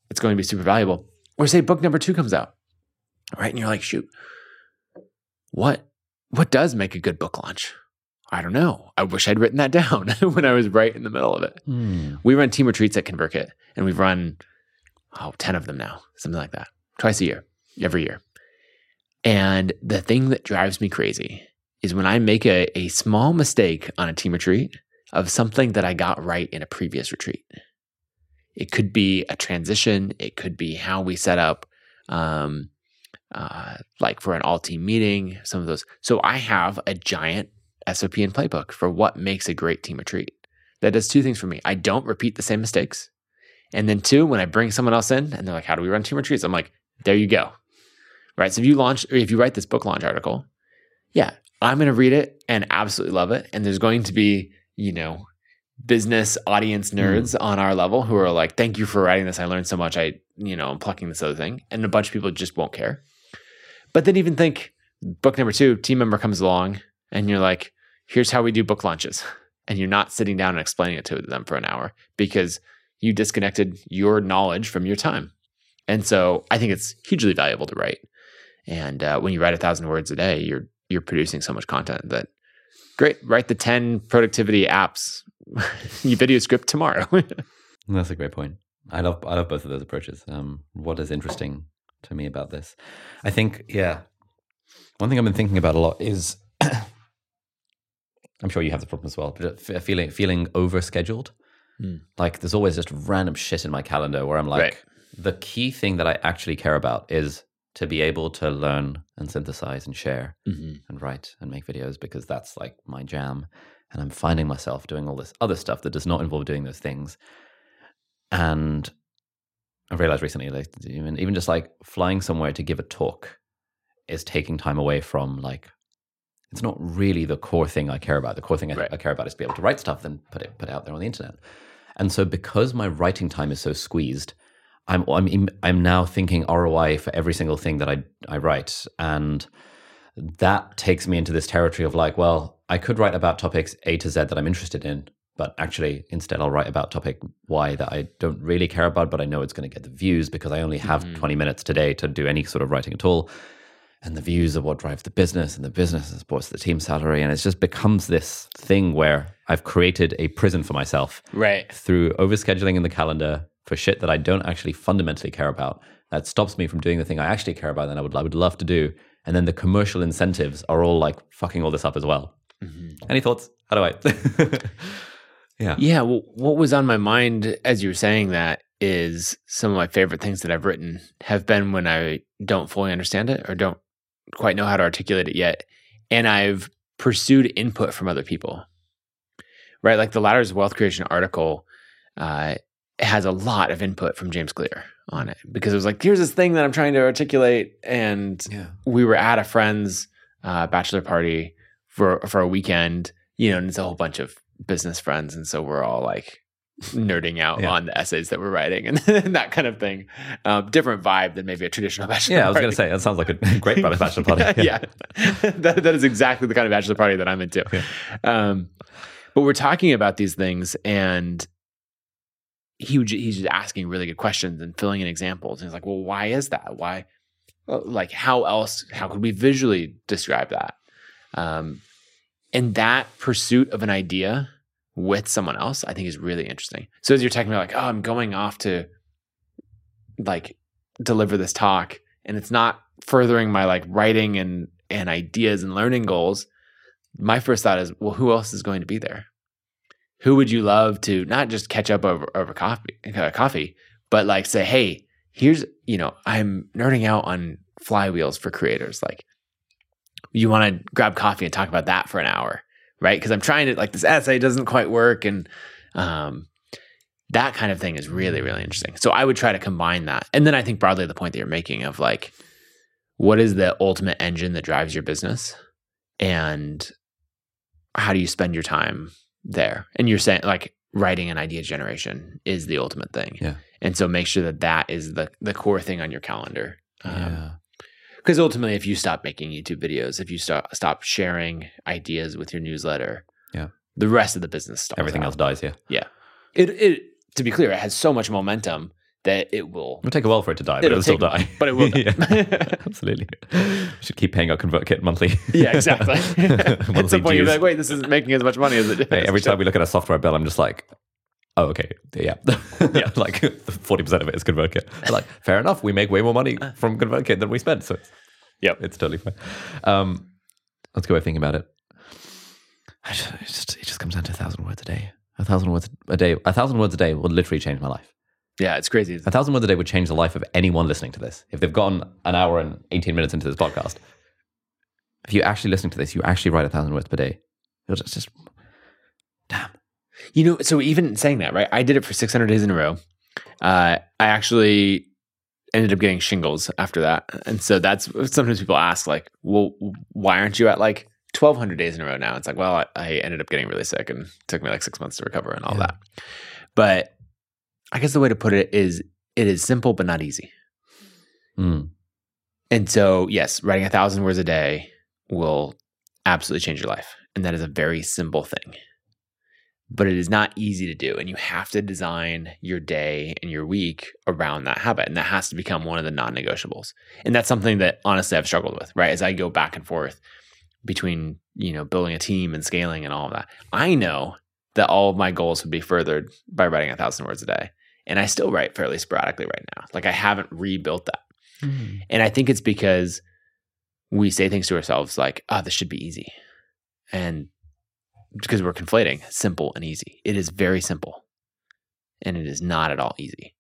it's going to be super valuable. Or say book number two comes out, right? And you're like, shoot, what what does make a good book launch? I don't know. I wish I'd written that [LAUGHS] down [LAUGHS] when I was right in the middle of it. Mm. We run team retreats at ConvertKit, and we've run oh 10 of them now, something like that, twice a year, every year. And the thing that drives me crazy is when I make a, a small mistake on a team retreat of something that I got right in a previous retreat. It could be a transition. It could be how we set up, um, uh, like for an all team meeting, some of those. So I have a giant SOP and playbook for what makes a great team retreat. That does two things for me. I don't repeat the same mistakes. And then two, when I bring someone else in and they're like, how do we run team retreats? I'm like, there you go. Right. So if you launch or if you write this book launch article, yeah, I'm going to read it and absolutely love it. And there's going to be, you know, business audience hmm. nerds mm. on our level who are like, thank you for writing this. I learned so much. I, you know, I'm plucking this other thing. And a bunch of people just won't care. But then even think book number two, team member comes along and you're like, here's how we do book launches. And you're not sitting down and explaining it to them for an hour because you disconnected your knowledge from your time. And so I think it's hugely valuable to write. And uh, when you write a thousand words a day, you're you're producing so much content that great. Write the ten productivity apps. [LAUGHS] you video script tomorrow. [LAUGHS] That's a great point. I love I love both of those approaches. Um, what is interesting to me about this, I think, yeah, one thing I've been thinking about a lot is, [COUGHS] I'm sure you have the problem as well, but feeling feeling overscheduled. Mm. Like there's always just random shit in my calendar where I'm like, right. the key thing that I actually care about is to be able to learn and synthesize and share mm-hmm. and write and make videos because that's like my jam. And I'm finding myself doing all this other stuff that does not involve doing those things. And I realized recently, like even even just like flying somewhere to give a talk is taking time away from like it's not really the core thing I care about. The core thing I, right. I care about is to be able to write stuff, then put it put it out there on the internet. And so because my writing time is so squeezed, I'm I'm I'm now thinking ROI for every single thing that I I write, and that takes me into this territory of like, well, I could write about topics A to Z that I'm interested in, but actually instead I'll write about topic Y that I don't really care about, but I know it's going to get the views because I only have mm-hmm. 20 minutes today to do any sort of writing at all. And the views are what drive the business, and the business supports the team salary, and it just becomes this thing where I've created a prison for myself, right? Through overscheduling in the calendar, for shit that I don't actually fundamentally care about. That stops me from doing the thing I actually care about and I would I would love to do. And then the commercial incentives are all like fucking all this up as well. Mm-hmm. Any thoughts? How do I? [LAUGHS] yeah. Yeah. Well, what was on my mind as you were saying that is some of my favorite things that I've written have been when I don't fully understand it or don't quite know how to articulate it yet. And I've pursued input from other people. Right. Like the Ladders Wealth Creation article uh, has a lot of input from James Clear on it because it was like, here's this thing that I'm trying to articulate. And yeah. we were at a friend's uh, bachelor party for, for a weekend, you know, and it's a whole bunch of business friends. And so we're all like nerding out yeah. on the essays that we're writing and, [LAUGHS] that kind of thing. Um, different vibe than maybe a traditional [LAUGHS] bachelor Yeah, I was going to say, that sounds like a [LAUGHS] great bachelor party. yeah. yeah. that, that is exactly the kind of bachelor party that I'm into. Yeah. Um, but we're talking about these things and he would, he's just asking really good questions and filling in examples. And he's like, well, why is that? Why? Like, how else? How could we visually describe that? Um, and that pursuit of an idea with someone else, I think is really interesting. So as you're talking about, like, oh, I'm going off to like deliver this talk, and it's not furthering my like writing and and ideas and learning goals. My first thought is, well, who else is going to be there? Who would you love to not just catch up over over coffee, uh, coffee, but like say, hey, here's you know, I'm nerding out on flywheels for creators. Like, you want to grab coffee and talk about that for an hour, right? Because I'm trying to like this essay doesn't quite work, and um, that kind of thing is really really interesting. So I would try to combine that, and then I think broadly the point that you're making of like, what is the ultimate engine that drives your business, and how do you spend your time there. And you're saying like writing an idea generation is the ultimate thing. Yeah. And so make sure that that is the the core thing on your calendar. Um, yeah. Because ultimately, if you stop making YouTube videos, if you stop stop sharing ideas with your newsletter, yeah, the rest of the business stops. Everything out. else dies. Yeah. Yeah. It it to be clear, it has so much momentum that it will. It'll take a while for it to die, but it'll, it'll still die. But it will [LAUGHS] die. [LAUGHS] absolutely. We should keep paying our ConvertKit monthly. yeah, exactly. [LAUGHS] At some point, you're like, wait, this isn't making as much money as it. Hey, every time we look at a software bill, I'm just like, oh, okay, yeah, yeah. like forty percent of it is ConvertKit. Like, fair enough. We make way more money from ConvertKit than we spend, so yeah, it's totally fine. Um, let's go away thinking about it. Just, it just it just comes down to a thousand words a day. A thousand words a day. A thousand words a day will literally change my life Yeah, it's crazy. A thousand words a day would change the life of anyone listening to this. If they've gotten an hour and 18 minutes into this podcast, if you're actually listening to this, you actually write a thousand words per day. It's just, just damn. You know, so even saying that, right? I did it for 600 days in a row. Uh, I actually ended up getting shingles after that. And so that's sometimes people ask, like, well, why aren't you at like 1200 days in a row now? It's like, well, I, I ended up getting really sick and took me like six months to recover and all Yeah. that. But I guess the way to put it is it is simple, but not easy. Mm. And so, yes, writing a thousand words a day will absolutely change your life. And that is a very simple thing. But it is not easy to do. And you have to design your day and your week around that habit. And that has to become one of the non negotiables. And that's something that honestly I've struggled with, right? As I go back and forth between, you know, building a team and scaling and all of that. I know that all of my goals would be furthered by writing a thousand words a day. And I still write fairly sporadically right now. Like I haven't rebuilt that. Hmm. And I think it's because we say things to ourselves like, oh, this should be easy. And because we're conflating simple and easy. It is very simple and it is not at all easy.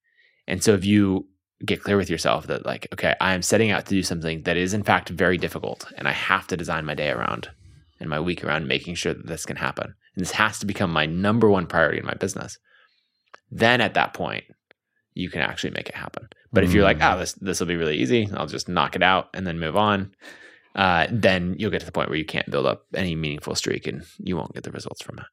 And so if you get clear with yourself that, like, okay, I am setting out to do something that is in fact very difficult and I have to design my day around and my week around making sure that this can happen. And this has to become my number one priority in my business. Then at that point, you can actually make it happen. But if you're like, Mm. oh, this this will be really easy, I'll just knock it out and then move on, uh, then you'll get to the point where you can't build up any meaningful streak and you won't get the results from it.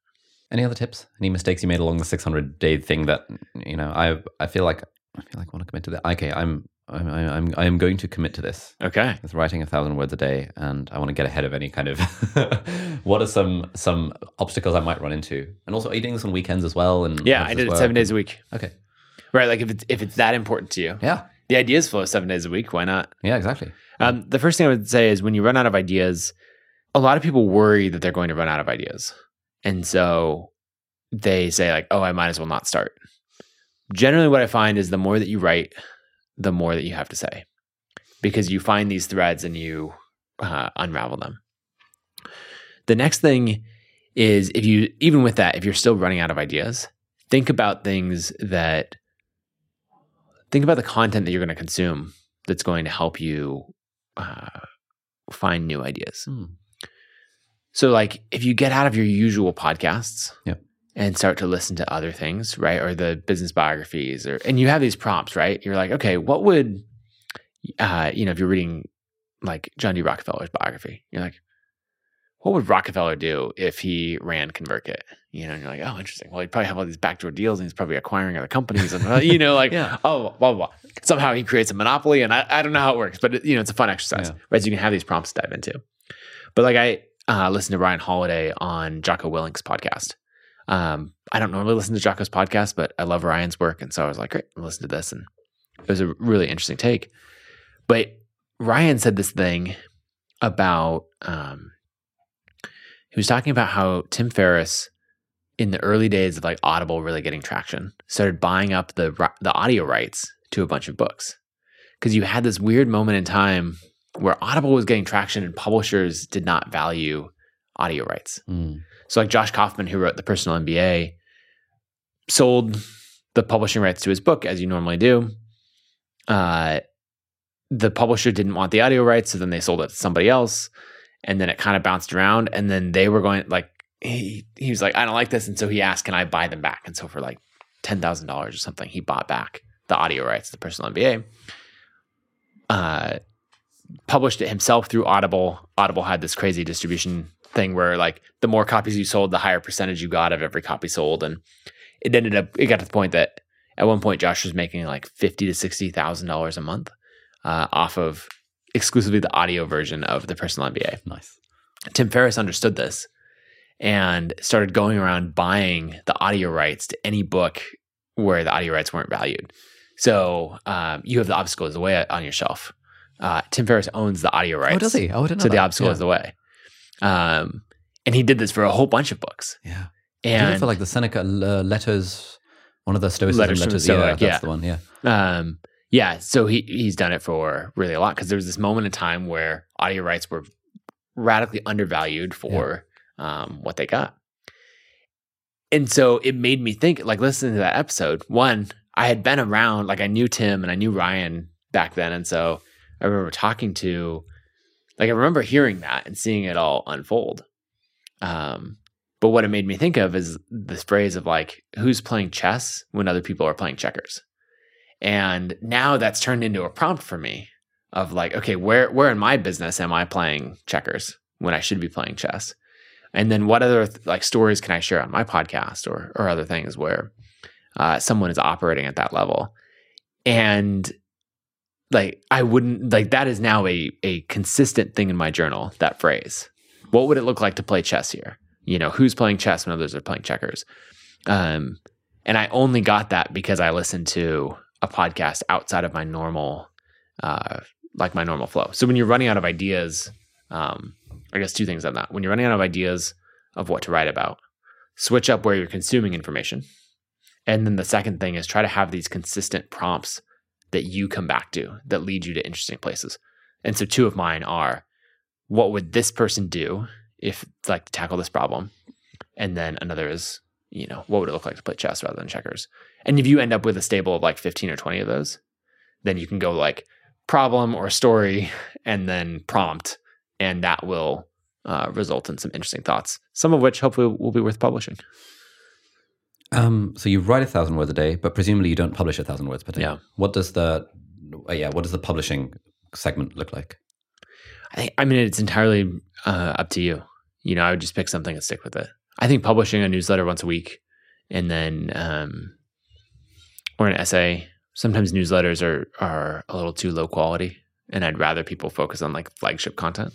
Any other tips? Any mistakes you made along the 600 day thing that you know? I I feel like I feel like I want to commit to that. Okay, I'm I'm I'm I'm going to commit to this. Okay. With writing a thousand words a day, and I want to get ahead of any kind of [LAUGHS] what are some some obstacles I might run into, and also are you doing this on weekends as well? And Yeah, I did it seven days a week. Okay, Right. Like if it's if it's that important to you, yeah, the ideas flow seven days a week. Why not? yeah, exactly. Um, the first thing I would say is when you run out of ideas, a lot of people worry that they're going to run out of ideas. And so they say, like, oh, I might as well not start. Generally, what I find is the more that you write, the more that you have to say because you find these threads and you uh, unravel them. The next thing is if you, even with that, if you're still running out of ideas, think about things that, think about the content that you're going to consume that's going to help you uh, find new ideas. Hmm. So, like, if you get out of your usual podcasts Yep. And start to listen to other things, right, or the business biographies, or and you have these prompts, right? You're like, okay, what would, uh, you know, if you're reading like John D. Rockefeller's biography, you're like, what would Rockefeller do if he ran ConvertKit? You know, and you're like, oh, interesting. Well, he'd probably have all these backdoor deals, and he's probably acquiring other companies, and you know, like, [LAUGHS] Yeah. oh, blah blah blah. Somehow he creates a monopoly, and I, I don't know how it works, but it, you know, it's a fun exercise, Yeah. right? So you can have these prompts to dive into. But like I uh, listened to Ryan Holiday on Jocko Willink's podcast. Um, I don't normally listen to Jocko's podcast, but I love Ryan's work, and so I was like, great, listen to this, and it was a really interesting take. But Ryan said this thing about um, he was talking about how Tim Ferriss in the early days of like Audible really getting traction started buying up the the audio rights to a bunch of books because you had this weird moment in time where Audible was getting traction and publishers did not value audio rights. Hmm. So like Josh Kaufman, who wrote the Personal MBA, sold the publishing rights to his book as you normally do. Uh, the publisher didn't want the audio rights, so then they sold it to somebody else, and then it kind of bounced around. And then they were going like he he was like, I don't like this, and so he asked, can I buy them back? And so for like ten thousand dollars or something, he bought back the audio rights to the Personal MBA. Uh, published it himself through Audible. Audible had this crazy distribution thing where like the more copies you sold, the higher percentage you got of every copy sold, and it ended up it got to the point that at one point Josh was making like fifty to sixty thousand dollars a month uh, off of exclusively the audio version of the Personal MBA. Nice. Tim Ferriss understood this and started going around buying the audio rights to any book where the audio rights weren't valued. So um, you have the obstacle is the way on your shelf. Uh, Tim Ferriss owns the audio rights. Oh, does he? Oh, I didn't know So the obstacle yeah. is the way. Um, and he did this for a whole bunch of books. Yeah. Did it And for like the Seneca uh, letters, one of the Stoicism Letters letters. the yeah, that's yeah. the one. Yeah. Um, yeah, so he he's done it for really a lot because there was this moment in time where audio rights were radically undervalued for um, what they got, and so it made me think. Like listening to that episode, one, I had been around, like I knew Tim and I knew Ryan back then. And so I remember talking to, like, I remember hearing that and seeing it all unfold. Um, but what it made me think of is this phrase of like, who's playing chess when other people are playing checkers? And now that's turned into a prompt for me of like, okay, where where in my business am I playing checkers when I should be playing chess? And then what other like stories can I share on my podcast or or other things where uh, someone is operating at that level? And like I wouldn't like that is now a a consistent thing in my journal. That phrase. What would it look like to play chess here? You know, who's playing chess when others are playing checkers? Um, and I only got that because I listened to a podcast outside of my normal, uh, like my normal flow. So when you're running out of ideas, um, I guess two things on that. When you're running out of ideas of what to write about, switch up where you're consuming information. And then the second thing is try to have these consistent prompts that you come back to that lead you to interesting places. And so two of mine are what would this person do if like to tackle this problem? And then another is, you know, what would it look like to play chess rather than checkers? And if you end up with a stable of like 15 or 20 of those, then you can go like problem or story and then prompt, and that will uh, result in some interesting thoughts, some of which hopefully will be worth publishing. Um, so you write a thousand words a day, but presumably you don't publish a thousand words per day. Yeah. What does the uh, yeah? What does the publishing segment look like? I I mean, it's entirely uh, up to you. You know, I would just pick something and stick with it. I think publishing a newsletter once a week and then um, or an essay. Sometimes newsletters are are a little too low quality, and I'd rather people focus on like flagship content.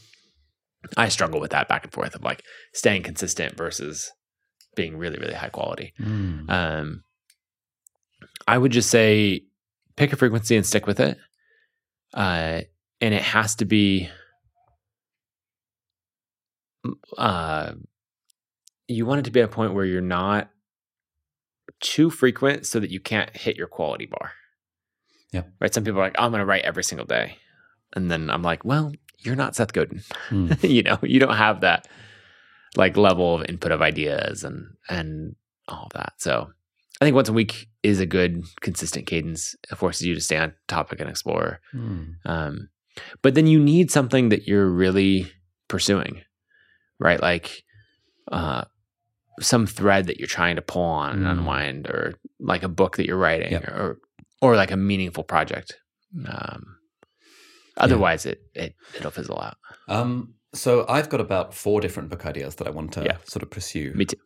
I struggle with that back and forth of like staying consistent versus being really really high quality. Mm. Um, I would just say pick a frequency and stick with it, uh, and it has to be. Uh, you want it to be a point where you're not too frequent so that you can't hit your quality bar. Yeah. Right. Some people are like, I'm going to write every single day. And then I'm like, well, you're not Seth Godin. Mm. [LAUGHS] you know, you don't have that like level of input of ideas and, and all of that. So I think once a week is a good consistent cadence. It forces you to stay on topic and explore. Mm. Um, but then you need something that you're really pursuing, right? Like, uh, some thread that you're trying to pull on and Mm. unwind, or like a book that you're writing, Yep. or or like a meaningful project. Um, otherwise, it it it'll fizzle out. Um, so I've got about four different book ideas that I want to Yeah. sort of pursue. Me too.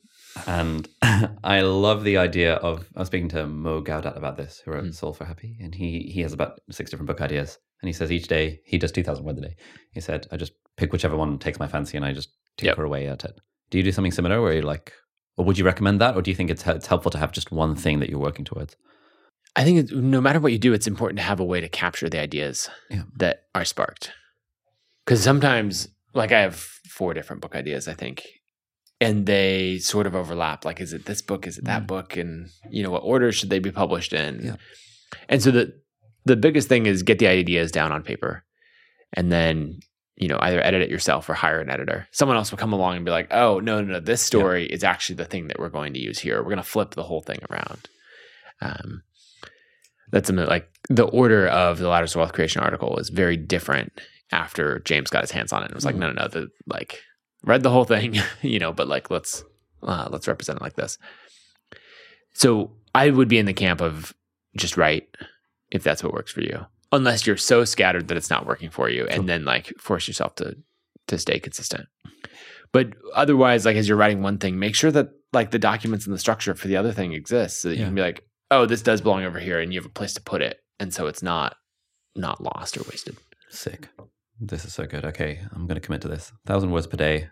And [LAUGHS] I love the idea of I was speaking to Mo Gaudat about this, who wrote Mm. Solve for Happy, and he he has about six different book ideas. And he says each day he does two thousand words a day. He said, I just pick whichever one takes my fancy and I just tinker Yep. away at it. Do you do something similar where you like or would you recommend that? Or do you think it's it's helpful to have just one thing that you're working towards? I think no matter what you do, it's important to have a way to capture the ideas Yeah. that are sparked. Because sometimes, like I have four different book ideas, I think, and they sort of overlap. Like, is it this book? Is it that Mm. book? And you know, what order should they be published in? Yeah. And so the the biggest thing is get the ideas down on paper, and then you know either edit it yourself or hire an editor. Someone else will come along and be like, "Oh no, no, no! This story is actually the thing that we're going to use here. We're going to flip the whole thing around." Um, that's something like the order of the Ladders of Wealth Creation article is very different after James got his hands on it. and was like, Mm. no, no, no, the like read the whole thing, [LAUGHS] you know, but like let's uh, let's represent it like this. So I would be in the camp of just write if that's what works for you, unless you're so scattered that it's not working for you, and then like force yourself to to stay consistent. But otherwise, like as you're writing one thing, make sure that like the documents and the structure for the other thing exists, so that you can be like, oh, this does belong over here, and you have a place to put it, and so it's not not lost or wasted. Sick. This is so good. Okay, I'm going to commit to this. Thousand words per day.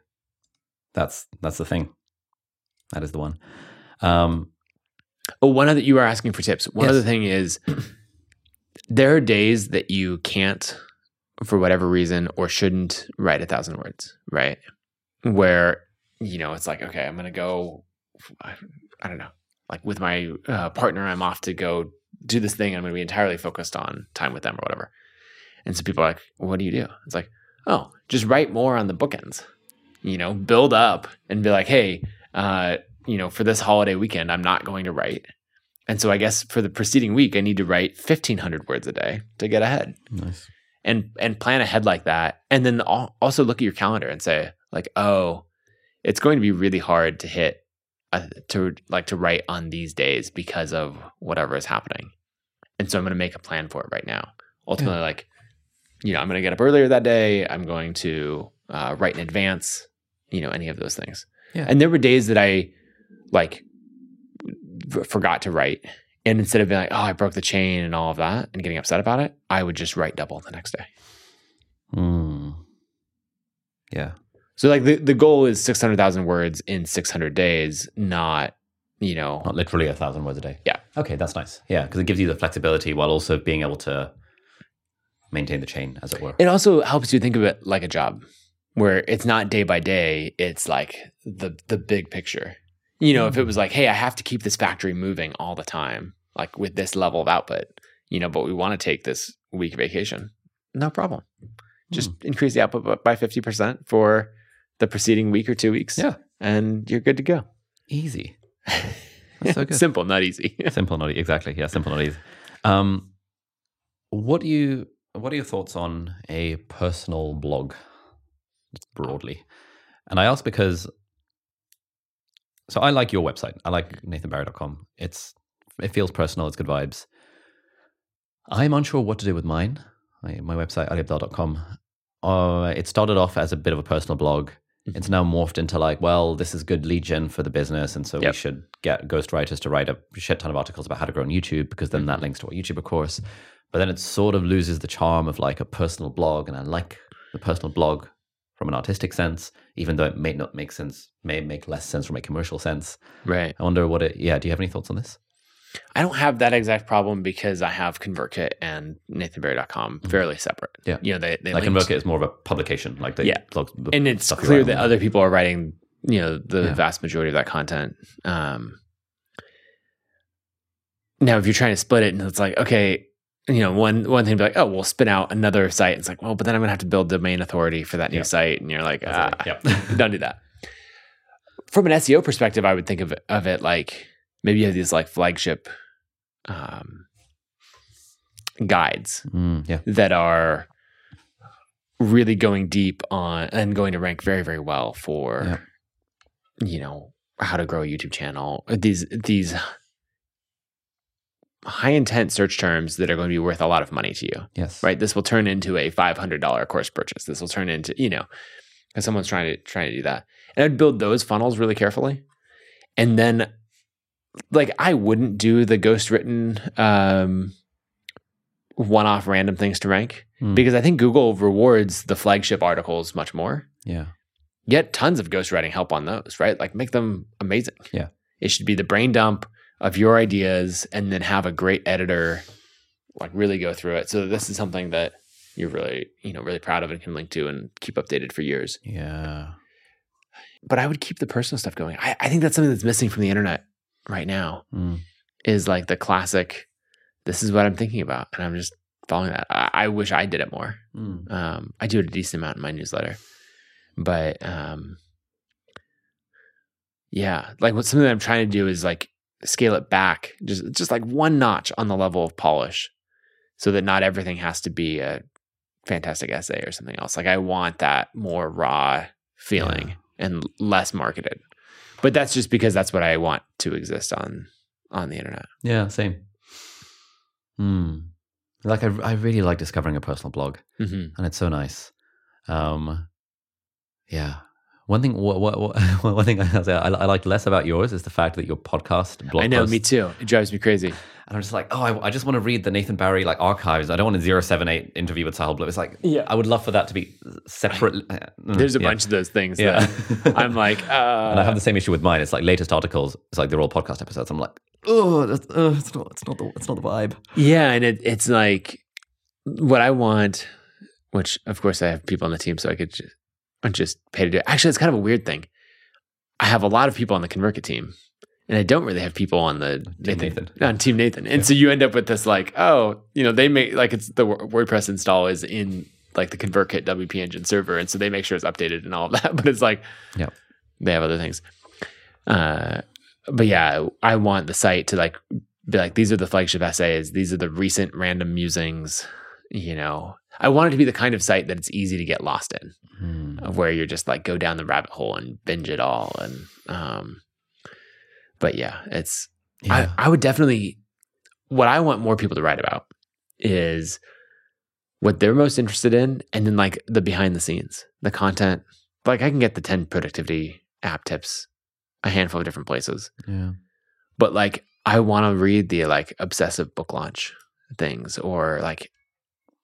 That's that's the thing. That is the one. Um, Oh, one other you are asking for tips. One Yes. other thing is [CLEARS THROAT] there are days that you can't, for whatever reason, or shouldn't write a thousand words, right? Where you know it's like, okay, I'm gonna go. I, I don't know, like with my uh, partner, I'm off to go do this thing. I'm gonna be entirely focused on time with them or whatever. And so people are like, well, what do you do? It's like, oh, just write more on the bookends. You know, build up and be like, hey, uh, you know, for this holiday weekend, I'm not going to write. And so I guess for the preceding week, I need to write 1500 words a day to get ahead Nice. and, and plan ahead like that. And then also look at your calendar and say like, oh, it's going to be really hard to hit, uh, to like to write on these days because of whatever is happening. And so I'm going to make a plan for it right now. Ultimately, like, you know, I'm going to get up earlier that day. I'm going to uh, write in advance, you know, any of those things. Yeah. And there were days that I like forgot to write. And instead of being like, oh, I broke the chain and all of that and getting upset about it, I would just write double the next day. Mm. Yeah. So like the, the goal is 600,000 words in 600 days, not, you know, Not literally a thousand words a day. Yeah. Okay, that's nice. Yeah, because it gives you the flexibility while also being able to maintain the chain, as it were. it also helps you think of it like a job where it's not day by day, it's like the the big picture. You know, if it was like, hey, I have to keep this factory moving all the time, like with this level of output, you know, but we want to take this week vacation, no problem. Just increase the output by 50% for the preceding week or two weeks. Yeah. And you're good to go. Easy. [LAUGHS] That's so good. Simple, not easy. [LAUGHS] simple, not exactly. Yeah, simple, not easy. Um, what do you? What are your thoughts on a personal blog, broadly? And I ask because, so I like your website. I like NathanBarry.com. It's it feels personal. It's good vibes. I'm unsure what to do with mine. My, my website, aliabdaal.com. Uh, it started off as a bit of a personal blog. It's now morphed into like, well, this is good lead gen for the business, and so Yep. we should get ghostwriters to write a shit ton of articles about how to grow on YouTube because then that links to our YouTube of course. But then it sort of loses the charm of like a personal blog, and I like the personal blog from an artistic sense, even though it may not make sense, may make less sense from a commercial sense. right. I wonder what it. Yeah, do you have any thoughts on this? I don't have that exact problem because I have ConvertKit and NathanBarry.com fairly separate. Mm-hmm. Yeah. You know, they, they like linked- ConvertKit is more of a publication, like the Yeah. blog, the and it's clear that other people are writing, you know, the Yeah. vast majority of that content. Um, now, if you're trying to split it, and it's like, okay, you know, one one thing to be like, oh, we'll spin out another site. It's like, well, but then I'm gonna have to build domain authority for that new Yeah. site, and you're like, ah. Yep. [LAUGHS] don't do that. From an SEO perspective, I would think of it, of it like maybe you have these like flagship um, guides Mm, yeah. that are really going deep on and going to rank very very well for Yeah. you know how to grow a YouTube channel these these high intent search terms that are going to be worth a lot of money to you. Yes. right? This will turn into a $500 course purchase. This will turn into you know because someone's trying to trying to do that. And i'd build those funnels really carefully. And then like i wouldn't do the ghost written um one-off random things to rank Mm. because i think google rewards the flagship articles much more. Yeah. get tons of ghostwriting help on those right? Like make them amazing. Yeah. it should be the brain dump of your ideas and then have a great editor like really go through it so this is something that you're really you know really proud of and can link to and keep updated for years Yeah. but i would keep the personal stuff going i, I think that's something that's missing from the internet right now Mm. is like the classic this is what i'm thinking about and i'm just following that i, I wish i did it more Mm. um, I do it a decent amount in my newsletter, but um, yeah, like what something that I'm trying to do is like scale it back, just just like one notch on the level of polish, so that not everything has to be a fantastic essay or something else. Like I want that more raw feeling Yeah. and less marketed, but that's just because that's what I want to exist on on the internet. Yeah. Same. Hmm. Like I, I really like discovering a personal blog, Mm-hmm. and it's so nice. Um, yeah. One thing, what, what, what, [LAUGHS] one thing I, I, I like less about yours is the fact that your podcast blog I know, me too. It drives me crazy. And I'm just like, oh, I, I just want to read the Nathan Barry like archives. I don't want a 078 interview with Sahil Bloom. It's like, Yeah. I would love for that to be separate. uh, There's a yeah. bunch of those things. Yeah. that [LAUGHS] I'm like, uh, and I have the same issue with mine. It's like latest articles. It's like they're all podcast episodes. I'm like, oh, that's, uh, it's not, it's not the, it's not the vibe. Yeah, and it, it's like what I want, which of course I have people on the team, so I could just, just pay to do it. Actually, it's kind of a weird thing. I have a lot of people on the ConvertKit team, and I don't really have people on the Team Nathan, Nathan. on Team Nathan. And so you end up with this like, oh, you know, they make like it's the WordPress install is in like the ConvertKit WP Engine server, and so they make sure it's updated and all of [LAUGHS] that. But it's like, Yep. they have other things. Uh, but yeah, I want the site to like be like, these are the flagship essays. These are the recent random musings. You know, I want it to be the kind of site that it's easy to get lost in, Hmm. of where you're just like go down the rabbit hole and binge it all. And, um, but yeah, it's, Yeah. I, I would definitely, what I want more people to write about is what they're most interested in. And then like the behind the scenes, the content. Like I can get the 10 productivity app tips a handful of different places yeah. but like I want to read the like obsessive book launch things or like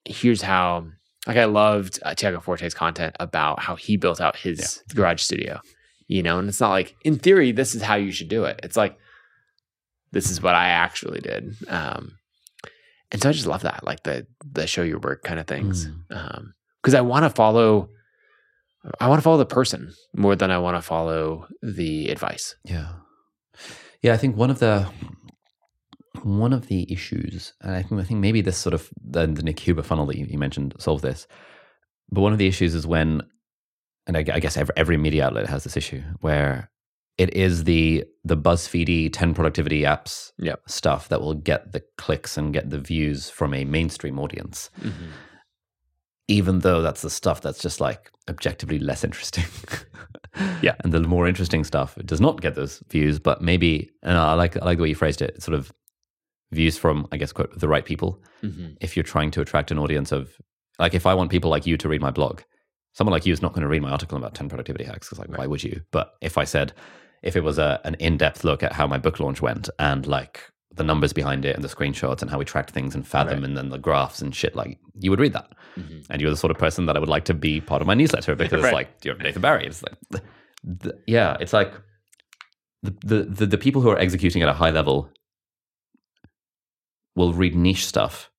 here's how like I loved uh, Tiago Forte's content about how he built out his garage studio, you know, and it's not like in theory this is how you should do it. It's like this is what I actually did. Um and so I just love that like the the show your work kind of things. Um cuz I want to follow I want to follow the person more than I want to follow the advice. Yeah. Yeah, I think one of the one of the issues, and I think I think maybe this sort of the, the Nick Huber funnel that you, you mentioned solves this. But one of the issues is when, and I, I guess every, every media outlet has this issue where it is the the BuzzFeedy ten productivity apps Yep. stuff that will get the clicks and get the views from a mainstream audience, mm-hmm. even though that's the stuff that's just like objectively less interesting. [LAUGHS] Yeah. and the more interesting stuff does not get those views, but maybe, and I like I like the way you phrased it, sort of views from I guess quote the right people. Mhm. If you're trying to attract an audience of like, if I want people like you to read my blog, someone like you is not going to read my article about ten productivity hacks because like, why would you? But if I said, if it was a an in depth look at how my book launch went and like the numbers behind it and the screenshots and how we tracked things and Fathom Right. and then the graphs and shit, like you would read that Mhm. and you're the sort of person that I would like to be part of my newsletter [LAUGHS] because Right. it's like you're Nathan Barry. It's like, the, yeah, it's like the, the the the people who are executing at a high level will read niche stuff,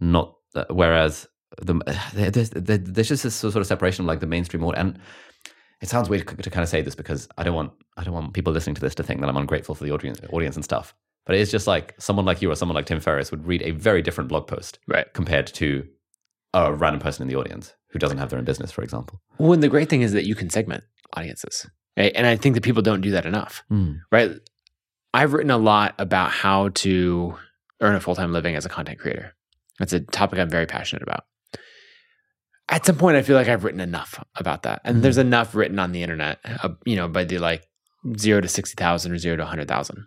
not uh, whereas the there's, there's just this sort of separation of like the mainstream audience. And it sounds weird to kind of say this because I don't want I don't want people listening to this to think that I'm ungrateful for the audience audience and stuff. But it is just like someone like you or someone like Tim Ferriss would read a very different blog post Right. compared to a random person in the audience who doesn't have their own business, for example. Well, and the great thing is that you can segment audiences, right? And I think that people don't do that enough, right? I've written a lot about how to earn a full time living as a content creator. That's a topic I'm very passionate about. At some point, I feel like I've written enough about that, and there's enough written on the internet, uh, you know, by the like zero to sixty thousand or zero to hundred thousand.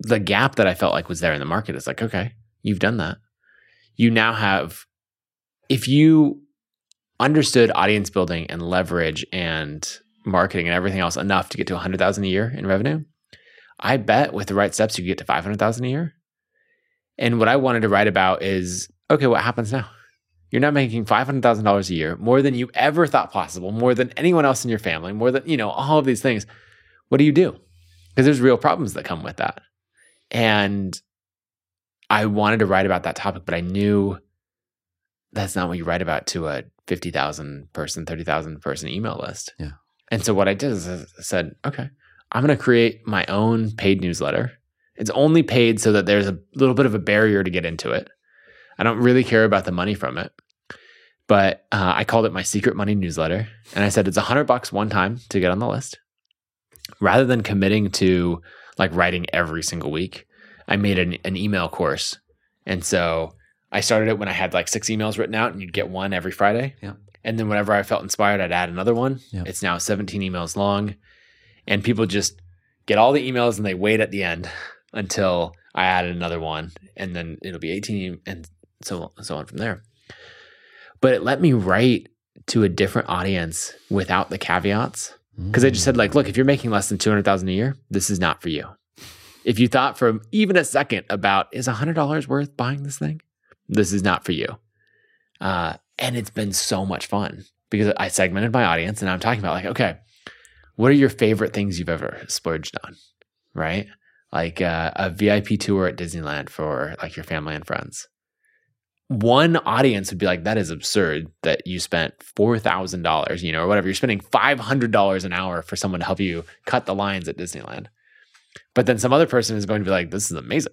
The gap that I felt like was there in the market is like, okay, you've done that. You now have, if you understood audience building and leverage and marketing and everything else enough to get to 100,000 a year in revenue, I bet with the right steps you could get to 500,000 a year. And what I wanted to write about is okay, what happens now? You're now making $500,000 a year, more than you ever thought possible, more than anyone else in your family, more than, you know, all of these things. What do you do? Because there's real problems that come with that. And I wanted to write about that topic, but I knew that's not what you write about to a 50,000 person, 30,000 person email list. Yeah. And so what I did is I said, okay, I'm going to create my own paid newsletter. It's only paid so that there's a little bit of a barrier to get into it. I don't really care about the money from it. But uh, I called it my secret money newsletter. And I said it's a hundred bucks one time to get on the list. Rather than committing to like writing every single week, I made an, an email course. And so I started it when I had like six emails written out and you'd get one every Friday. Yeah. And then whenever I felt inspired, I'd add another one. Yeah. It's now 17 emails long. And people just get all the emails and they wait at the end until I added another one. And then it'll be 18 and so, so on from there. But it let me write to a different audience without the caveats. Because I just said, like, look, if you're making less than 200,000 a year, this is not for you. If you thought for even a second about, is $100 worth buying this thing? This is not for you. Uh, and it's been so much fun because I segmented my audience and I'm talking about, like, okay, what are your favorite things you've ever splurged on? Right? Like uh, a VIP tour at Disneyland for like your family and friends. One audience would be like, that is absurd that you spent $4,000, you know, or whatever. You're spending $500 an hour for someone to help you cut the lines at Disneyland. But then some other person is going to be like, this is amazing.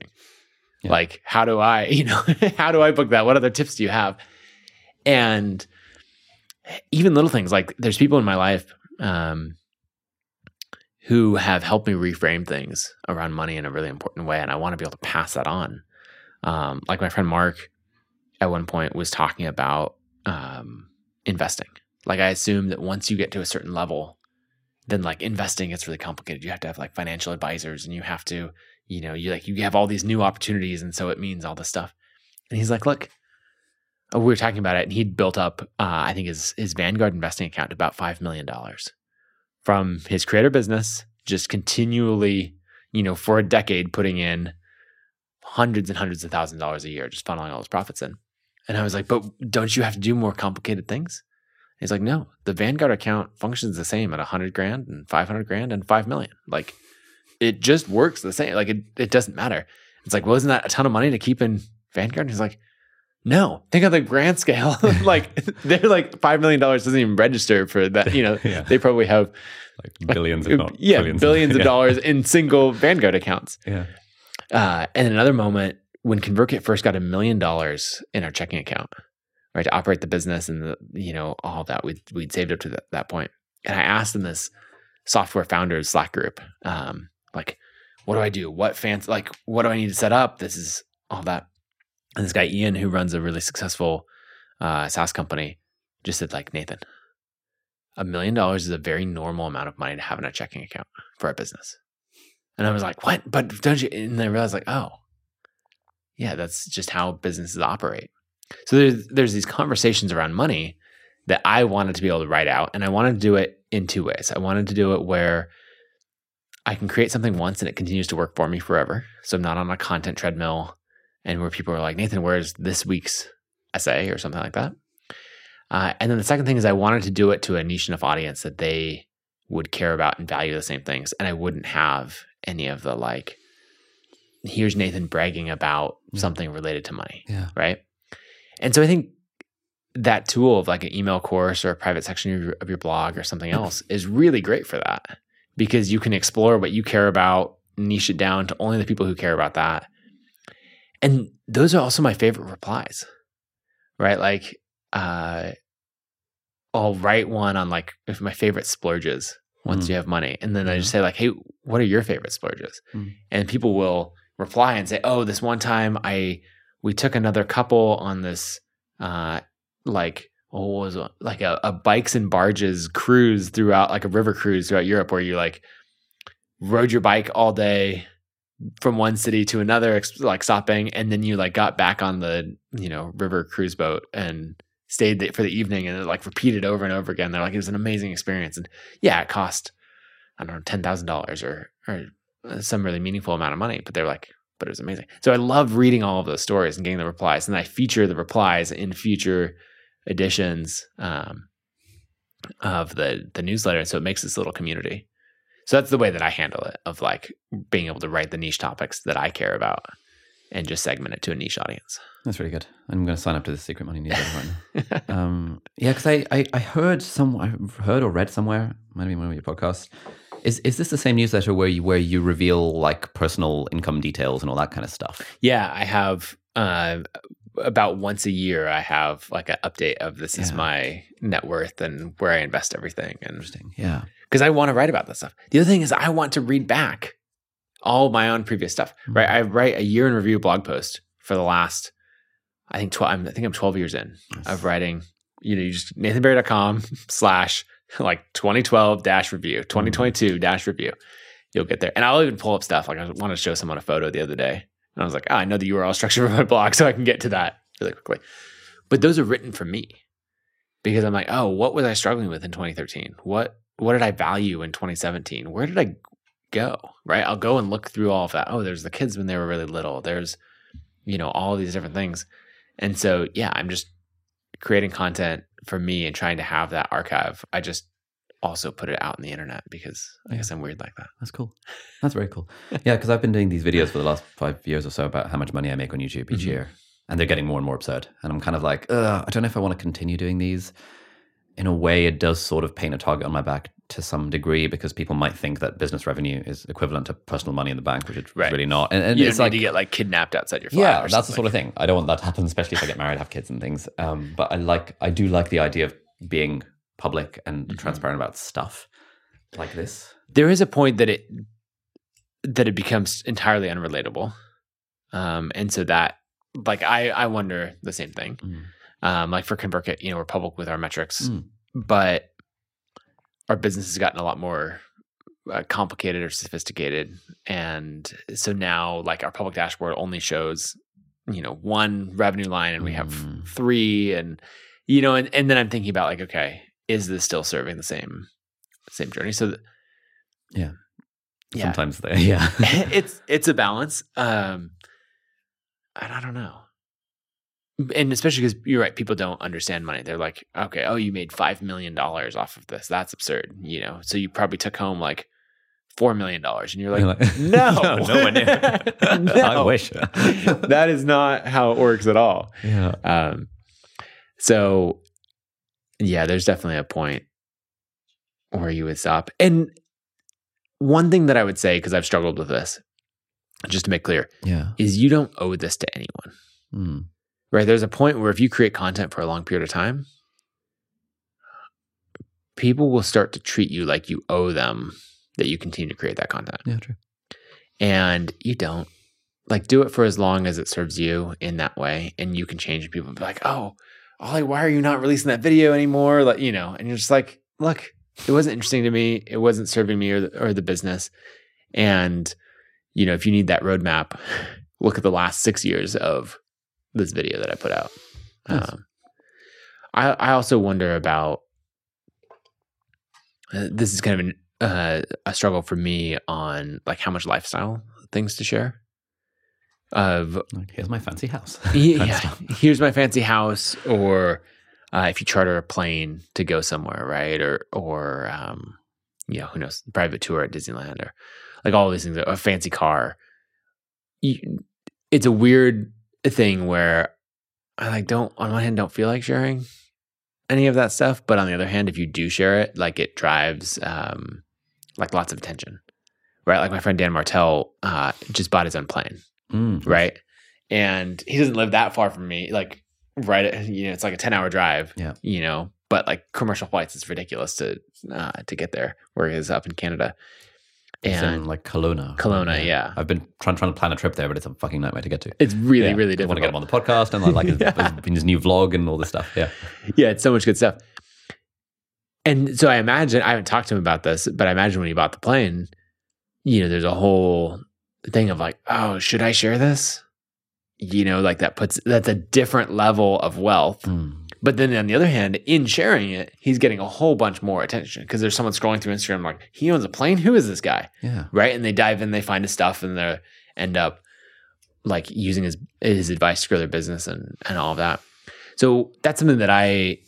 Yeah. Like, how do I, [LAUGHS] you know, how do I book that? What other tips do you have? And even little things like there's people in my life, um, who have helped me reframe things around money in a really important way. And I want to be able to pass that on. Um, like my friend Mark at one point was talking about um, investing. Like I assume that once you get to a certain level, then like investing gets really complicated. You have to have like financial advisors and you have to, you know, you like you have all these new opportunities and so it means all this stuff. And he's like, look, we were talking about it and he'd built up uh, I think his his Vanguard investing account to about 5 million dollars from his creator business just continually, you know, for a decade putting in hundreds and hundreds of thousands of dollars a year just funneling all his profits in. And I was like, but don't you have to do more complicated things? He's like, no, the Vanguard account functions the same at a hundred grand and 500 grand and 5 million. Like it just works the same. Like it, it doesn't matter. It's like, well, isn't that a ton of money to keep in Vanguard? And he's like, no, think of the grand scale. [LAUGHS] like [LAUGHS] they're like $5 million doesn't even register for that. You know, [LAUGHS] Yeah. they probably have Like billions, if not yeah, billions, billions of yeah. dollars in single Vanguard accounts. Yeah. Uh, and another moment when ConvertKit first got a million dollars in our checking account, right, to operate the business and the, you know, all that we'd, we'd saved up to that, that point. And I asked in this software founders Slack group, um, like, what do I do? What fancy, like, what do I need to set up? This is all that. And this guy, Ian, who runs a really successful uh, SaaS company, just said, like, Nathan, a million dollars is a very normal amount of money to have in a checking account for a business. And I was like, what? But don't you? And I realized, like, oh, yeah, that's just how businesses operate. So there's there's these conversations around money that I wanted to be able to write out, and I wanted to do it in two ways. I wanted to do it where I can create something once and it continues to work for me forever. So I'm not on a content treadmill, and where people are like, Nathan, where's this week's essay or something like that. Uh, and then the second thing is I wanted to do it to a niche enough audience that they would care about and value the same things, and I wouldn't have any of the like, here's Nathan bragging about Yeah. something related to money Yeah. right? And so I think that tool of like an email course or a private section of your, of your blog or something [LAUGHS] else is really great for that because you can explore what you care about, niche it down to only the people who care about that. And those are also my favorite replies, right? Like, uh, I'll write one on like if my favorite splurges once Mm. you have money. And then I just say like, hey, what are your favorite splurges? Mm. And people will reply and say, oh, this one time I we took another couple on this uh like oh, what was it? like a, a bikes and barges cruise throughout like a river cruise throughout Europe where you like rode your bike all day from one city to another like stopping and then you like got back on the you know river cruise boat and stayed there for the evening and it like repeated over and over again. They're like it was an amazing experience. And yeah it cost i don't know $10000 or or uh, some really meaningful amount of money but they're like but it was amazing. So i love reading all of those stories and getting the replies and i feature the replies in future editions um, of the the newsletter And so it makes this little community so that's the way that i handle it of like being able to write the niche topics that i care about and just segment it to a niche audience That's really good. I'm going to sign up to the Secret Money newsletter right now. [LAUGHS] um, yeah, because I, I I heard some I heard or read somewhere, might have been one of your podcasts. Is is this the same newsletter where you where you reveal like personal income details and all that kind of stuff? Yeah, I have uh, about once a year. I have like an update of this is my net worth and where I invest everything, and Interesting. Yeah. Because I want to write about that stuff. The other thing is I want to read back all my own previous stuff. Hmm. Right, I write a year in review blog post for the last. I think twelve. I'm, think I'm twelve years in Nice. of writing. You know, you just nathanbarry.com [LAUGHS] slash like 2012 dash review, hmm. 2022 dash review. You'll get there. And I'll even pull up stuff. Like I wanted to show someone a photo the other day. And I was like, oh, I know the URL structure [LAUGHS] for my blog, so I can get to that really quickly. But those are written for me because I'm like, oh, what was I struggling with in 2013? What what did I value in 2017? Where did I go? Right? I'll go and look through all of that. Oh, there's the kids when they were really little. There's, you know, all these different things. And so, yeah, I'm just creating content for me and trying to have that archive. I just also put it out on the internet because I guess I'm weird like that. That's cool. That's very cool. [LAUGHS] Yeah, because I've been doing these videos for the last five years or so about how much money I make on YouTube each Mhm. year, and they're getting more and more absurd. And I'm kind of like, Ugh, I don't know if I want to continue doing these. In a way, it does sort of paint a target on my back to some degree because people might think that business revenue is equivalent to personal money in the bank, which it's Right. really not. And, and you it's like to get like kidnapped outside your yeah, that's the sort of thing. I don't want that to happen, especially if I get married, have kids and things. Um, but I like, I do like the idea of being public and Mhm. transparent about stuff like this. there is a point that it that it becomes entirely unrelatable um and so that like i i wonder the same thing Mm. Um like for convertkit you know we're public with our metrics Mm. but our business has gotten a lot more uh, complicated or sophisticated and so now like our public dashboard only shows you know one revenue line and we have Mm. three and you know and, and then i'm thinking about like okay is this still serving the same same journey so th- Yeah. yeah Sometimes they, [LAUGHS] yeah. [LAUGHS] it's it's a balance um and i don't know and especially because you're right people don't understand money they're like okay oh you made five million dollars off of this that's absurd you know so you probably took home like four million dollars and you're like, [LAUGHS] You're like, no [LAUGHS] no, nowhere near. No. [LAUGHS] I wish. that is not how it works at all yeah. um so yeah there's definitely a point where you would stop and one thing that i would say because i've struggled with this just to make clear Yeah. is you don't owe this to anyone Mm. Right? There's a point where if you create content for a long period of time people will start to treat you like you owe them that you continue to create that content. Yeah, true. and you don't. Like do it for as long as it serves you in that way and you can change people be like oh ali why are you not releasing that video anymore? Like you know and you're just like look it wasn't interesting to me. It wasn't serving me or the, or the business. And you know if you need that roadmap look at the last six years of this video that i put out Nice. um, I, I also wonder about uh, this is kind of an, uh, a struggle for me on like how much lifestyle things to share of Like, here's my fancy house. [LAUGHS] yeah, Kind of yeah, stuff. here's my fancy house or uh, if you charter a plane to go somewhere right or or um you know who knows private tour at disneyland or like all these things a fancy car you, it's a weird thing where i like don't on one hand don't feel like sharing any of that stuff but on the other hand if you do share it like it drives um like lots of attention right like my friend dan martell uh just bought his own plane Mm. right? And he doesn't live that far from me. Like, right, at- you know, it's like a ten hour drive. Yeah. you know, but like commercial flights, it's ridiculous to uh, to get there. Where he is up in Canada, It's and like Kelowna. Kelowna, yeah. I've been trying trying to plan a trip there, but it's a fucking nightmare to get to. it's really, Yeah. really difficult. I want to get him on the podcast and like [LAUGHS] his, Yeah. his, his new vlog and all this stuff. Yeah. yeah, it's so much good stuff. And so I imagine I haven't talked to him about this, but I imagine when he bought the plane, you know, there's a whole thing of like, oh, should I share this? You know, like that puts that's a different level of wealth. Mm. But then on the other hand, in sharing it, he's getting a whole bunch more attention because there's someone scrolling through Instagram like, he owns a plane. Who is this guy? Yeah. Right? And they dive in, they find his stuff, and they end up like using his his advice to grow their business and and all of that. So that's something that I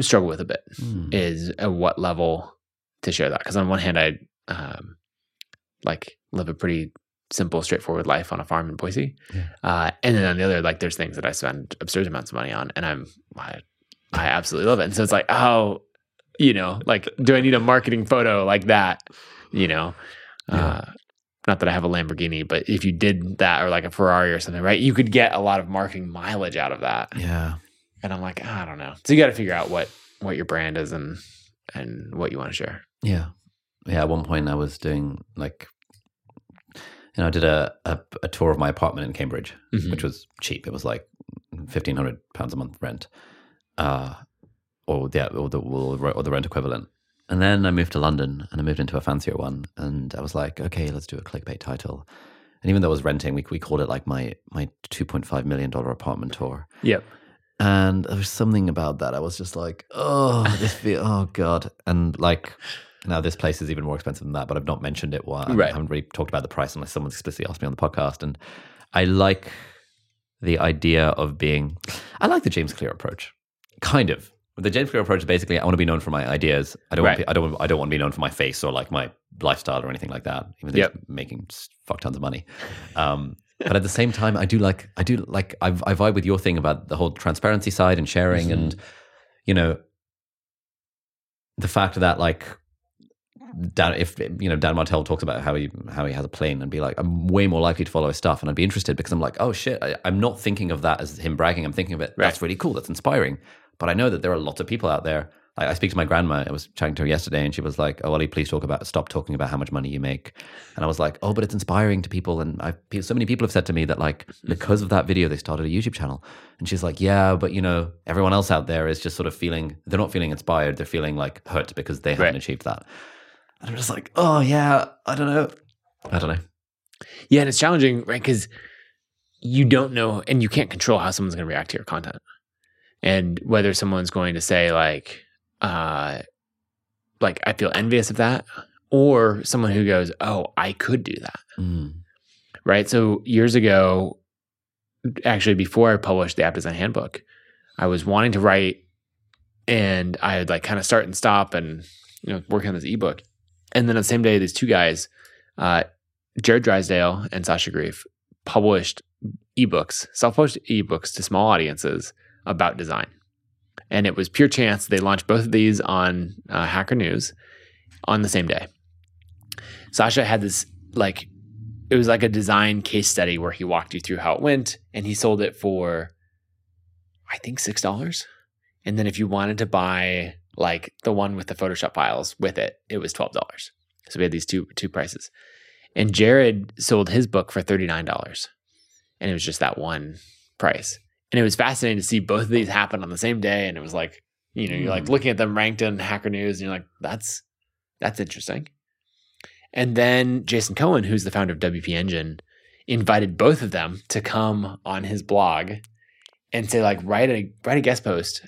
struggle with a bit Mm. is at what level to share that because on one hand I um, like live a pretty simple, straightforward life on a farm in Boise, Yeah. uh, and then on the other, like there's things that I spend absurd amounts of money on, and I'm I, I absolutely love it. And so it's like, oh, you know, like do I need a marketing photo like that? You know, uh, not that I have a Lamborghini, but if you did that or like a Ferrari or something, right, you could get a lot of marketing mileage out of that. Yeah. And I'm like, I don't know. So you got to figure out what what your brand is and and what you want to share. Yeah. Yeah. At one point, I was doing like, know, I did a, a, a tour of my apartment in Cambridge, Mhm. which was cheap. It was like fifteen hundred pounds a month rent, uh, or yeah, or the or the rent equivalent. And then I moved to London, and I moved into a fancier one, and I was like, okay, let's do a clickbait title. And even though I was renting, we we called it like my my two point five million dollar apartment tour. Yep. And there was something about that. I was just like, oh, this feel, oh god. And like, now this place is even more expensive than that, but I've not mentioned it. Why Right. I haven't really talked about the price unless someone explicitly asked me on the podcast. And I like the idea of being. I like the James Clear approach, kind of. The James Clear approach is basically I want to be known for my ideas. I don't. Right. Want, I don't. I don't want to be known for my face or like my lifestyle or anything like that. Even though Yep. it's making fuck tons of money. Um, but at the same time, I do like. I do like. I, I vibe with your thing about the whole transparency side and sharing, Mm-hmm. and you know, the fact that like. Dan, if you know Dan Martell talks about how he how he has a plane and be like, I'm way more likely to follow his stuff, and I'd be interested because I'm like, oh shit, I, I'm not thinking of that as him bragging. I'm thinking of it. That's really cool. That's inspiring. But I know that there are lots of people out there I, I speak to my grandma. I was chatting to her yesterday, and she was like, "Oh, Ali, please talk about stop talking about how much money you make." And I was like, "Oh, but it's inspiring to people." And I so many people have said to me that like mm-hmm. because of that video, they started a YouTube channel. And she's like, "Yeah, but you know, everyone else out there is just sort of feeling they're not feeling inspired. They're feeling like hurt because they haven't Right. achieved that." And I'm just like, "Oh yeah, I don't know, I don't know." Yeah, and it's challenging, right? Because you don't know, and you can't control how someone's going to react to your content, and whether someone's going to say like, uh, like I feel envious of that, or someone who goes, "Oh, I could do that," Mm. right? So years ago, actually, before I published the App Design Handbook, I was wanting to write, and I would like kind of start and stop, and you know, working on this ebook, and then on the same day, these two guys, uh, Jarrod Drysdale and Sacha Greif, published ebooks, self-published ebooks to small audiences about design, and it was pure chance they launched both of these on uh, Hacker News on the same day. Sacha had this like it was like a design case study where he walked you through how it went and he sold it for I think six dollars. And then if you wanted to buy like the one with the Photoshop files with it, it was twelve dollars. So we had these two two prices. And Jarrod sold his book for thirty nine dollars. And it was just that one price. And it was fascinating to see both of these happen on the same day. And it was like, you know, you're like Hmm. looking at them ranked in Hacker News, and you're like, that's that's interesting. And then Jason Cohen, who's the founder of WP Engine, invited both of them to come on his blog and say, like, write a write a guest post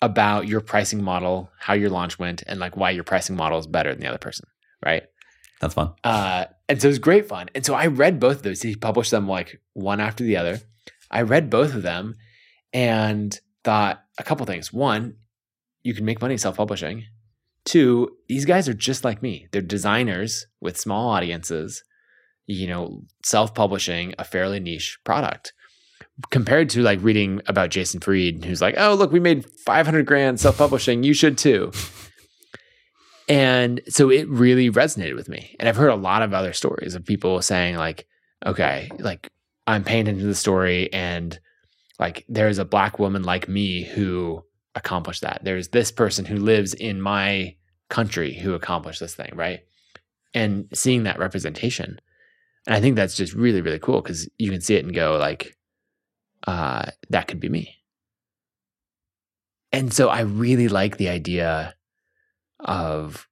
about your pricing model, how your launch went, and like why your pricing model is better than the other person. Right. That's fun. Uh, and so it was great fun. And so I read both of those. He published them like one after the other. I read both of them and thought a couple things. One, you can make money self publishing. Two, these guys are just like me. They're designers with small audiences, you know, self publishing a fairly niche product. Compared to like reading about Jason Fried, who's like, oh, look, we made 500 grand self publishing. You should too. And so it really resonated with me. And I've heard a lot of other stories of people saying, like, okay, like I'm paying attention to the story and like there's a black woman like me who accomplished that. There's this person who lives in my country who accomplished this thing, right? And seeing that representation. And I think that's just really, really cool because you can see it and go, like, uh, that could be me. And so I really like the idea of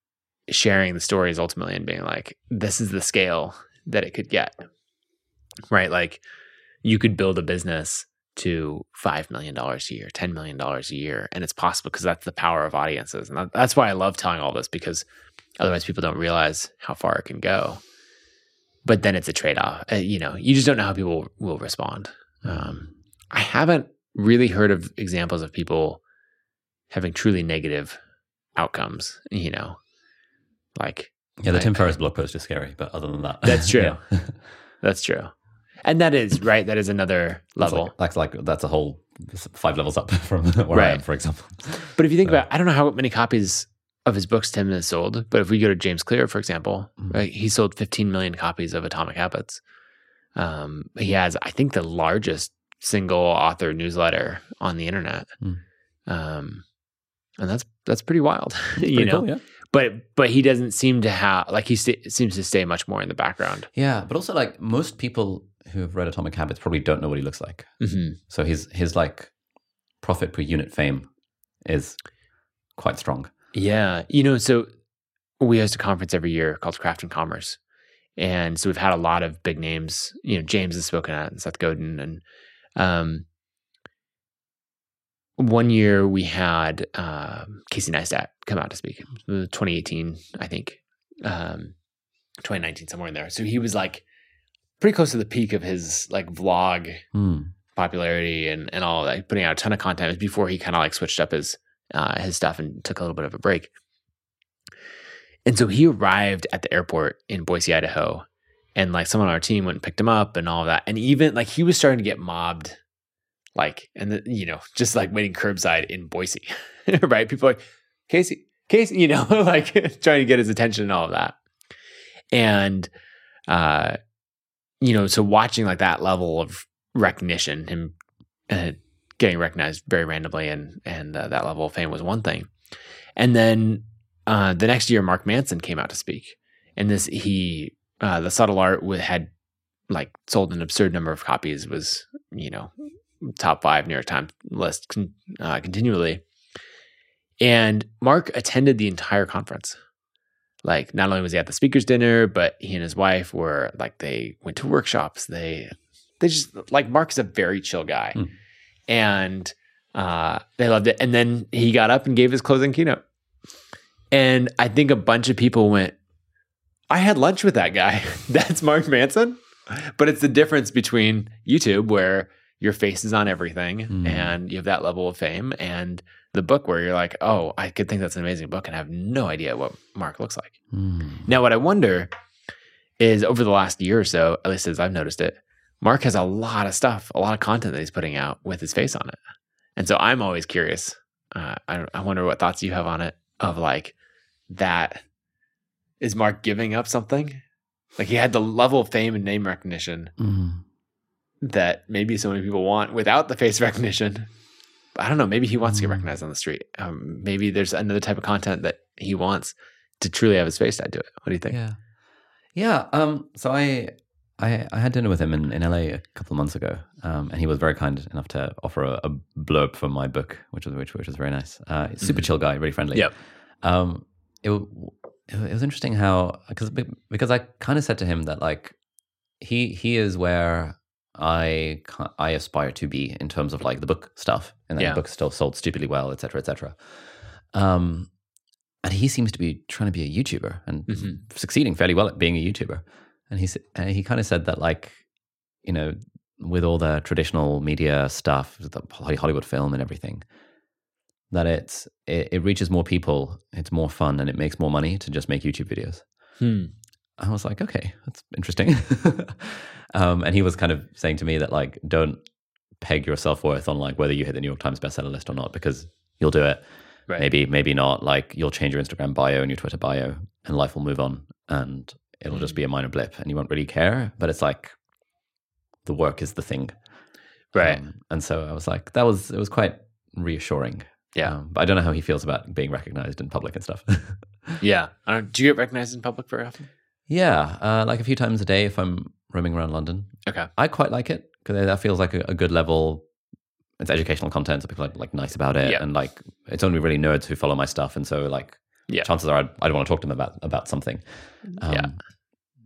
sharing the stories ultimately and being like, this is the scale that it could get. Right? Like you could build a business to $5 million a year, $10 million a year. And it's possible because that's the power of audiences. And that's why I love telling all this because otherwise people don't realize how far it can go. But then it's a trade off. Uh, you know, you just don't know how people will respond. Um, I haven't really heard of examples of people having truly negative outcomes, you know, like Yeah, the I- Tim Ferriss blog post is scary, but other than that, That's [LAUGHS] true. yeah. [LAUGHS] that's true. And that is right. That is another That's level. like, that's like that's a whole five levels up [LAUGHS] from where I am, Right. for example. But if you think So- about, I don't know how many copies of his books Tim has sold, but if we go to James Clear, for example, Mhm. right, he sold 15 million copies of Atomic Habits. Um, he has, I think, the largest single author newsletter on the internet. Mm. Um, and that's that's pretty wild, [LAUGHS] you Pretty know. cool, yeah. But but he doesn't seem to have like he sta seems to stay much more in the background. Yeah, but also like most people who have read Atomic Habits probably don't know what he looks like. hmm So his his like profit per unit fame is quite strong. Yeah. You know, so we host a conference every year called Craft and Commerce. And so we've had a lot of big names. You know, James has spoken at and Seth Godin. And um, one year we had um, Casey Neistat come out to speak, uh, 2018, I think, um, 2019, somewhere in there. So he was like pretty close to the peak of his like vlog Hmm. popularity and, and all that, putting out a ton of content. Before he kind of like switched up his uh, his stuff and took a little bit of a break. And so he arrived at the airport in Boise, Idaho, and like someone on our team went and picked him up and all of that. And even like he was starting to get mobbed, like and the, you know just like waiting curbside in Boise, [LAUGHS] right? People like Casey, Casey, you know, [LAUGHS] like [LAUGHS] trying to get his attention and all of that. And uh, you know, so watching like that level of recognition, him uh, getting recognized very randomly, and and uh, that level of fame was one thing. And then uh, the next year, Mark Manson came out to speak, and this he uh, the subtle art had like sold an absurd number of copies. Was you know top five New York Times list con- uh, continually. And Mark attended the entire conference. Like, not only was he at the speaker's dinner, but he and his wife were like, they went to workshops. They, they just like Mark's a very chill guy, Hmm. and uh, they loved it. And then he got up and gave his closing keynote. And I think a bunch of people went, I had lunch with that guy. [LAUGHS] That's Mark Manson. But it's the difference between YouTube, where your face is on everything Mm. and you have that level of fame, and the book where you're like, oh, I could think that's an amazing book and I have no idea what Mark looks like. Mm. Now, what I wonder is over the last year or so, at least as I've noticed it, Mark has a lot of stuff, a lot of content that he's putting out with his face on it. And so I'm always curious. Uh, I, I wonder what thoughts you have on it of like that. Is Mark giving up something? Like he had the level of fame and name recognition Mm. that maybe so many people want without the face [LAUGHS] recognition. I don't know. Maybe he wants to get Mm. recognized on the street. Um, maybe there's another type of content that he wants to truly have his face tied to it. What do you think? Yeah, yeah. Um, so I, I, I had dinner with him in, in LA a couple of months ago, um, and he was very kind enough to offer a, a blurb for my book, which was which, which was very nice. Uh, super Mhm. chill guy, really friendly. Yep. Um, it, it was interesting how because because I kind of said to him that like he he is where I I aspire to be in terms of like the book stuff, and that Yeah. the book still sold stupidly well, etc. Cetera, etc. Cetera. Um, and he seems to be trying to be a YouTuber and Mhm. succeeding fairly well at being a YouTuber. And he and he kind of said that like, you know, with all the traditional media stuff, the Hollywood film and everything, that it's it, it reaches more people, it's more fun, and it makes more money to just make YouTube videos. Hmm. I was like, okay, that's interesting. [LAUGHS] um, and he was kind of saying to me that like, don't peg your self worth on like whether you hit the New York Times bestseller list or not, because you'll do it. Right. Maybe, maybe not. Like you'll change your Instagram bio and your Twitter bio, and life will move on, and it'll just be a minor blip, and you won't really care. But it's like the work is the thing, Right. Um, and so I was like, that was it was quite reassuring. Yeah. Um, but I don't know how he feels about being recognized in public and stuff. [LAUGHS] yeah. I don't, do you get recognized in public very often? yeah, uh, like a few times a day if I'm roaming around London. Okay. I quite like it because that feels like a, a good level. It's educational content, so people are like nice about it, Yeah. and like it's only really nerds who follow my stuff, and so like Yeah. chances are I'd, I'd want to talk to them about about something. Um, Yeah.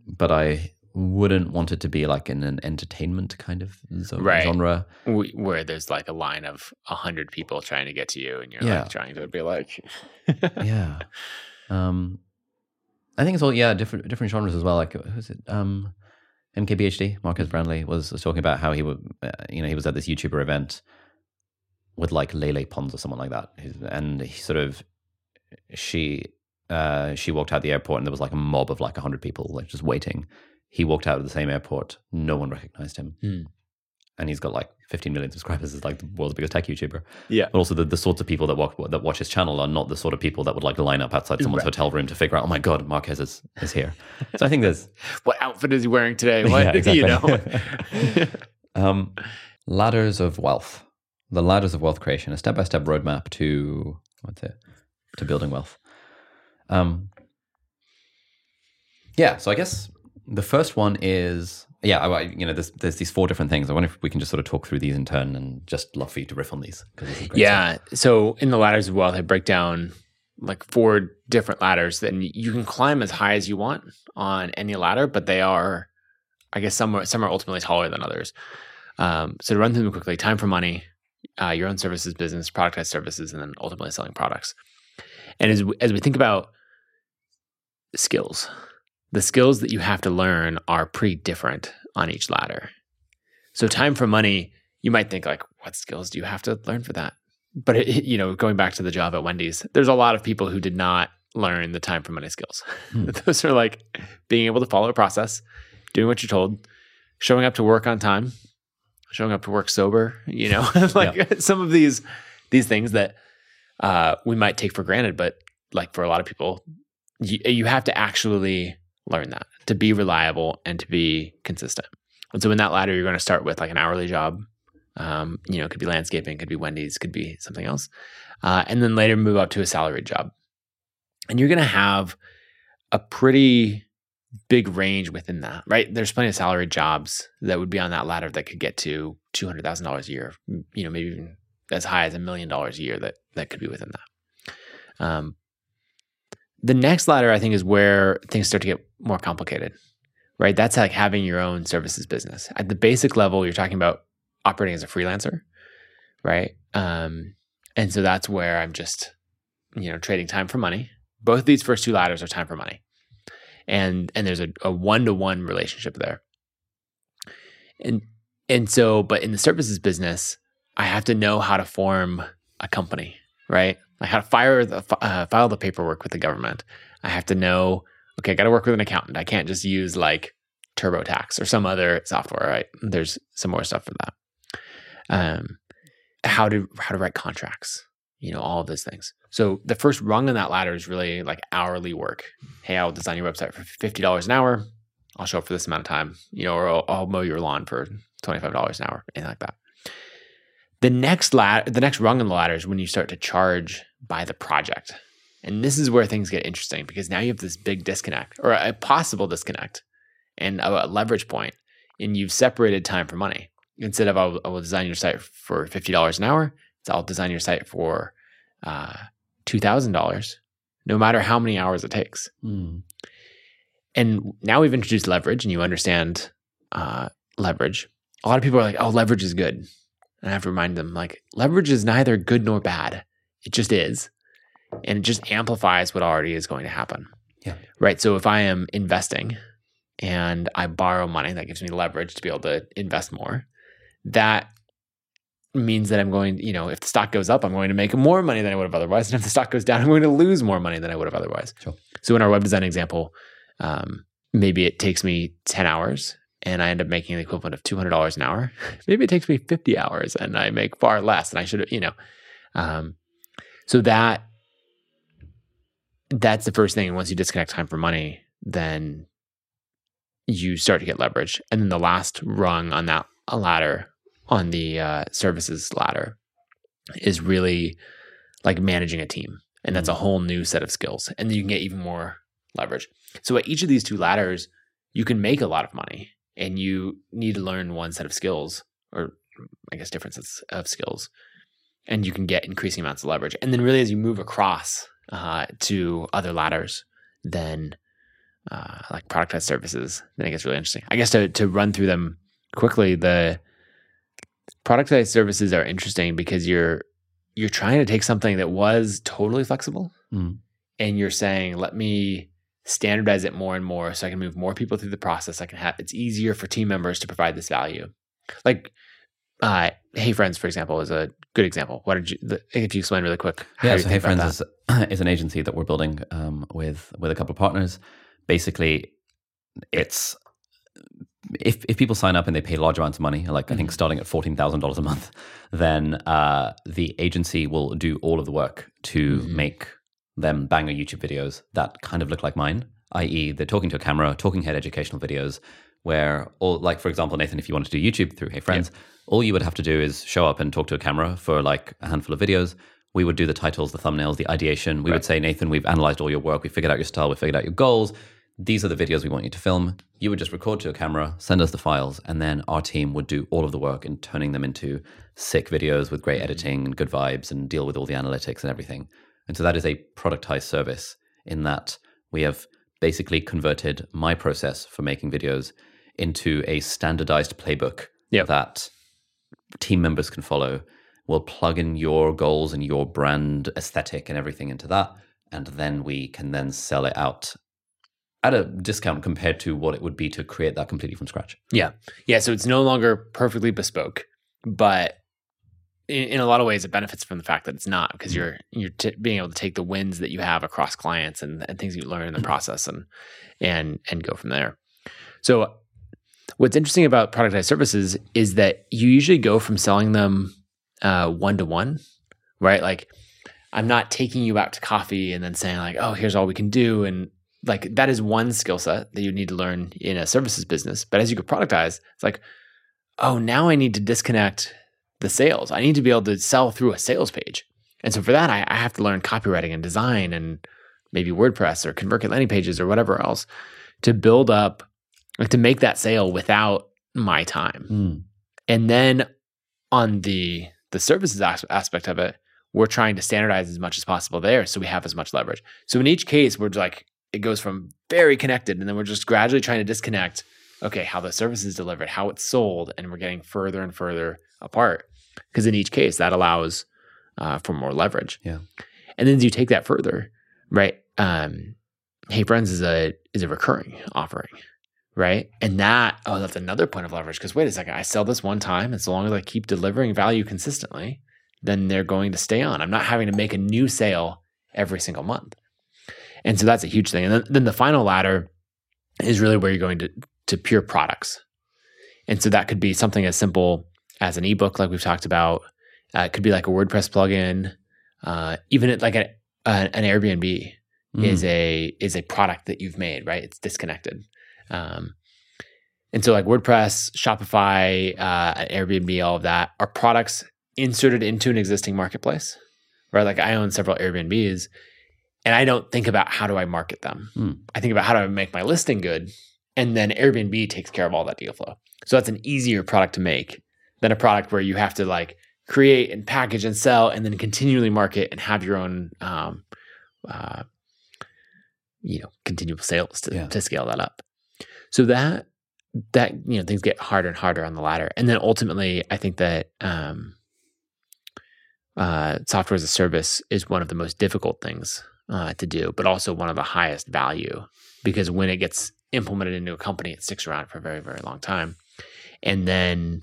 but I wouldn't want it to be like in an entertainment kind of zo- Right. genre. We, where there's like a line of a hundred people trying to get to you, and you're Yeah. like trying to be like, [LAUGHS] yeah. Um, I think it's all yeah different different genres as well. Like who's it? Um, MKBHD Marques Brownlee was, was talking about how he would uh, you know he was at this YouTuber event with like Lele Pons or someone like that, and he sort of she uh she walked out the airport and there was like a mob of like hundred people like just waiting. He walked out of the same airport, no one recognized him. Hmm. And he's got like 15 million subscribers. Is like the world's biggest tech YouTuber. yeah, But also, the, the sorts of people that watch that watch his channel are not the sort of people that would like line up outside someone's Right. hotel room to figure out, oh my god, Marques is, is here. So I think there's [LAUGHS] what outfit is he wearing today? [LAUGHS] What Yeah, [LAUGHS] you know? um, ladders of wealth. The ladders of wealth creation, a step by step roadmap to what's it to building wealth. Um, yeah, so I guess the first one is yeah, I, you know, there's there's these four different things. I wonder if we can just sort of talk through these in turn and just love for you to riff on these yeah. So in the ladders of wealth, I break down like four different ladders. Then you can climb as high as you want on any ladder, but they are, I guess, some are some are ultimately taller than others. Um, so to run through them quickly, time for money, uh, your own services business, productized services, and then ultimately selling products. And as we, as we think about skills, the skills that you have to learn are pretty different on each ladder. So time for money, you might think like, what skills do you have to learn for that? But it, you know, going back to the job at Wendy's, there's a lot of people who did not learn the time for money skills. Hmm. [LAUGHS] Those are like being able to follow a process, doing what you're told, showing up to work on time, showing up to work sober. You know, [LAUGHS] [LAUGHS] like some of these these things that uh, we might take for granted, but like for a lot of people, you, you have to actually learn that to be reliable and to be consistent. And so in that ladder, you're going to start with like an hourly job, Um, you know, it could be landscaping, could be Wendy's, could be something else. Uh, and then later move up to a salaried job. And you're going to have a pretty big range within that, right? There's plenty of salaried jobs that would be on that ladder that could get to $200,000 a year, you know, maybe even as high as a million dollars a year that, that could be within that. Um, the next ladder, I think, is where things start to get more complicated, right? That's like having your own services business. At the basic level, you're talking about operating as a freelancer, right? Um, and so that's where I'm just, you know, trading time for money. Both these first two ladders are time for money. And and there's a one to one relationship there. And and so, but in the services business, I have to know how to form a company, right? I have to fire the, uh, file the paperwork with the government. I have to know, okay, I got to work with an accountant. I can't just use like TurboTax or some other software, right? There's some more stuff for that. Um, how to how to write contracts, you know, all of those things. So the first rung on that ladder is really like hourly work. Hey, I'll design your website for fifty dollars an hour. I'll show up for this amount of time, you know, or I'll, I'll mow your lawn for twenty five dollars an hour, anything like that. The next ladder, the next rung on the ladder is when you start to charge by the project. And this is where things get interesting because now you have this big disconnect or a possible disconnect and a leverage point, and you've separated time for money. Instead of I will, design your site for fifty dollars an hour, it's I'll design your site for uh, two thousand dollars, no matter how many hours it takes. Mm. And now we've introduced leverage, and you understand uh, leverage. A lot of people are like, "Oh, leverage is good," and I have to remind them, like, leverage is neither good nor bad. It just is. And it just amplifies what already is going to happen. Yeah. Right. So if I am investing and I borrow money, that gives me leverage to be able to invest more. That means that I'm going, you know, if the stock goes up, I'm going to make more money than I would have otherwise. And if the stock goes down, I'm going to lose more money than I would have otherwise. Sure. So in our web design example, um, maybe it takes me 10 hours and I end up making the equivalent of $200 an hour. [LAUGHS] maybe it takes me 50 hours and I make far less. And I should, you know, um, so that that's the first thing. Once you disconnect time from money, then you start to get leverage. And then the last rung on that ladder, on the uh, services ladder, is really like managing a team. And that's a mm. whole new set of skills. And then you can get even more leverage. So at each of these two ladders, you can make a lot of money and you need to learn one set of skills or I guess different sets of skills and you can get increasing amounts of leverage. And then really as you move across uh, to other ladders, then uh, like productized services, then it gets really interesting. I guess to to run through them quickly, the productized services are interesting because you're you're trying to take something that was totally flexible mm. and you're saying, let me standardize it more and more so I can move more people through the process. I can have it's easier for team members to provide this value. Like uh, Hey Friends, for example, is a good example. What did you? If you explain really quick? Yeah, so Hey Friends is, [CLEARS THROAT] is an agency that we're building um, with with a couple of partners. Basically, it's if if people sign up and they pay large amounts of money, like mm-hmm. I think mm-hmm. starting at fourteen thousand dollars a month, then uh, the agency will do all of the work to mm-hmm. make them banger YouTube videos that kind of look like mine. I.e., they're talking to a camera, talking head educational videos, where all like for example, Nathan, if you wanted to do YouTube through Hey Friends. Yeah all you would have to do is show up and talk to a camera for like a handful of videos. We would do the titles, the thumbnails, the ideation. We right. would say, Nathan, we've analyzed all your work. We figured out your style. We figured out your goals. These are the videos we want you to film. You would just record to a camera, send us the files, and then our team would do all of the work in turning them into sick videos with great mm-hmm. editing and good vibes and deal with all the analytics and everything. And so that is a productized service in that we have basically converted my process for making videos into a standardized playbook yep. that team members can follow. We'll plug in your goals and your brand aesthetic and everything into that. And then we can then sell it out at a discount compared to what it would be to create that completely from scratch. Yeah. Yeah. So it's no longer perfectly bespoke, but in, in a lot of ways, it benefits from the fact that it's not because mm. you're you're t- being able to take the wins that you have across clients and, and things you learn in the mm. process and and and go from there. So What's interesting about productized services is that you usually go from selling them one to one, right? Like, I'm not taking you out to coffee and then saying like, "Oh, here's all we can do," and like that is one skill set that you need to learn in a services business. But as you go productize, it's like, oh, now I need to disconnect the sales. I need to be able to sell through a sales page. And so for that, I, I have to learn copywriting and design and maybe WordPress or ConvertKit landing pages or whatever else to build up, like to make that sale without my time. Mm. And then on the the services as- aspect of it, we're trying to standardize as much as possible there so we have as much leverage. So in each case, we're like it goes from very connected and then we're just gradually trying to disconnect okay, how the service is delivered, how it's sold, and we're getting further and further apart. Because in each case, that allows uh, for more leverage. Yeah. And then as you take that further, right? Um, hey friends is a is a recurring offering, right? And that oh, that's another point of leverage. Because wait a second, I sell this one time, and so long as I keep delivering value consistently, then they're going to stay on. I'm not having to make a new sale every single month. And so that's a huge thing. And then, then the final ladder is really where you're going to to pure products. And so that could be something as simple as an ebook, like we've talked about. Uh, it could be like a WordPress plugin, uh, even it, like a, a, an Airbnb Mm. is a is a product that you've made, right? It's disconnected. Um, and so like WordPress, Shopify, uh, Airbnb, all of that are products inserted into an existing marketplace, right? Like I own several Airbnbs, and I don't think about how do I market them. Hmm. I think about how do I make my listing good, and then Airbnb takes care of all that deal flow. So that's an easier product to make than a product where you have to like create and package and sell, and then continually market and have your own, um, uh, you know, continual sales to Yeah. to scale that up. So that that you know things get harder and harder on the ladder, and then ultimately, I think that um, uh, software as a service is one of the most difficult things uh, to do, but also one of the highest value because when it gets implemented into a company, it sticks around for a very, very long time. And then,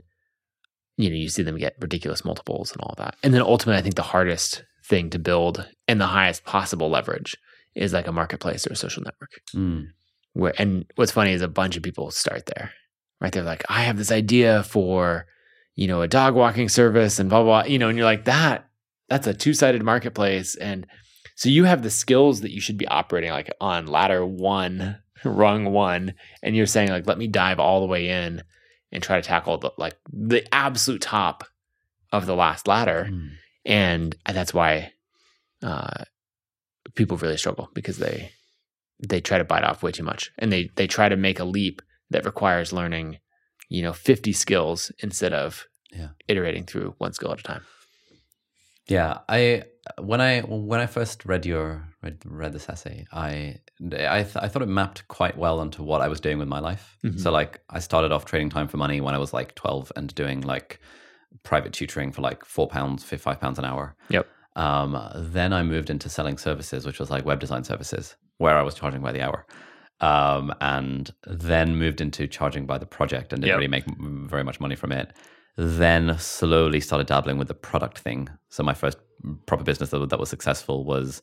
you know, you see them get ridiculous multiples and all that. And then ultimately, I think the hardest thing to build and the highest possible leverage is like a marketplace or a social network. Mm. Where and what's funny is a bunch of people start there, right? They're like, I have this idea for, you know, a dog walking service and blah blah, blah you know, and you're like that. That's a two sided marketplace, and so you have the skills that you should be operating like on ladder one, [LAUGHS] rung one, and you're saying like, let me dive all the way in and try to tackle the like the absolute top of the last ladder, Mm. and that's why uh, people really struggle because they they try to bite off way too much, and they they try to make a leap that requires learning, you know, fifty skills instead of Yeah. iterating through one skill at a time. Yeah, I when I when I first read your read, read this essay, I I, th- I thought it mapped quite well onto what I was doing with my life. Mhm. So like I started off trading time for money when I was like twelve and doing like private tutoring for like four pounds, five pounds an hour. Yep. Um, then I moved into selling services, which was like web design services, where I was charging by the hour. Um, and then moved into charging by the project and didn't Yep. really make very much money from it. Then slowly started dabbling with the product thing. So my first proper business that, that was successful was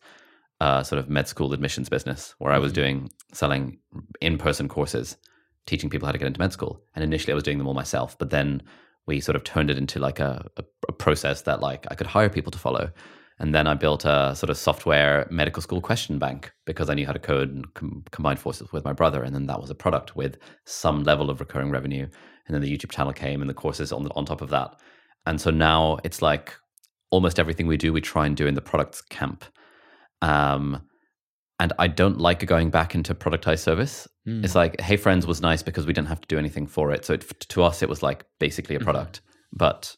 uh, sort of med school admissions business, where I was Mhm. doing selling in-person courses, teaching people how to get into med school. And initially, I was doing them all myself, but then we sort of turned it into like a, a, a process that like I could hire people to follow. And then I built a sort of software medical school question bank because I knew how to code and com- combined forces with my brother. And then that was a product with some level of recurring revenue. And then the YouTube channel came and the courses on, the, on top of that. And so now it's like almost everything we do, we try and do in the products camp. Um, and I don't like going back into productized service. Mm. It's like, Hey Friends was nice because we didn't have to do anything for it. So it, to us, it was like basically a Mhm. product, but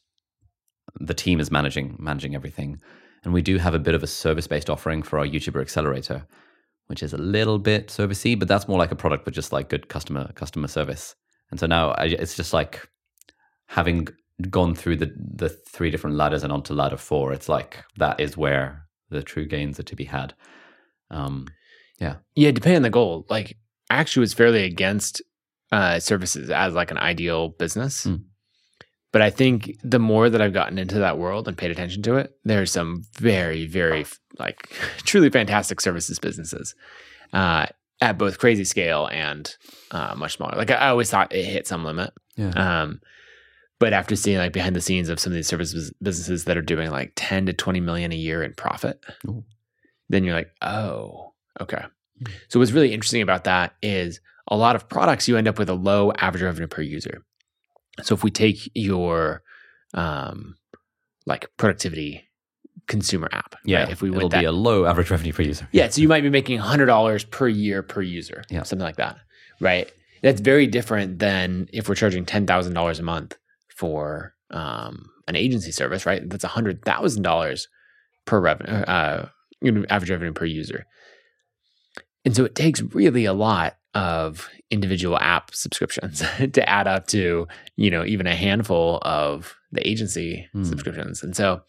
the team is managing managing everything. And we do have a bit of a service based offering for our YouTuber Accelerator, which is a little bit servicey, but that's more like a product with just like good customer customer service. And so now I, it's just like having gone through the the three different ladders and onto ladder four. It's like that is where the true gains are to be had. Um, Yeah, yeah. depending on the goal. Like, actually was fairly against uh, services as like an ideal business. Mm. But I think the more that I've gotten into that world and paid attention to it, there's some very, very like [LAUGHS] truly fantastic services businesses uh, at both crazy scale and uh, much smaller. Like I, always thought it hit some limit. yeah. Um, but after seeing like behind the scenes of some of these services businesses that are doing like 10 to 20 million a year in profit, Ooh. then you're like, oh, okay. So what's really interesting about that is a lot of products you end up with a low average revenue per user. So if we take your um, like productivity consumer app. Yeah, right? if we it'll that, be a low average revenue per user. yeah, so you might be making hundred dollars per year per user, Yeah. something like that, right? That's very different than if we're charging ten thousand dollars a month for um, an agency service, right? That's hundred thousand dollars per revenue, uh, average revenue per user, and so it takes really a lot of individual app subscriptions [LAUGHS] to add up to you know even a handful of the agency Hmm. subscriptions, and so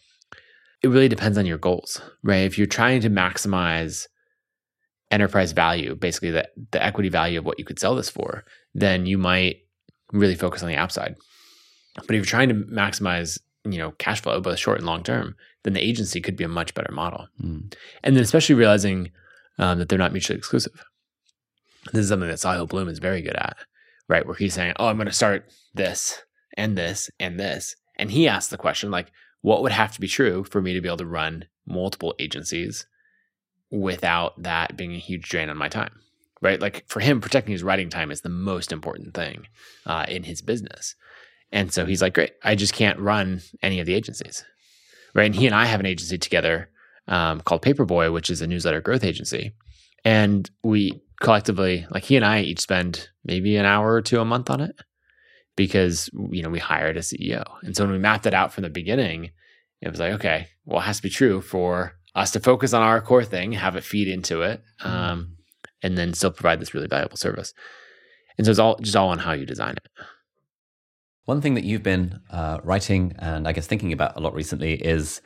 it really depends on your goals, right? If you're trying to maximize enterprise value, basically the, the equity value of what you could sell this for, then you might really focus on the app side. But if you're trying to maximize, you know, cash flow, both short and long term, then the agency could be a much better model. Mm. And then especially realizing um, that they're not mutually exclusive. This is something that Sahil Bloom is very good at, right? Where he's saying, "Oh, I'm going to start this and this and this," and he asks the question like, "What would have to be true for me to be able to run multiple agencies without that being a huge drain on my time?" Right? Like for him, protecting his writing time is the most important thing uh, in his business, and so he's like, "Great, I just can't run any of the agencies." Right? And he and I have an agency together um, called Paperboy, which is a newsletter growth agency. And we collectively, like he and I each spend maybe an hour or two a month on it because, you know, we hired a CEO. And so when we mapped it out from the beginning, it was like, okay, well, it has to be true for us to focus on our core thing, have it feed into it, um, and then still provide this really valuable service. And so it's all just all on how you design it. One thing that you've been uh, writing and I guess thinking about a lot recently is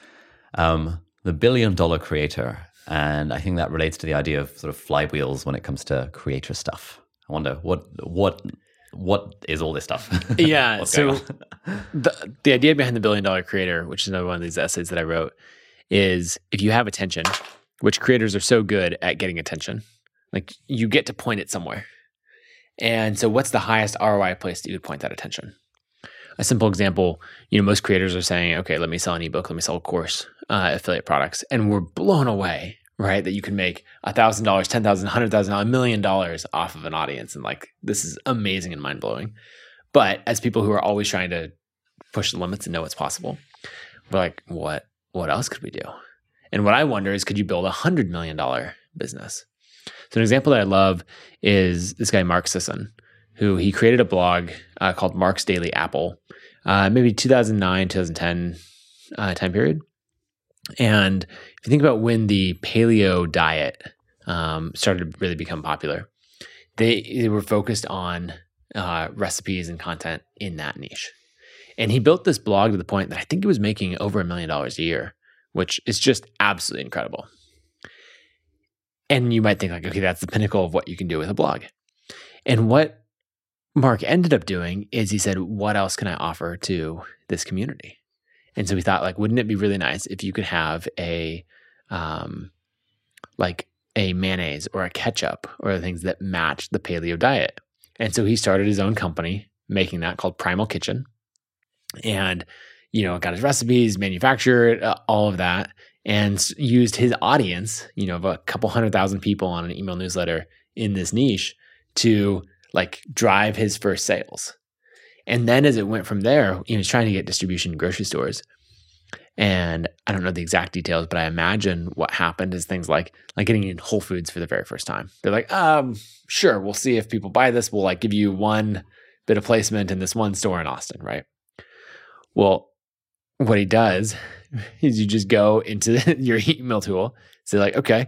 um, the billion dollar creator. And I think that relates to the idea of sort of flywheels when it comes to creator stuff. I wonder what what what is all this stuff? [LAUGHS] Yeah, so- the the idea behind the billion dollar creator, which is another one of these essays that I wrote, is if you have attention, which creators are so good at getting attention, like you get to point it somewhere. And so, what's the highest ROI place that you would point that attention? A simple example, you know, most creators are saying, okay, let me sell an ebook, let me sell a course, uh, affiliate products. And we're blown away, right? That you can make a $1,000, $10,000, 100,000, a million dollars off of an audience. And like, this is amazing and mind blowing. But as people who are always trying to push the limits and know what's possible, we're like, what, what else could we do? And what I wonder is, could you build a $100 million business? So an example that I love is this guy, Mark Sisson, who he created a blog uh, called Mark's Daily Apple, uh, maybe 2009, 2010 uh, time period. And if you think about when the paleo diet um, started to really become popular, they, they were focused on uh, recipes and content in that niche. And he built this blog to the point that I think he was making over a million dollars a year, which is just absolutely incredible. And you might think like, okay, that's the pinnacle of what you can do with a blog. And what Mark ended up doing is he said, what else can I offer to this community? And so we thought like, wouldn't it be really nice if you could have a, um, like a mayonnaise or a ketchup or things that match the paleo diet. And so he started his own company making that called Primal Kitchen. And, you know, got his recipes, manufactured uh, all of that, and used his audience, you know, of a couple hundred thousand people on an email newsletter in this niche to like drive his first sales. And then as it went from there, know, he's trying to get distribution in grocery stores. And I don't know the exact details, but I imagine what happened is things like like getting in Whole Foods for the very first time. They're like, um, sure, we'll see if people buy this. We'll like give you one bit of placement in this one store in Austin, right? Well, what he does [LAUGHS] is you just go into [LAUGHS] your email tool, say like, okay,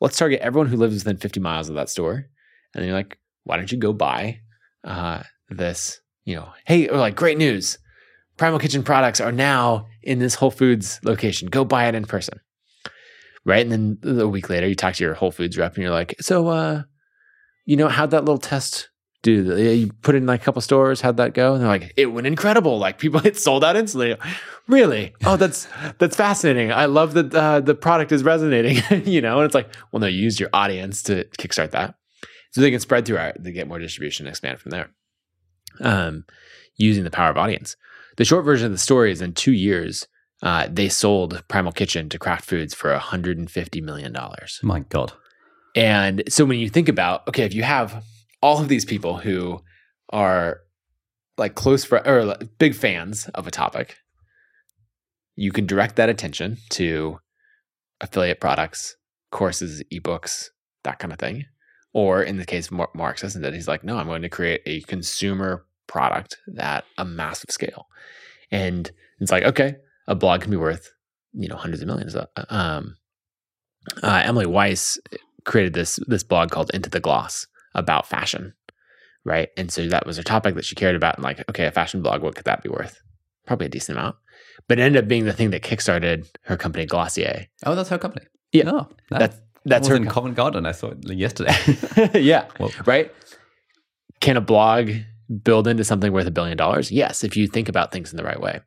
let's target everyone who lives within 50 miles of that store. And then you're like, why don't you go buy uh, this, you know, hey, or like great news. Primal Kitchen products are now in this Whole Foods location. Go buy it in person. Right. And then a week later, you talk to your Whole Foods rep and you're like, so, uh, you know, how'd that little test do? You put it in like a couple stores. How'd that go? And they're like, it went incredible. Like people, [LAUGHS] it sold out instantly. Really? Oh, that's that's fascinating. I love that uh, the product is resonating. [LAUGHS] you know, and it's like, well, no, you used your audience to kickstart that, so they can spread through our, they get more distribution, and expand from there. Um, using the power of audience. The short version of the story is in two years, uh, they sold Primal Kitchen to Kraft Foods for 150 million dollars. My God. And so when you think about, okay, if you have all of these people who are like close fr- or big fans of a topic, you can direct that attention to affiliate products, courses, ebooks, that kind of thing. Or in the case of Mar- Mark Sisson, he's like, no, I'm going to create a consumer product at a massive scale. And it's like, okay, a blog can be worth, you know, hundreds of millions. Uh, Um, uh, Emily Weiss created this this blog called Into the Gloss about fashion, right? And so that was a topic that she cared about. And like, okay, a fashion blog, what could that be worth? Probably a decent amount. But it ended up being the thing that kickstarted her company Glossier. Oh, that's her company. Yeah. Oh, that, That's that's her in Covent Garden. I saw it yesterday. [LAUGHS] yeah. [LAUGHS] Well- right. Can a blog build into something worth a billion dollars? Yes, if you think about things in the right way.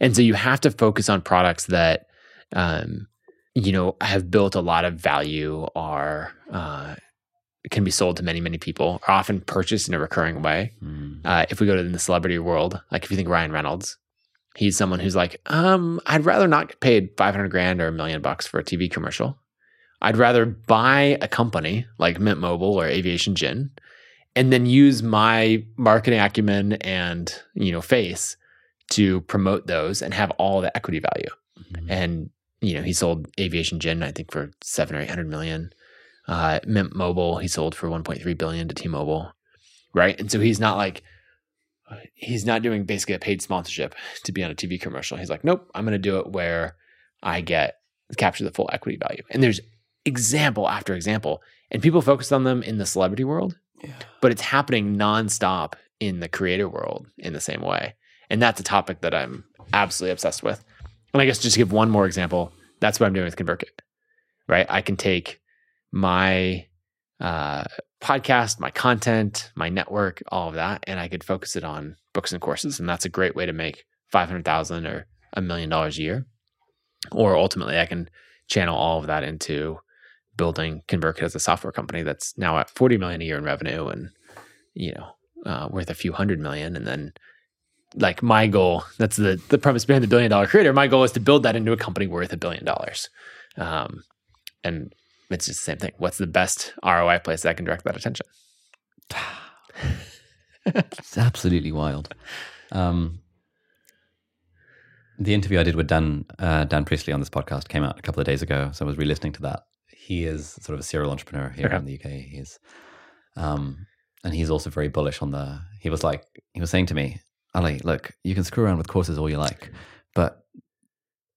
And so you have to focus on products that, um, you know, have built a lot of value, are uh, can be sold to many, many people, are often purchased in a recurring way. Hmm. Uh, if we go to the celebrity world, like if you think Ryan Reynolds, he's someone who's like, um, I'd rather not get paid 500 grand or a million bucks for a TV commercial. I'd rather buy a company like Mint Mobile or Aviation Gin and then use my marketing acumen and, you know, face to promote those and have all the equity value. Mhm. And, you know, he sold Aviation Gin, I think, for seven or 800 million. Uh, Mint Mobile, he sold for 1.3 billion to T Mobile. Right. And so he's not like, he's not doing basically a paid sponsorship to be on a TV commercial. He's like, nope, I'm going to do it where I get capture the full equity value. And there's example after example, and people focus on them in the celebrity world, Yeah. but it's happening nonstop in the creator world in the same way. And that's a topic that I'm absolutely obsessed with. And I guess just to give one more example, that's what I'm doing with ConvertKit, right? I can take my uh, podcast, my content, my network, all of that, and I could focus it on books and courses. And that's a great way to make 500,000 or a million dollars a year. Or ultimately, I can channel all of that into building ConvertKit as a software company that's now at 40 million a year in revenue and, you know, uh, worth a few hundred million. And then like my goal, that's the, the premise behind the billion dollar creator. My goal is to build that into a company worth a billion dollars. Um, and it's just the same thing. What's the best ROI place that I can direct that attention? It's absolutely wild. Um, the interview I did with Dan uh, Dan Priestley on this podcast came out a couple of days ago, so I was re-listening to that. He is sort of a serial entrepreneur here Okay. in the UK. He's, um, and he's also very bullish on the. He was like, he was saying to me, Ali, look, you can screw around with courses all you like, but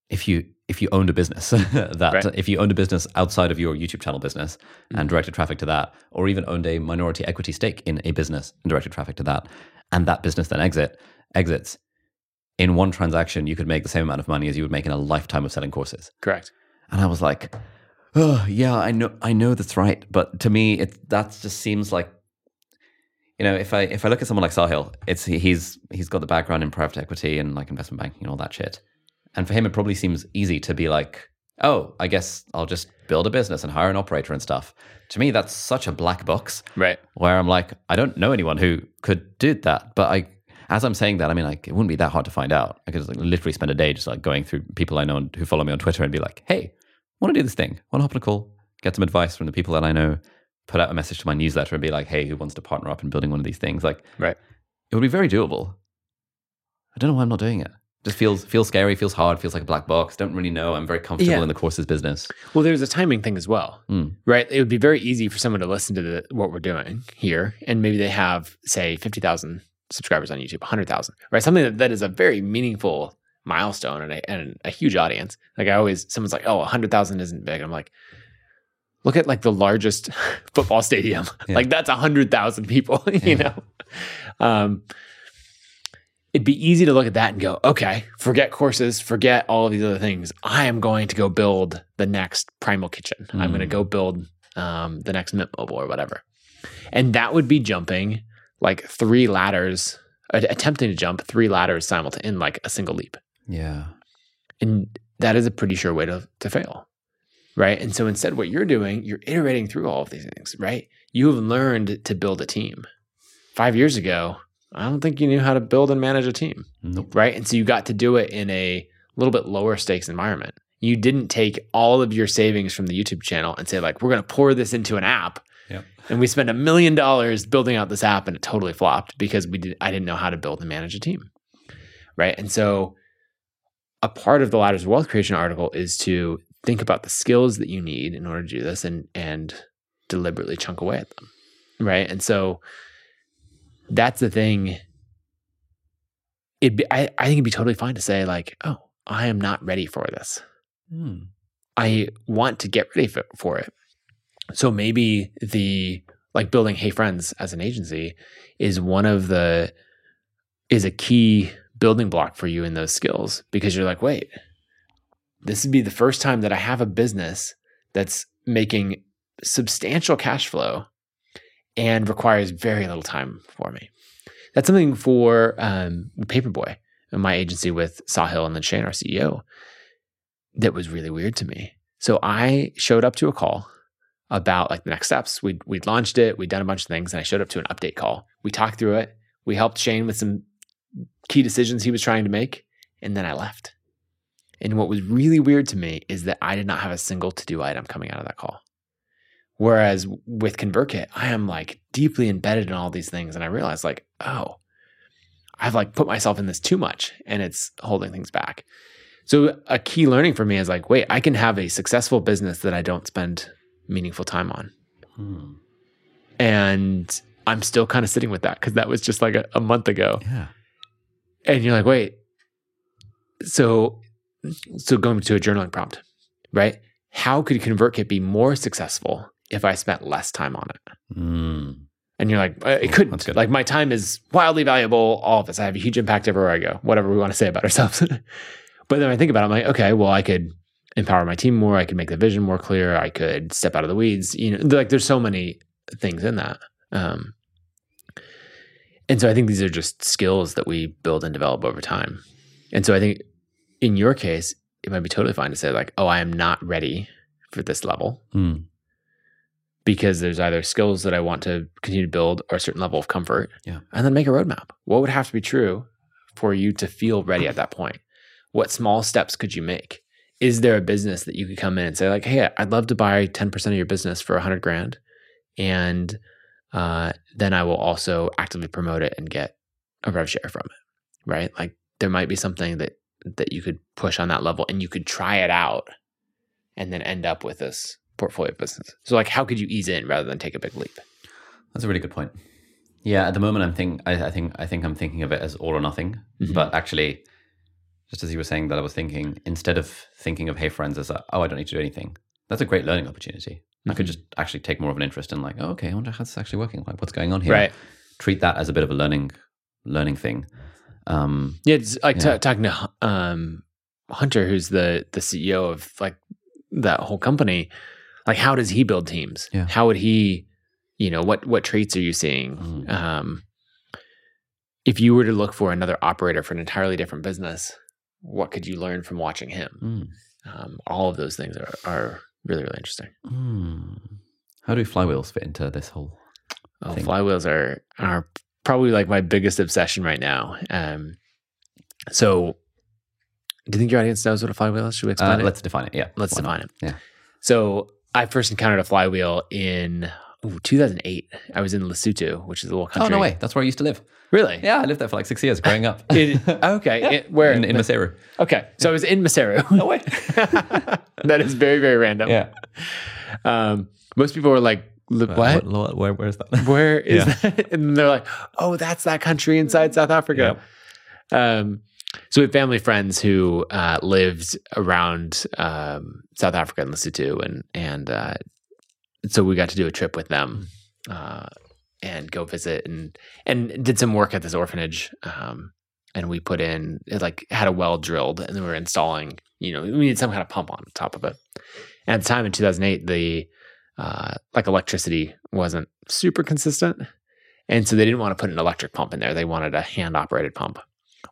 if you if you owned a business [LAUGHS] that Right. if you owned a business outside of your YouTube channel business Mm. and directed traffic to that, or even owned a minority equity stake in a business and directed traffic to that, and that business then exit exits, in one transaction you could make the same amount of money as you would make in a lifetime of selling courses. Correct. And I was like, oh yeah, I know I know that's right. But to me it that just seems like you know, if I if I look at someone like Sahil, it's he's he's got the background in private equity and like investment banking and all that shit. And for him it probably seems easy to be like, oh, I guess I'll just build a business and hire an operator and stuff. To me, that's such a black box Right. where I'm like, I don't know anyone who could do that. But I, as I'm saying that, I mean, like, it wouldn't be that hard to find out. I could just like literally spend a day just like going through people I know and who follow me on Twitter and be like, hey, want to do this thing? Want to hop on a call? Get some advice from the people that I know. Put out a message to my newsletter and be like, hey, who wants to partner up in building one of these things? Like, Right. it would be very doable. I don't know why I'm not doing it. Just feels feels scary, feels hard, feels like a black box. Don't really know. I'm very comfortable Yeah. in the courses business. Well, there's a timing thing as well, Mm. right? It would be very easy for someone to listen to the, what we're doing here, and maybe they have, say, 50,000 subscribers on YouTube, 100,000, right? Something that, that is a very meaningful milestone and a, and a huge audience. Like I always, someone's like, oh, 100,000 isn't big. I'm like, look at like the largest [LAUGHS] football stadium. Yeah. Like that's 100,000 people, [LAUGHS] you Yeah. know? Um, it'd be easy to look at that and go, okay, forget courses, forget all of these other things. I am going to go build the next Primal Kitchen. I'm going to Mm. go build um, the next Mint Mobile or whatever. And that would be jumping like three ladders, attempting to jump three ladders simultaneously in like a single leap. Yeah. And that is a pretty sure way to, to fail. Right. And so instead, what you're doing, you're iterating through all of these things, right? You have learned to build a team. Five years ago, I don't think you knew how to build and manage a team Nope. right? And so you got to do it in a little bit lower stakes environment. You didn't take all of your savings from the YouTube channel and say, like, we're going to pour this into an app. Yep. And we spent a million dollars building out this app and it totally flopped because we did I didn't know how to build and manage a team. Right. And so a part of the ladders of wealth creation article is to think about the skills that you need in order to do this and and deliberately chunk away at them right? And so that's the thing. It'd be, I, I think it'd be totally fine to say like oh i am not ready for this. Hmm. i want to get ready for, for it. So maybe the like building hey friends as an agency is one of the is a key building block for you in those skills because you're like wait this would be the first time that i have a business that's making substantial cash flow and requires very little time for me that's something for um, paperboy and my agency with sahil and then shane our ceo that was really weird to me so i showed up to a call about like the next steps. We'd, we'd launched it, we'd done a bunch of things, and I showed up to an update call. We talked through it. We helped Shane with some key decisions he was trying to make, and then I left. And what was really weird to me is that I did not have a single to do item coming out of that call. Whereas with ConvertKit, I am like deeply embedded in all these things. And I realized, like, oh, I've like put myself in this too much and it's holding things back. So a key learning for me is like, wait, I can have a successful business that I don't spend meaningful time on. Hmm. And I'm still kind of sitting with that because that was just like a, a month ago. Yeah. And you're like, wait, so so going to a journaling prompt, right? How could ConvertKit be more successful if I spent less time on it? Hmm. And you're like, it couldn't. Like my time is wildly valuable. All of this, I have a huge impact everywhere I go. Whatever we want to say about [LAUGHS] ourselves. but then I think about it, I'm like, okay, well, I could empower my team more. I could make the vision more clear. I could step out of the weeds. You know, like there's so many things in that. Um, and so I think these are just skills that we build and develop over time. And so I think in your case, it might be totally fine to say like, oh, I am not ready for this level Hmm. because there's either skills that I want to continue to build or a certain level of comfort. Yeah. And then make a roadmap. What would have to be true for you to feel ready at that point? What small steps could you make? Is there a business that you could come in and say, like, hey, I'd love to buy 10% of your business for 100 grand. And uh, then I will also actively promote it and get a rev share from it. Right. Like there might be something that that you could push on that level and you could try it out and then end up with this portfolio business. So like how could you ease in rather than take a big leap? That's a really good point. Yeah, at the moment, I'm think I, I think I think I'm thinking of it as all or nothing. Mhm. But actually, just as you were saying that, I was thinking instead of thinking of Hey Friends as a, oh I don't need to do anything. That's a great learning opportunity. I could Mhm. just actually take more of an interest in like, oh, okay, I wonder how this is actually working. Like, what's going on here? Right. Treat that as a bit of a learning learning thing. Um, Yeah, it's like Yeah. ta- talking to um, Hunter, who's the the CEO of like that whole company. Like, how does he build teams? Yeah. How would he, you know, what what traits are you seeing? Mm. Um, if you were to look for another operator for an entirely different business, what could you learn from watching him? mm, Um, all of those things are are really really interesting. mm. How do flywheels fit into this whole? Oh, thing. flywheels are are probably like my biggest obsession right now. Um, so, do you think your audience knows what a flywheel is? Should we explain Uh, it? let's define it. Yeah, Let's why not? define it. Yeah. So, I first encountered a flywheel in ooh, 2008. I was in Lesotho, which is a little country. Oh no way! That's where I used to live. Really? Yeah, I lived there for like six years growing up. [LAUGHS] It- okay. It- where? in, in Maseru. okay. So I was in Maseru. [LAUGHS] No way. [LAUGHS] that is very very random. yeah. Um, most people were like, "Li- "What? What? Where, where's that? Where is Yeah. that? And they're like, oh, that's that country inside South Africa. Um, so we have family friends who uh, lived around um, South Africa and Lesotho, and and uh, so we got to do a trip with them uh, and go visit and and did some work at this orphanage. Um, and we put in it like had a well drilled, and then we were installing. You know, we needed some kind of pump on top of it. And at the time in 2008, the uh, like electricity wasn't super consistent. And so they didn't want to put an electric pump in there. They wanted a hand operated pump,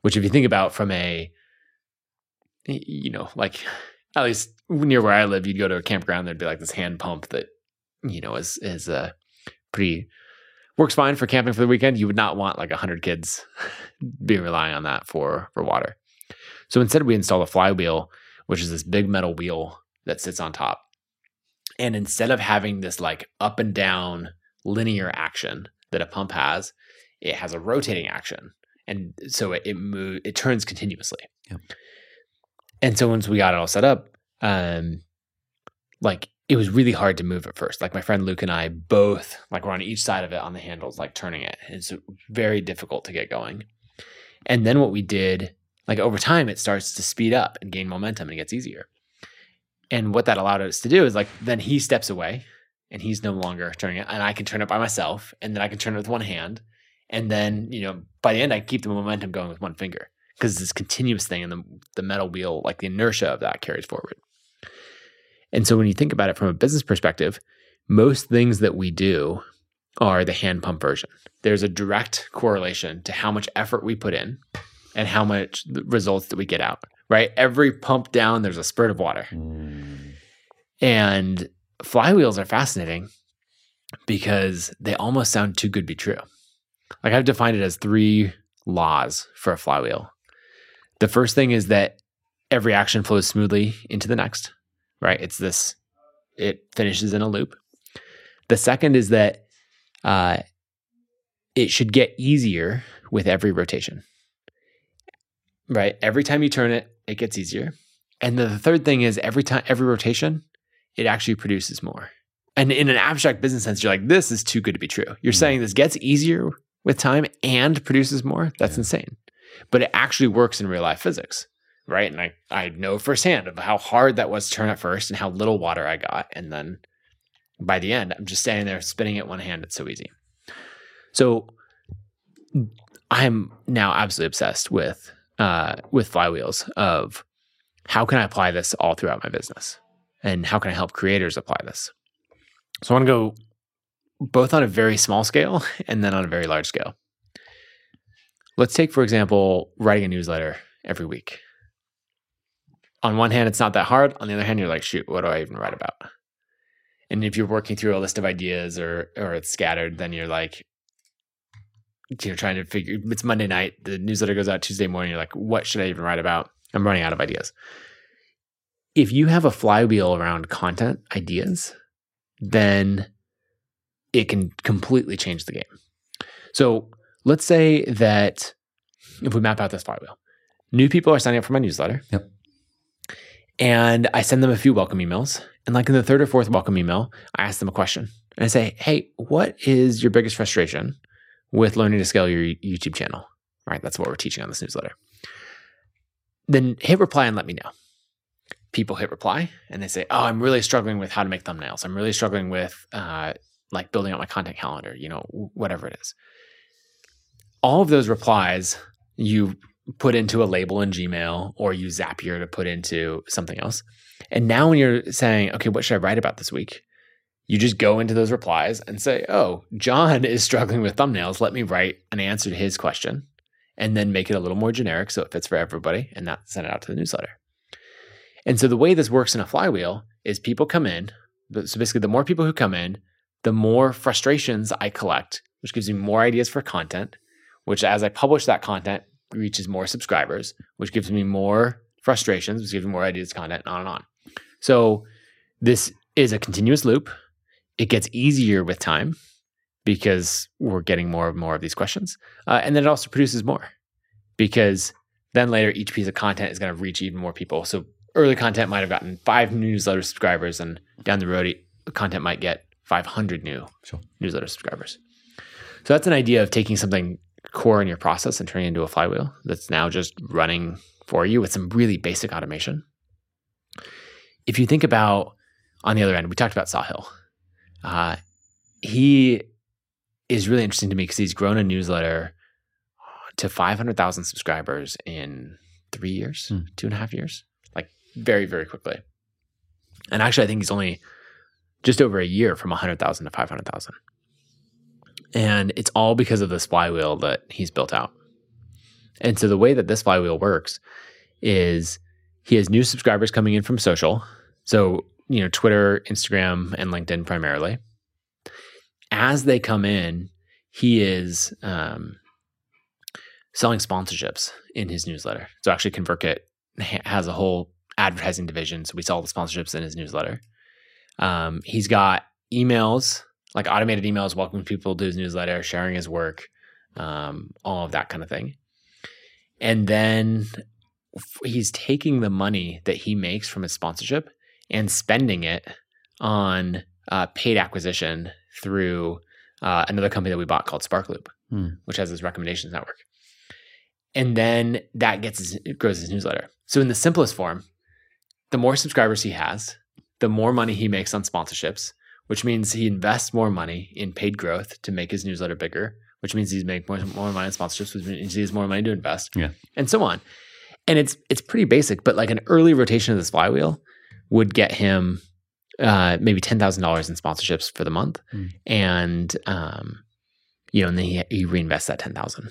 which, if you think about from a you know, like at least near where I live, you'd go to a campground, there'd be like this hand pump that, you know, is, is a pretty, works fine for camping for the weekend. You would not want like 100 kids [LAUGHS] being relying on that for, for water. So instead, we installed a flywheel, which is this big metal wheel that sits on top. And instead of having this like up and down linear action that a pump has, it has a rotating action. And so it it move, it turns continuously. Yep. and so once we got it all set up, um, like it was really hard to move at first. Like my friend Luke and I both like were on each side of it on the handles, like turning it. It's very difficult to get going. And then what we did, like over time, it starts to speed up and gain momentum and it gets easier. And what that allowed us to do is like then he steps away and he's no longer turning it, and I can turn it by myself, and then I can turn it with one hand, and then you know by the end I keep the momentum going with one finger because this continuous thing, and the the metal wheel, like the inertia of that, carries forward. And so when you think about it from a business perspective, most things that we do are the hand pump version. There's a direct correlation to how much effort we put in and how much results that we get out, right? Every pump down, there's a spurt of water. Mm. And flywheels are fascinating because they almost sound too good to be true. Like I've defined it as three laws for a flywheel. The first thing is that every action flows smoothly into the next, right? It's this, it finishes in a loop. The second is that uh, it should get easier with every rotation, right? Every time you turn it, it gets easier. And the third thing is every time, every rotation, it actually produces more. And in an abstract business sense, you're like, this is too good to be true. You're Mm. saying this gets easier with time and produces more. That's Yeah. insane. But it actually works in real life physics, right? And I, I know firsthand of how hard that was to turn at first and how little water I got. And then by the end, I'm just standing there spinning it one hand. It's so easy. So I'm now absolutely obsessed with uh, with flywheels of how can I apply this all throughout my business and how can I help creators apply this. So I want to go both on a very small scale [LAUGHS] and then on a very large scale. Let's take, for example, writing a newsletter every week. On one hand, it's not that hard. On the other hand, you're like, shoot, what do I even write about? And if you're working through a list of ideas or or it's scattered, then you're like, you're trying to figure. It's Monday night. The newsletter goes out Tuesday morning. You're like, what should I even write about? I'm running out of ideas. If you have a flywheel around content ideas, then it can completely change the game. So let's say that if we map out this flywheel, new people are signing up for my newsletter. Yep. And I send them a few welcome emails. And like in the third or fourth welcome email, I ask them a question. And I say, hey, what is your biggest frustration with learning to scale your YouTube channel? Right. That's what we're teaching on this newsletter. Then hit reply and let me know. People hit reply and they say, oh, I'm really struggling with how to make thumbnails. I'm really struggling with uh, like building out my content calendar, you know, whatever it is. All of those replies you put into a label in Gmail or use Zapier to put into something else. And now when you're saying, okay, what should I write about this week? You just go into those replies and say, oh, John is struggling with thumbnails. Let me write an answer to his question and then make it a little more generic so it fits for everybody and not send it out to the newsletter. And so the way this works in a flywheel is people come in. So basically, the more people who come in, the more frustrations I collect, which gives me more ideas for content, which as I publish that content reaches more subscribers, which gives me more frustrations, which gives me more ideas, content, and on and on. So this is a continuous loop. It gets easier with time because we're getting more and more of these questions. Uh, and then it also produces more because then later each piece of content is going to reach even more people. So early content might have gotten five newsletter subscribers, and down the road, content might get 500 new Sure. newsletter subscribers. So that's an idea of taking something core in your process and turning it into a flywheel that's now just running for you with some really basic automation. If you think about on the other end, we talked about Sahil. Uh, he is really interesting to me because he's grown a newsletter to 500,000 subscribers in three years, Hmm. two and a half years, like very, very quickly. And actually, I think he's only just over a year from 100,000 to 500,000. And it's all because of this flywheel that he's built out. And so the way that this flywheel works is he has new subscribers coming in from social. So, you know, Twitter, Instagram, and LinkedIn primarily. As they come in, he is um, selling sponsorships in his newsletter. So actually ConvertKit has a whole advertising division. So we sell the sponsorships in his newsletter. Um, he's got emails, like automated emails, welcoming people to his newsletter, sharing his work, um, all of that kind of thing. And then he's taking the money that he makes from his sponsorship and spending it on uh, paid acquisition through uh, another company that we bought called Sparkloop, Hmm. which has this recommendations network. And then that gets his, it grows his newsletter. So in the simplest form, the more subscribers he has, the more money he makes on sponsorships, which means he invests more money in paid growth to make his newsletter bigger, which means he's making more, more money in sponsorships, which means he has more money to invest, Yeah. and so on. And it's it's pretty basic, but like an early rotation of this flywheel would get him uh, maybe ten thousand dollars in sponsorships for the month, Mm. and um, you know, and then he, he reinvests that ten thousand,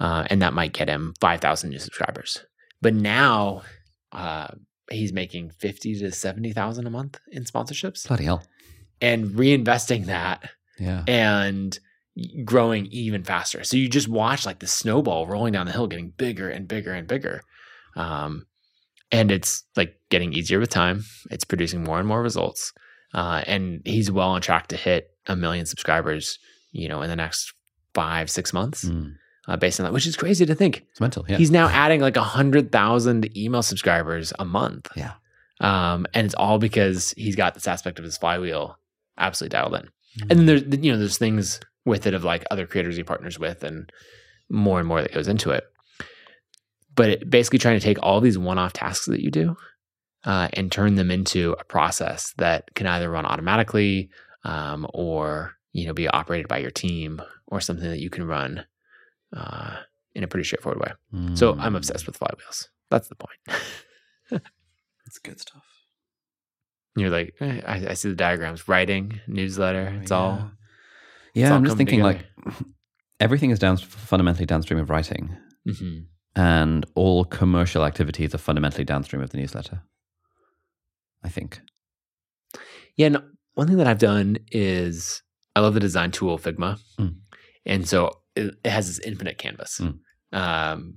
uh, and that might get him five thousand new subscribers. But now uh, he's making fifty to seventy thousand a month in sponsorships, Bloody hell. And reinvesting that Yeah. and growing even faster. So you just watch like the snowball rolling down the hill, getting bigger and bigger and bigger. Um, and it's like getting easier with time. It's producing more and more results. Uh, and he's well on track to hit a million subscribers, you know, in the next five, six months, Mm. uh, based on that, which is crazy to think. It's mental. Yeah. He's now adding like a hundred thousand email subscribers a month. Yeah. Um, and it's all because he's got this aspect of his flywheel absolutely dialed in. And then there's you know there's things with it of like other creators he partners with and more and more that goes into it. But it, basically trying to take all these one-off tasks that you do uh, and turn them into a process that can either run automatically um, or you know be operated by your team or something that you can run uh, in a pretty straightforward way. So I'm Mm. obsessed with flywheels. That's the point. [LAUGHS] It's good stuff. You're like, eh, I, I see the diagrams, writing, newsletter. It's all. Yeah, all I'm just thinking together. like [LAUGHS] everything is down fundamentally downstream of writing, Mhm. and all commercial activities are fundamentally downstream of the newsletter. I think. Yeah, and one thing that I've done is I love the design tool Figma, Mm. and so it, it has this infinite canvas. Mm. Um,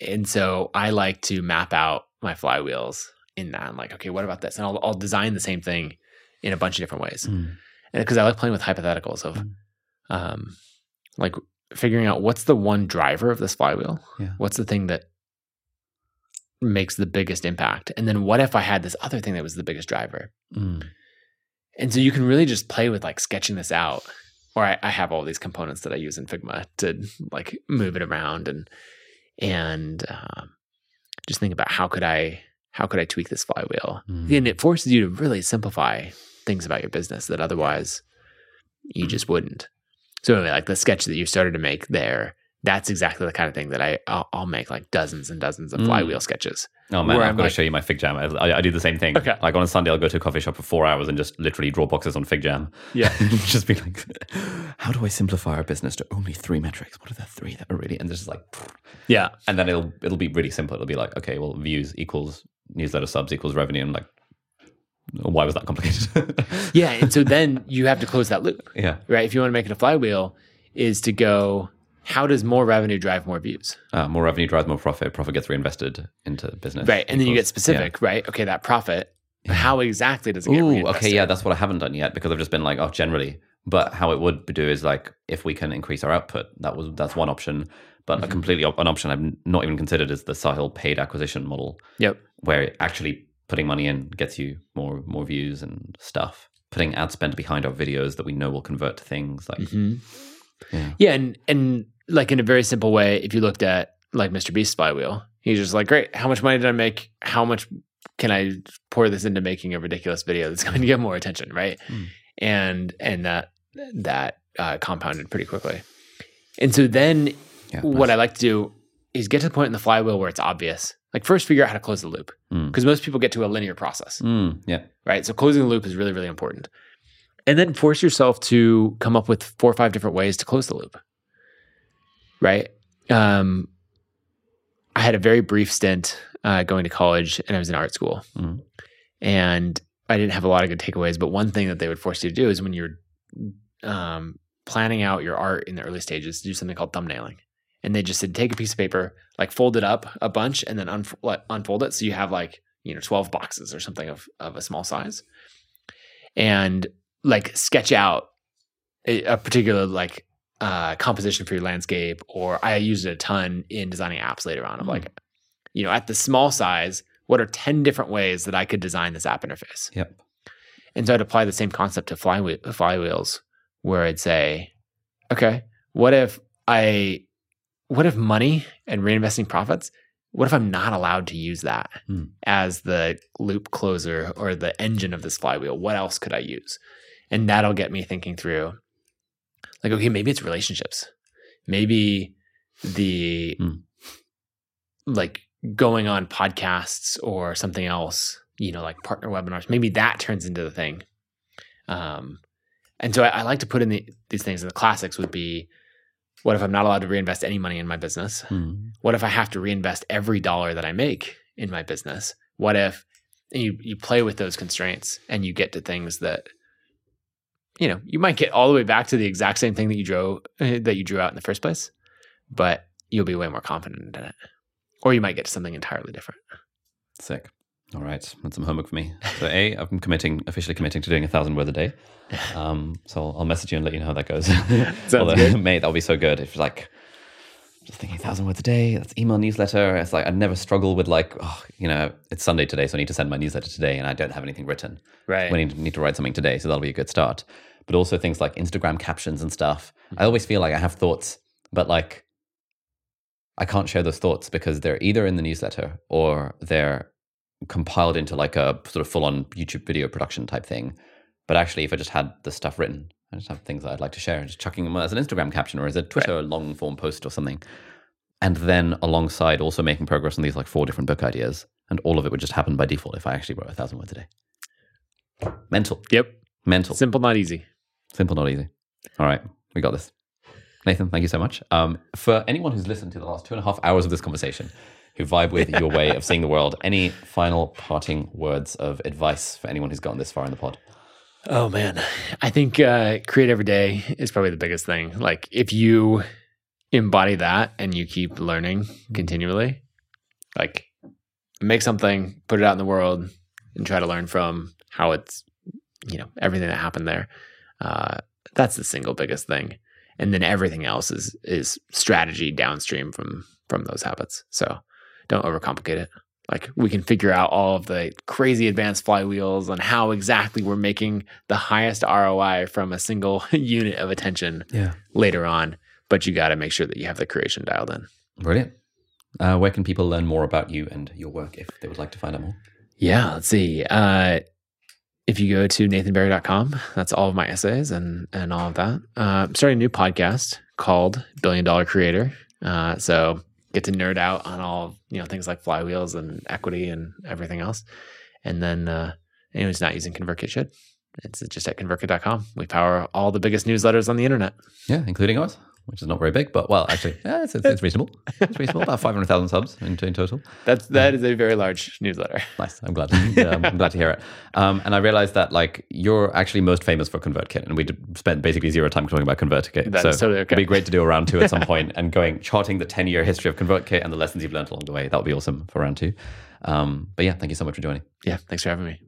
and so I like to map out my flywheels in that. I'm like, okay, what about this? And I'll, I'll design the same thing in a bunch of different ways, Mm. and because I like playing with hypotheticals of, Mm. um, like figuring out what's the one driver of this flywheel. Yeah. What's the thing that makes the biggest impact, and then what if I had this other thing that was the biggest driver? Mm. And so you can really just play with like sketching this out. Or I, I have all these components that I use in Figma to like move it around and and um, just think about how could I how could I tweak this flywheel? Mm. And it forces you to really simplify things about your business that otherwise you just wouldn't. So anyway, like the sketch that you started to make there, that's exactly the kind of thing that I I'll, I'll make like dozens and dozens of Mm. flywheel sketches. Oh man, I've I'm got like- to show you my FigJam. I, I do the same thing. Okay. Like on a Sunday, I'll go to a coffee shop for four hours and just literally draw boxes on FigJam. Yeah. [LAUGHS] just be like, [LAUGHS] how do I simplify our business to only three metrics? What are the three that are really? And this is like, Yeah. and then it'll it'll be really simple. It'll be like, okay, well, views equals newsletter subs equals revenue. I'm like, why was that complicated? [LAUGHS] Yeah. And so then you have to close that loop. yeah. right? If you want to make it a flywheel, is to go, how does more revenue drive more views? Uh, more revenue drives more profit. Profit gets reinvested into business. Right. And then you get equals- specific, right? Okay, that profit, Yeah. how exactly does it get Ooh, reinvested? okay, yeah, that's what I haven't done yet because I've just been like, oh, generally. But how it would do is like if we can increase our output, that was that's one option. But a Mhm. completely op- an option I've not even considered is the Sahil paid acquisition model, Yep. where actually putting money in gets you more more views and stuff. Putting ad spend behind our videos that we know will convert to things like Mhm. yeah, Yeah. And, and like in a very simple way, if you looked at like Mr. Beast's flywheel, he's just like, great, how much money did I make? How much can I pour this into making a ridiculous video that's [LAUGHS] going to get more attention? Right. Mm. And, and that, that uh, compounded pretty quickly. And so then yeah. what nice. I like to do is get to the point in the flywheel where it's obvious. Like first figure out how to close the loop Mm. because most people get to a linear process, Mm, yeah, right? So closing the loop is really, really important. And then force yourself to come up with four or five different ways to close the loop, right? Um, I had a very brief stint uh, going to college and I was in art school. Mm. And I didn't have a lot of good takeaways, but one thing that they would force you to do is when you're um, planning out your art in the early stages, do something called thumbnailing. And they just said, take a piece of paper, like fold it up a bunch, and then unf- unfold it. So you have like you know twelve boxes or something of of a small size, and like sketch out a, a particular like uh, composition for your landscape. Or I used it a ton in designing apps later on. Of Hmm. like, you know, at the small size, what are 10 different ways that I could design this app interface? Yep. And so I'd apply the same concept to flywheel, flywheels, where I'd say, okay, what if I, what if money and reinvesting profits, what if I'm not allowed to use that Hmm. as the loop closer or the engine of this flywheel? What else could I use? And that'll get me thinking through, like, okay, maybe it's relationships. Maybe the, Hmm. like, going on podcasts or something else, you know, like partner webinars, maybe that turns into the thing. Um, and so I, I like to put in the, these things. And the classics would be, what if I'm not allowed to reinvest any money in my business? Hmm. What if I have to reinvest every dollar that I make in my business? What if you you play with those constraints and you get to things that you know you might get all the way back to the exact same thing that you drew that you drew out in the first place, but you'll be way more confident in it, or you might get to something entirely different. Sick. All right, that's some homework for me. So, A, I'm committing, officially committing to doing a thousand words a day. Um, so I'll, message you and let you know how that goes. [LAUGHS] [LAUGHS] Although, good. [LAUGHS] mate, that'll be so good. If like, just thinking a thousand words a day, that's email newsletter. It's like I never struggle with like, oh, you know, it's Sunday today, so I need to send my newsletter today, and I don't have anything written. Right. We need, need to write something today, so that'll be a good start. But also things like Instagram captions and stuff. I always feel like I have thoughts, but like I can't share those thoughts because they're either in the newsletter or they're compiled into like a sort of full on YouTube video production type thing. But actually, if I just had the stuff written, I just have things that I'd like to share, and just chucking them as an Instagram caption or as a Twitter long form post or something. And then alongside also making progress on these like four different book ideas. And all of it would just happen by default if I actually wrote a thousand words a day. Mental. Yep. Mental. Simple, not easy. Simple, not easy. All right, we got this. Nathan, thank you so much. Um, for anyone who's listened to the last two and a half hours of this conversation, who vibe with your way of [LAUGHS] seeing the world, any final parting words of advice for anyone who's gotten this far in the pod? Oh man, I think uh, create every day is probably the biggest thing. Like if you embody that and you keep learning continually, like make something, put it out in the world, and try to learn from how it's, you know, everything that happened there. Uh, that's the single biggest thing, and then everything else is is strategy downstream from from those habits. So don't overcomplicate it like we can figure out all of the crazy advanced flywheels and how exactly we're making the highest ROI from a single [LAUGHS] unit of attention Yeah. later on. But you got to make sure that you have the creation dialed in. Brilliant. Uh, where can people learn more about you and your work if they would like to find out more? Yeah, let's see. Uh, if you go to nathanbarry.com, that's all of my essays and and all of that. Uh, I'm starting a new podcast called Billion Dollar Creator. Uh, so get to nerd out on all you know things like flywheels and equity and everything else. And then uh, anyone who's not using ConvertKit should. It's just at convertkit.com. We power all the biggest newsletters on the internet. Yeah, including ours, which is not very big, but well, actually, [LAUGHS] yeah, it's, it's, it's reasonable. It's reasonable. About 500,000 subs in, in total. That's that is a very large newsletter. [LAUGHS] Nice. I'm glad. Yeah, I'm glad to hear it. Um, and I realized that like you're actually most famous for ConvertKit, and we spent basically zero time talking about ConvertKit. That so totally okay. it'd be great to do a round two at some [LAUGHS] point and going charting the 10 year history of ConvertKit and the lessons you've learned along the way. That would be awesome for round two. Um, but yeah, thank you so much for joining. Yeah, thanks for having me.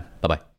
time. Bye bye.